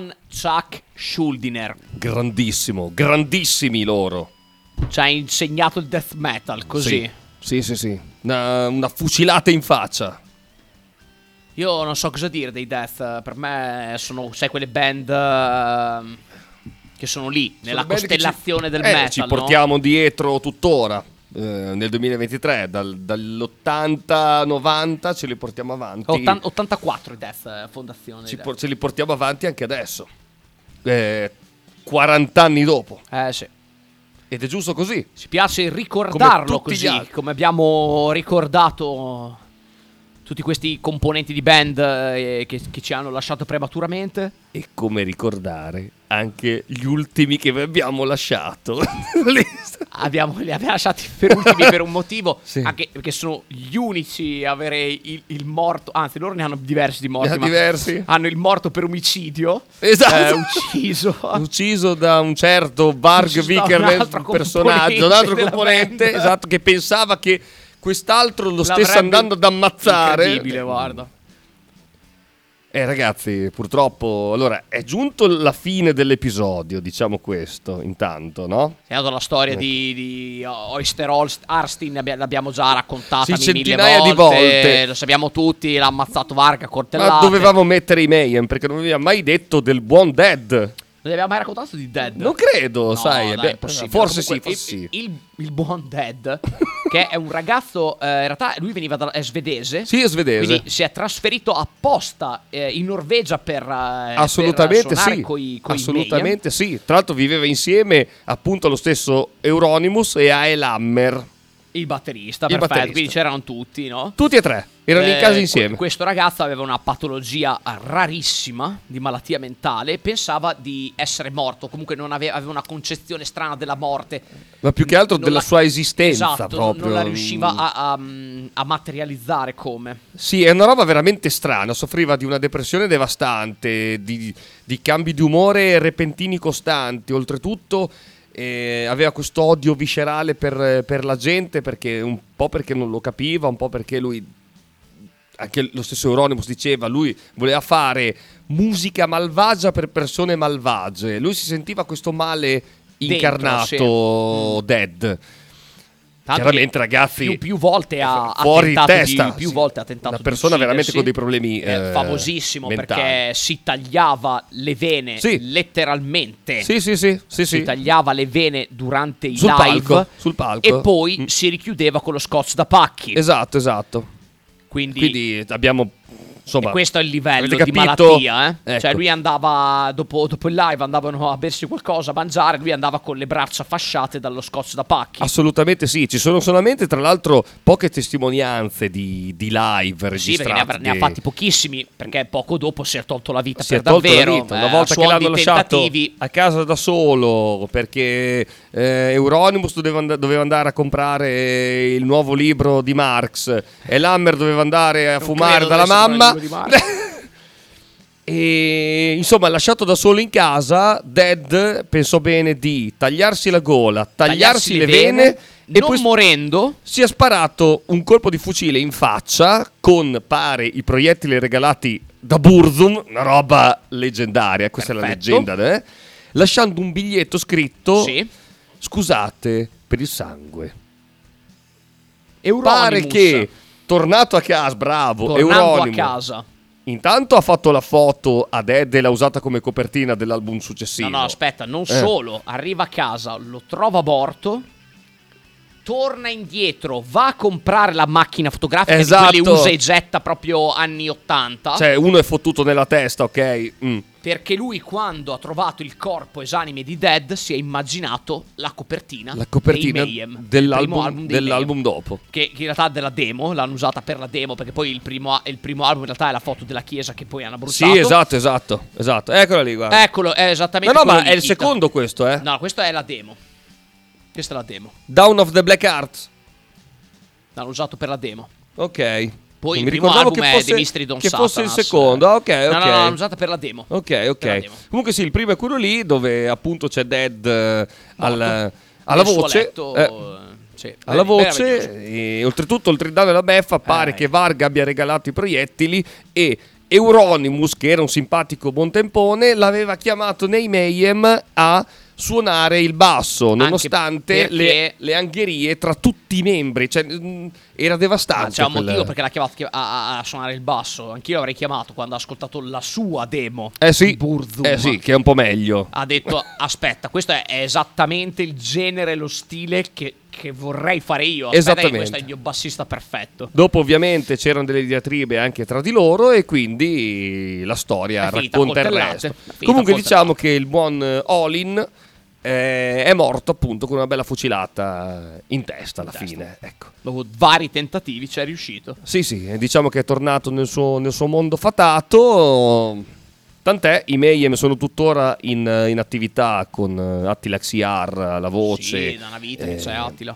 [SPEAKER 4] buon Chuck Schuldiner.
[SPEAKER 2] Grandissimo, grandissimi loro.
[SPEAKER 4] Ci ha insegnato il death metal così.
[SPEAKER 2] Sì, sì, sì. sì. Una, una fucilata in faccia.
[SPEAKER 4] Io non so cosa dire dei death. Per me sono, sai, quelle band ehm, che sono lì, nella
[SPEAKER 2] band che ci-
[SPEAKER 4] costellazione del
[SPEAKER 2] Eh,
[SPEAKER 4] metal.
[SPEAKER 2] Ci
[SPEAKER 4] no?
[SPEAKER 2] portiamo dietro tuttora. Eh, nel 2023, dal- dall'80-90 ce li portiamo avanti.
[SPEAKER 4] Ottan- 84 i death, eh, fondazione.
[SPEAKER 2] Ci por- ce li portiamo avanti anche adesso. Eh, 40 anni dopo.
[SPEAKER 4] Eh sì.
[SPEAKER 2] Ed è giusto così.
[SPEAKER 4] Ci piace ricordarlo
[SPEAKER 2] gli
[SPEAKER 4] così, come abbiamo ricordato tutti questi componenti di band eh, che, che ci hanno lasciato prematuramente.
[SPEAKER 2] E come ricordare anche gli ultimi che vi abbiamo lasciato.
[SPEAKER 4] Abbiamo, li abbiamo lasciati per ultimi per un motivo,
[SPEAKER 2] Sì.
[SPEAKER 4] anche perché sono gli unici a avere il, il morto, anzi loro ne hanno diversi di morti, ma
[SPEAKER 2] diversi.
[SPEAKER 4] hanno il morto per omicidio,
[SPEAKER 2] Esatto.
[SPEAKER 4] eh, ucciso.
[SPEAKER 2] Ucciso da un certo Varg Vikernes,
[SPEAKER 4] altro
[SPEAKER 2] un personaggio, un altro
[SPEAKER 4] componente
[SPEAKER 2] esatto, che pensava che quest'altro lo stesse
[SPEAKER 4] L'avrebbe-
[SPEAKER 2] andando ad ammazzare.
[SPEAKER 4] Incredibile, guarda.
[SPEAKER 2] Eh ragazzi, purtroppo, allora, è giunto la fine dell'episodio, diciamo questo, intanto, no?
[SPEAKER 4] È dato la storia di, di Oyster Holst- Arstin, abbia- l'abbiamo già raccontata
[SPEAKER 2] Sì, centinaia
[SPEAKER 4] volte,
[SPEAKER 2] di volte.
[SPEAKER 4] lo sappiamo tutti, l'ha ammazzato Varga a
[SPEAKER 2] Ma dovevamo mettere i Mayhem, perché non aveva mai detto del buon Dead.
[SPEAKER 4] Non abbiamo mai raccontato di Dead?
[SPEAKER 2] Non credo,
[SPEAKER 4] No,
[SPEAKER 2] sai,
[SPEAKER 4] dai, impossibile.
[SPEAKER 2] forse sì, forse
[SPEAKER 4] il,
[SPEAKER 2] sì.
[SPEAKER 4] Il, il buon Dead, che è un ragazzo, eh, in realtà lui veniva da, è svedese.
[SPEAKER 2] Sì, è svedese.
[SPEAKER 4] Quindi si è trasferito apposta eh, in Norvegia per, eh,
[SPEAKER 2] Assolutamente
[SPEAKER 4] per
[SPEAKER 2] sì.
[SPEAKER 4] coi, coi
[SPEAKER 2] Assolutamente sì. Tra l'altro viveva insieme appunto allo stesso Euronymous e Ael Hammer.
[SPEAKER 4] Il batterista,
[SPEAKER 2] Il
[SPEAKER 4] perfetto.
[SPEAKER 2] batterista.
[SPEAKER 4] Quindi c'erano tutti, no?
[SPEAKER 2] Tutti e tre. Erano in
[SPEAKER 4] Eh,
[SPEAKER 2] casa
[SPEAKER 4] que-
[SPEAKER 2] insieme.
[SPEAKER 4] Questo ragazzo aveva una patologia rarissima di malattia mentale. Pensava di essere morto. Comunque non aveva, aveva una concezione strana della morte.
[SPEAKER 2] Ma più che altro
[SPEAKER 4] Non
[SPEAKER 2] della
[SPEAKER 4] la-
[SPEAKER 2] sua esistenza
[SPEAKER 4] Esatto,
[SPEAKER 2] proprio.
[SPEAKER 4] non la riusciva a, a- a materializzare come.
[SPEAKER 2] Sì, è una roba veramente strana. Soffriva di una depressione devastante, di, di cambi di umore repentini costanti. Oltretutto, eh, aveva questo odio viscerale per, per la gente, perché un po' perché non lo capiva, un po' perché lui. Anche lo stesso Euronymous diceva, lui voleva fare musica malvagia per persone malvagie. Lui si sentiva questo male
[SPEAKER 4] Dentro,
[SPEAKER 2] incarnato
[SPEAKER 4] sì.
[SPEAKER 2] dead. Chiaramente, ragazzi,
[SPEAKER 4] più, più volte ha, ha
[SPEAKER 2] fuori
[SPEAKER 4] tentato
[SPEAKER 2] testa.
[SPEAKER 4] di, più
[SPEAKER 2] Sì.
[SPEAKER 4] volte ha tentato
[SPEAKER 2] Una persona veramente con dei problemi, eh,
[SPEAKER 4] famosissimo
[SPEAKER 2] mentali.
[SPEAKER 4] perché si tagliava le vene
[SPEAKER 2] Sì.
[SPEAKER 4] letteralmente.
[SPEAKER 2] Sì, sì, sì, sì,
[SPEAKER 4] Si tagliava le vene durante i
[SPEAKER 2] Sul
[SPEAKER 4] live
[SPEAKER 2] palco, sul palco.
[SPEAKER 4] e poi
[SPEAKER 2] Mm.
[SPEAKER 4] si richiudeva con lo scotch da pacchi.
[SPEAKER 2] Esatto, esatto.
[SPEAKER 4] Quindi,
[SPEAKER 2] Quindi abbiamo insomma
[SPEAKER 4] e questo è il livello di malattia. Eh?
[SPEAKER 2] Ecco.
[SPEAKER 4] Cioè, lui andava dopo, dopo il live, andavano a bersi qualcosa, a mangiare. Lui andava con le braccia fasciate dallo scotch da pacchi.
[SPEAKER 2] Assolutamente sì, ci sono solamente tra l'altro poche testimonianze di, di live
[SPEAKER 4] Sì,
[SPEAKER 2] registrate.
[SPEAKER 4] ne ha, ne ha fatti pochissimi. Perché poco dopo si è tolto la vita
[SPEAKER 2] si è
[SPEAKER 4] per
[SPEAKER 2] tolto
[SPEAKER 4] davvero.
[SPEAKER 2] la vita.
[SPEAKER 4] eh,
[SPEAKER 2] Una
[SPEAKER 4] a
[SPEAKER 2] volta che l'hanno lasciato a casa da solo perché eh, Euronymous doveva, and- doveva andare a comprare il nuovo libro di Marx e Lammer doveva andare a
[SPEAKER 4] Non
[SPEAKER 2] fumare dalla mamma.
[SPEAKER 4] Di Marx.
[SPEAKER 2] E insomma, lasciato da solo in casa, Dead pensò bene di tagliarsi la gola, tagliarsi, le vene, e
[SPEAKER 4] non
[SPEAKER 2] poi
[SPEAKER 4] morendo.
[SPEAKER 2] si è sparato un colpo di fucile in faccia con, pare, i proiettili regalati da Burzum, una roba leggendaria, questa è la
[SPEAKER 4] Perfetto.
[SPEAKER 2] leggenda, eh? lasciando un biglietto scritto
[SPEAKER 4] Sì.
[SPEAKER 2] scusate per il sangue.
[SPEAKER 4] Euronymous,
[SPEAKER 2] Pare che, tornato a casa, bravo,
[SPEAKER 4] tornando a
[SPEAKER 2] Euronymous,
[SPEAKER 4] casa.
[SPEAKER 2] Intanto ha fatto la foto a Dead e l'ha usata come copertina dell'album successivo.
[SPEAKER 4] No, no, aspetta, non
[SPEAKER 2] Eh.
[SPEAKER 4] solo. Arriva a casa, lo trova morto. Torna indietro, va a comprare la macchina fotografica di
[SPEAKER 2] Esatto.
[SPEAKER 4] quelle usa e getta proprio anni 80.
[SPEAKER 2] Cioè, uno è fottuto nella testa, ok? Mm.
[SPEAKER 4] Perché lui, quando ha trovato il corpo esanime di Dead, si è immaginato la copertina,
[SPEAKER 2] La copertina
[SPEAKER 4] Mayhem,
[SPEAKER 2] dell'album,
[SPEAKER 4] album
[SPEAKER 2] dell'album dopo.
[SPEAKER 4] Mayhem, Che, che in realtà della demo, l'hanno usata per la demo, perché poi il primo, il primo album in realtà è la foto della chiesa che poi hanno bruciato.
[SPEAKER 2] Sì, esatto, esatto, esatto. Eccola lì, guarda.
[SPEAKER 4] Eccolo, è esattamente
[SPEAKER 2] no, no, ma è il secondo questo, eh.
[SPEAKER 4] No, questa è la demo. Questa è la demo.
[SPEAKER 2] Down of the Black Heart.
[SPEAKER 4] L'hanno usato per la demo.
[SPEAKER 2] Ok.
[SPEAKER 4] Poi
[SPEAKER 2] Non
[SPEAKER 4] il
[SPEAKER 2] mi
[SPEAKER 4] primo
[SPEAKER 2] ricordavo
[SPEAKER 4] album
[SPEAKER 2] che
[SPEAKER 4] è
[SPEAKER 2] fosse,
[SPEAKER 4] The Mystery Don't
[SPEAKER 2] che fosse il
[SPEAKER 4] Satanas.
[SPEAKER 2] secondo. Ah, ok, ok.
[SPEAKER 4] No, no, no, l'hanno usata per la demo.
[SPEAKER 2] Ok, ok.
[SPEAKER 4] demo.
[SPEAKER 2] Comunque sì, il primo è quello lì dove appunto c'è Dead eh, al- alla voce.
[SPEAKER 4] letto,
[SPEAKER 2] eh,
[SPEAKER 4] eh, sì,
[SPEAKER 2] alla voce e oltretutto oltre a dare la beffa pare
[SPEAKER 4] Eh.
[SPEAKER 2] che Varga abbia regalato i proiettili e Euronymous, che era un simpatico buontempone, l'aveva chiamato nei Mayhem a suonare il basso, nonostante le, le angherie tra tutti i membri. Cioè, mm, era devastante.
[SPEAKER 4] Ma c'è un
[SPEAKER 2] quel-
[SPEAKER 4] motivo perché l'ha chiamato chi- a, a- suonare il basso. Anch'io l'avrei chiamato quando ha ascoltato la sua demo.
[SPEAKER 2] Eh sì,
[SPEAKER 4] di Burzum.
[SPEAKER 2] eh sì, che è un po' meglio.
[SPEAKER 4] Ha detto: Aspetta, questo è, è esattamente il genere, lo stile che, che vorrei fare io. Aspetta, che
[SPEAKER 2] Esattamente.
[SPEAKER 4] questo è il mio bassista perfetto.
[SPEAKER 2] Dopo ovviamente c'erano delle diatribe anche tra di loro e quindi la storia
[SPEAKER 4] finita
[SPEAKER 2] racconta il resto. Comunque diciamo che il buon eh, Olin eh, è morto appunto con una bella fucilata in testa alla fine. Ecco.
[SPEAKER 4] Dopo vari tentativi ci è riuscito.
[SPEAKER 2] Sì, sì, eh, diciamo che è tornato nel suo, nel suo mondo fatato. Tant'è, i Mayhem sono tuttora in, in attività con eh, Attila Xiar, la voce.
[SPEAKER 4] Sì, da una vita che
[SPEAKER 2] eh,
[SPEAKER 4] c'è Attila.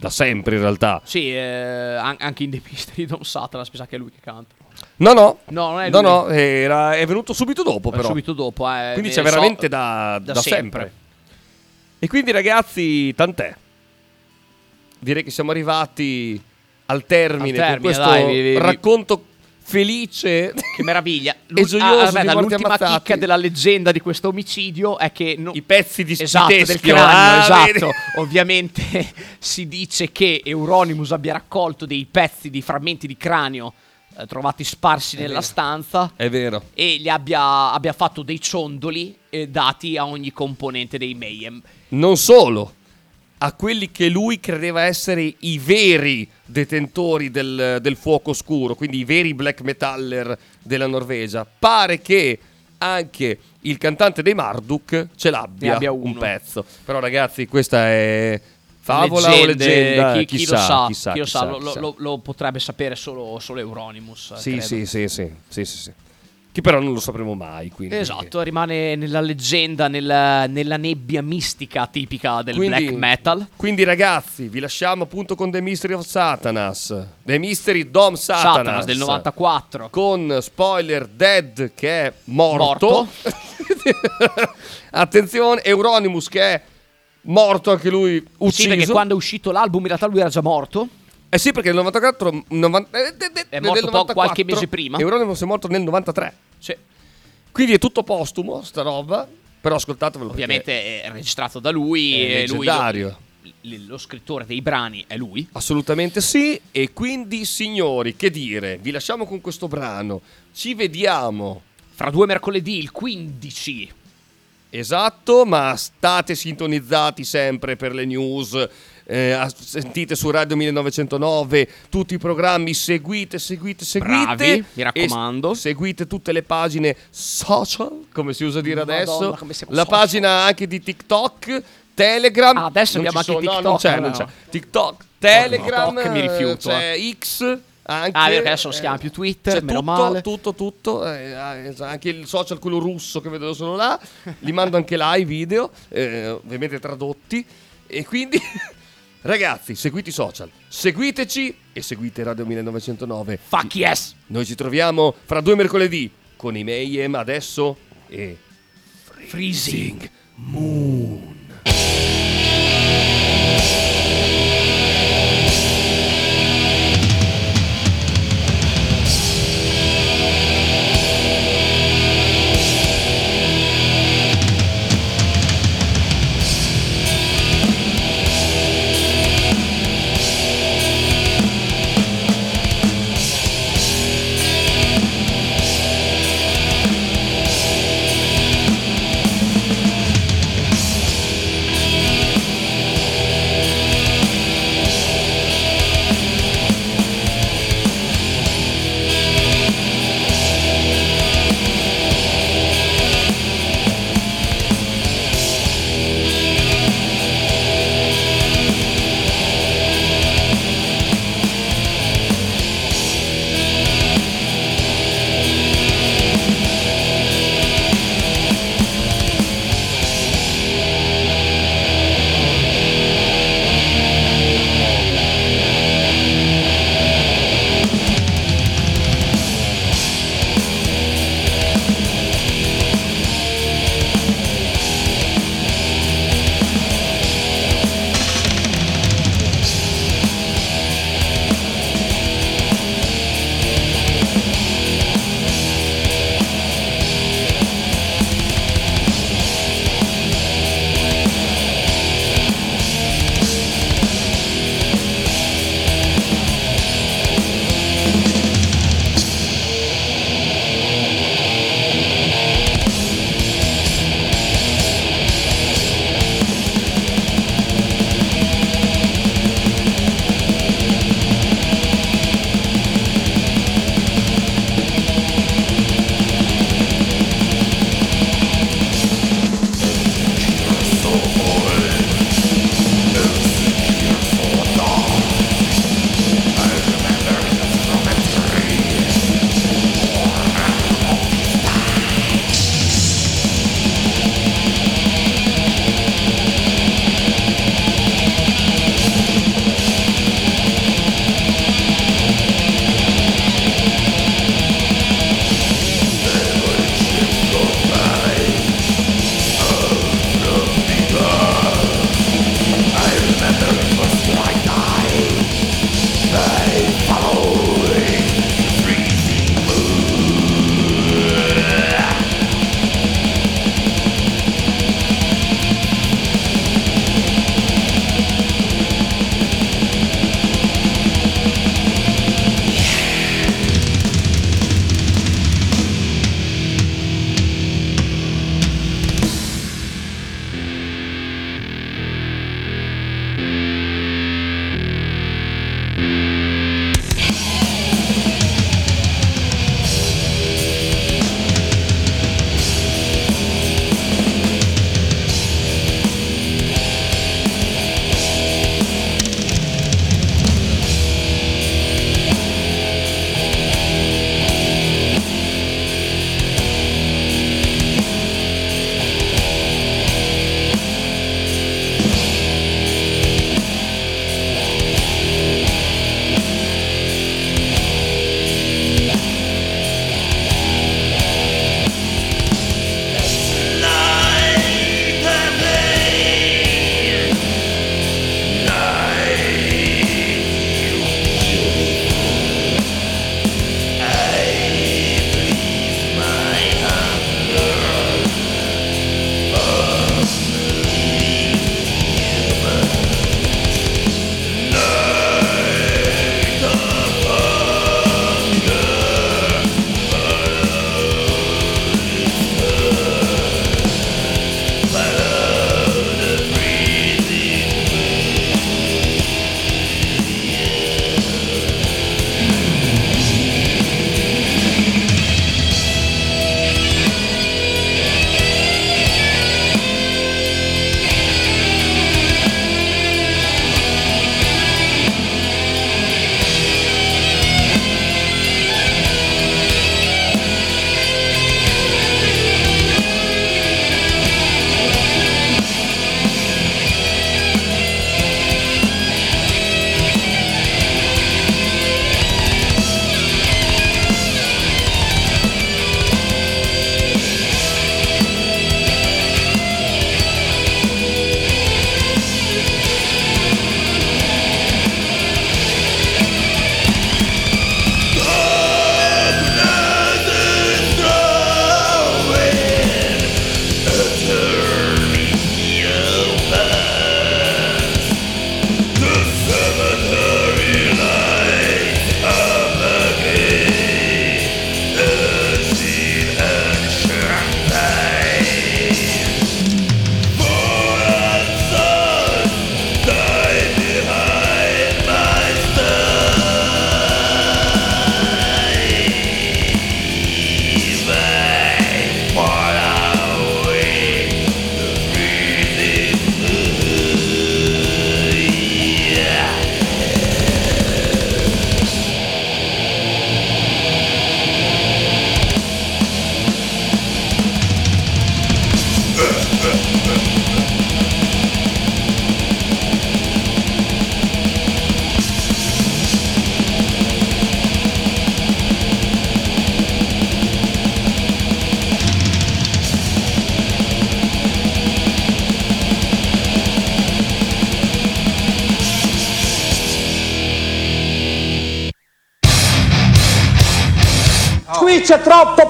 [SPEAKER 2] Da sempre in realtà.
[SPEAKER 4] Sì, eh, an- anche in The Mystery Don Satanas, mi sa che è lui che canta.
[SPEAKER 2] No, no.
[SPEAKER 4] No, non è
[SPEAKER 2] no, no, era- è venuto subito dopo però.
[SPEAKER 4] Subito dopo, eh,
[SPEAKER 2] Quindi
[SPEAKER 4] eh,
[SPEAKER 2] c'è
[SPEAKER 4] so-
[SPEAKER 2] veramente da,
[SPEAKER 4] da
[SPEAKER 2] da
[SPEAKER 4] sempre.
[SPEAKER 2] sempre. E quindi ragazzi, tant'è. Direi che siamo arrivati al termine,
[SPEAKER 4] Al termine,
[SPEAKER 2] questo
[SPEAKER 4] dai, vi- vi-
[SPEAKER 2] racconto felice.
[SPEAKER 4] Che meraviglia.
[SPEAKER 2] E gioioso
[SPEAKER 4] ah,
[SPEAKER 2] di morti
[SPEAKER 4] l'ultima
[SPEAKER 2] ammazzati.
[SPEAKER 4] chicca della leggenda di questo omicidio è che no-
[SPEAKER 2] I pezzi di
[SPEAKER 4] esatto,
[SPEAKER 2] di
[SPEAKER 4] del cranio,
[SPEAKER 2] Ah,
[SPEAKER 4] esatto. Ovviamente si dice che Euronymous abbia raccolto dei pezzi di frammenti di cranio trovati sparsi nella
[SPEAKER 2] vero.
[SPEAKER 4] stanza
[SPEAKER 2] È vero.
[SPEAKER 4] e li abbia, abbia fatto dei ciondoli eh, dati a ogni componente dei Mayhem.
[SPEAKER 2] Non solo, a quelli che lui credeva essere i veri detentori del, del fuoco oscuro, quindi i veri black metaller della Norvegia. Pare che anche il cantante dei Marduk ce l'abbia
[SPEAKER 4] Ne abbia
[SPEAKER 2] un pezzo. Però ragazzi, questa è favola o
[SPEAKER 4] Leggende,
[SPEAKER 2] leggenda?
[SPEAKER 4] Chi, chi
[SPEAKER 2] chissà,
[SPEAKER 4] lo sa,
[SPEAKER 2] chissà,
[SPEAKER 4] chi lo, sa,
[SPEAKER 2] chissà,
[SPEAKER 4] lo- lo- lo- lo potrebbe sapere solo, solo Euronymous.
[SPEAKER 2] Sì,
[SPEAKER 4] credo.
[SPEAKER 2] sì, sì, sì, sì, sì, sì. Che però non lo sapremo mai, quindi.
[SPEAKER 4] Esatto, rimane nella leggenda, nella, nella nebbia mistica tipica del
[SPEAKER 2] Quindi-
[SPEAKER 4] black metal.
[SPEAKER 2] Quindi ragazzi, vi lasciamo appunto con The Mystery of Satanas. The Mystery Dom Satanas.
[SPEAKER 4] Satanas del 94.
[SPEAKER 2] Con spoiler Dead che è morto.
[SPEAKER 4] Morto.
[SPEAKER 2] Attenzione, Euronymous che è morto anche lui, ucciso.
[SPEAKER 4] Sì, perché quando è uscito l'album in realtà lui era già morto.
[SPEAKER 2] Eh sì, perché nel 94... novan- eh, de- de-
[SPEAKER 4] È morto po-
[SPEAKER 2] 94,
[SPEAKER 4] qualche mese prima.
[SPEAKER 2] Euronymous è morto nel 93.
[SPEAKER 4] Sì.
[SPEAKER 2] Quindi è tutto postumo, sta roba. Però ascoltatevelo
[SPEAKER 4] Ovviamente è registrato da lui.
[SPEAKER 2] È
[SPEAKER 4] lui
[SPEAKER 2] leggendario.
[SPEAKER 4] lo, lo scrittore dei brani è lui.
[SPEAKER 2] Assolutamente sì. E quindi, signori, che dire? Vi lasciamo con questo brano. Ci vediamo.
[SPEAKER 4] Fra due mercoledì, il 15.
[SPEAKER 2] Esatto, ma state sintonizzati sempre per le news. eh, sentite su Radio 1909 tutti i programmi, seguite, seguite, seguite.
[SPEAKER 4] Bravi, mi raccomando.
[SPEAKER 2] seguite tutte le pagine social, come si usa dire
[SPEAKER 4] Madonna,
[SPEAKER 2] adesso. La
[SPEAKER 4] social.
[SPEAKER 2] pagina anche di TikTok, Telegram.
[SPEAKER 4] Ah, adesso
[SPEAKER 2] Non
[SPEAKER 4] abbiamo anche
[SPEAKER 2] sono-
[SPEAKER 4] TikTok,
[SPEAKER 2] No, non c'è, non
[SPEAKER 4] no.
[SPEAKER 2] c'è. TikTok, Telegram,
[SPEAKER 4] TikTok mi rifiuto,
[SPEAKER 2] c'è X. Anche,
[SPEAKER 4] Ah, perché adesso non si chiama più Twitter, meno
[SPEAKER 2] tutto,
[SPEAKER 4] male.
[SPEAKER 2] tutto, tutto. eh, eh, anche il social, quello russo che vedo solo là. Li mando anche là i video, eh, ovviamente tradotti. E quindi, ragazzi, seguite i social, seguiteci e seguite Radio 1909.
[SPEAKER 4] Fuck yes!
[SPEAKER 2] Noi ci troviamo fra due mercoledì con i Mayhem adesso e
[SPEAKER 4] Freezing.
[SPEAKER 2] Moon.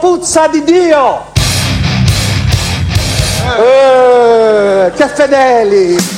[SPEAKER 1] Puzza di Dio! Eh, che fedeli!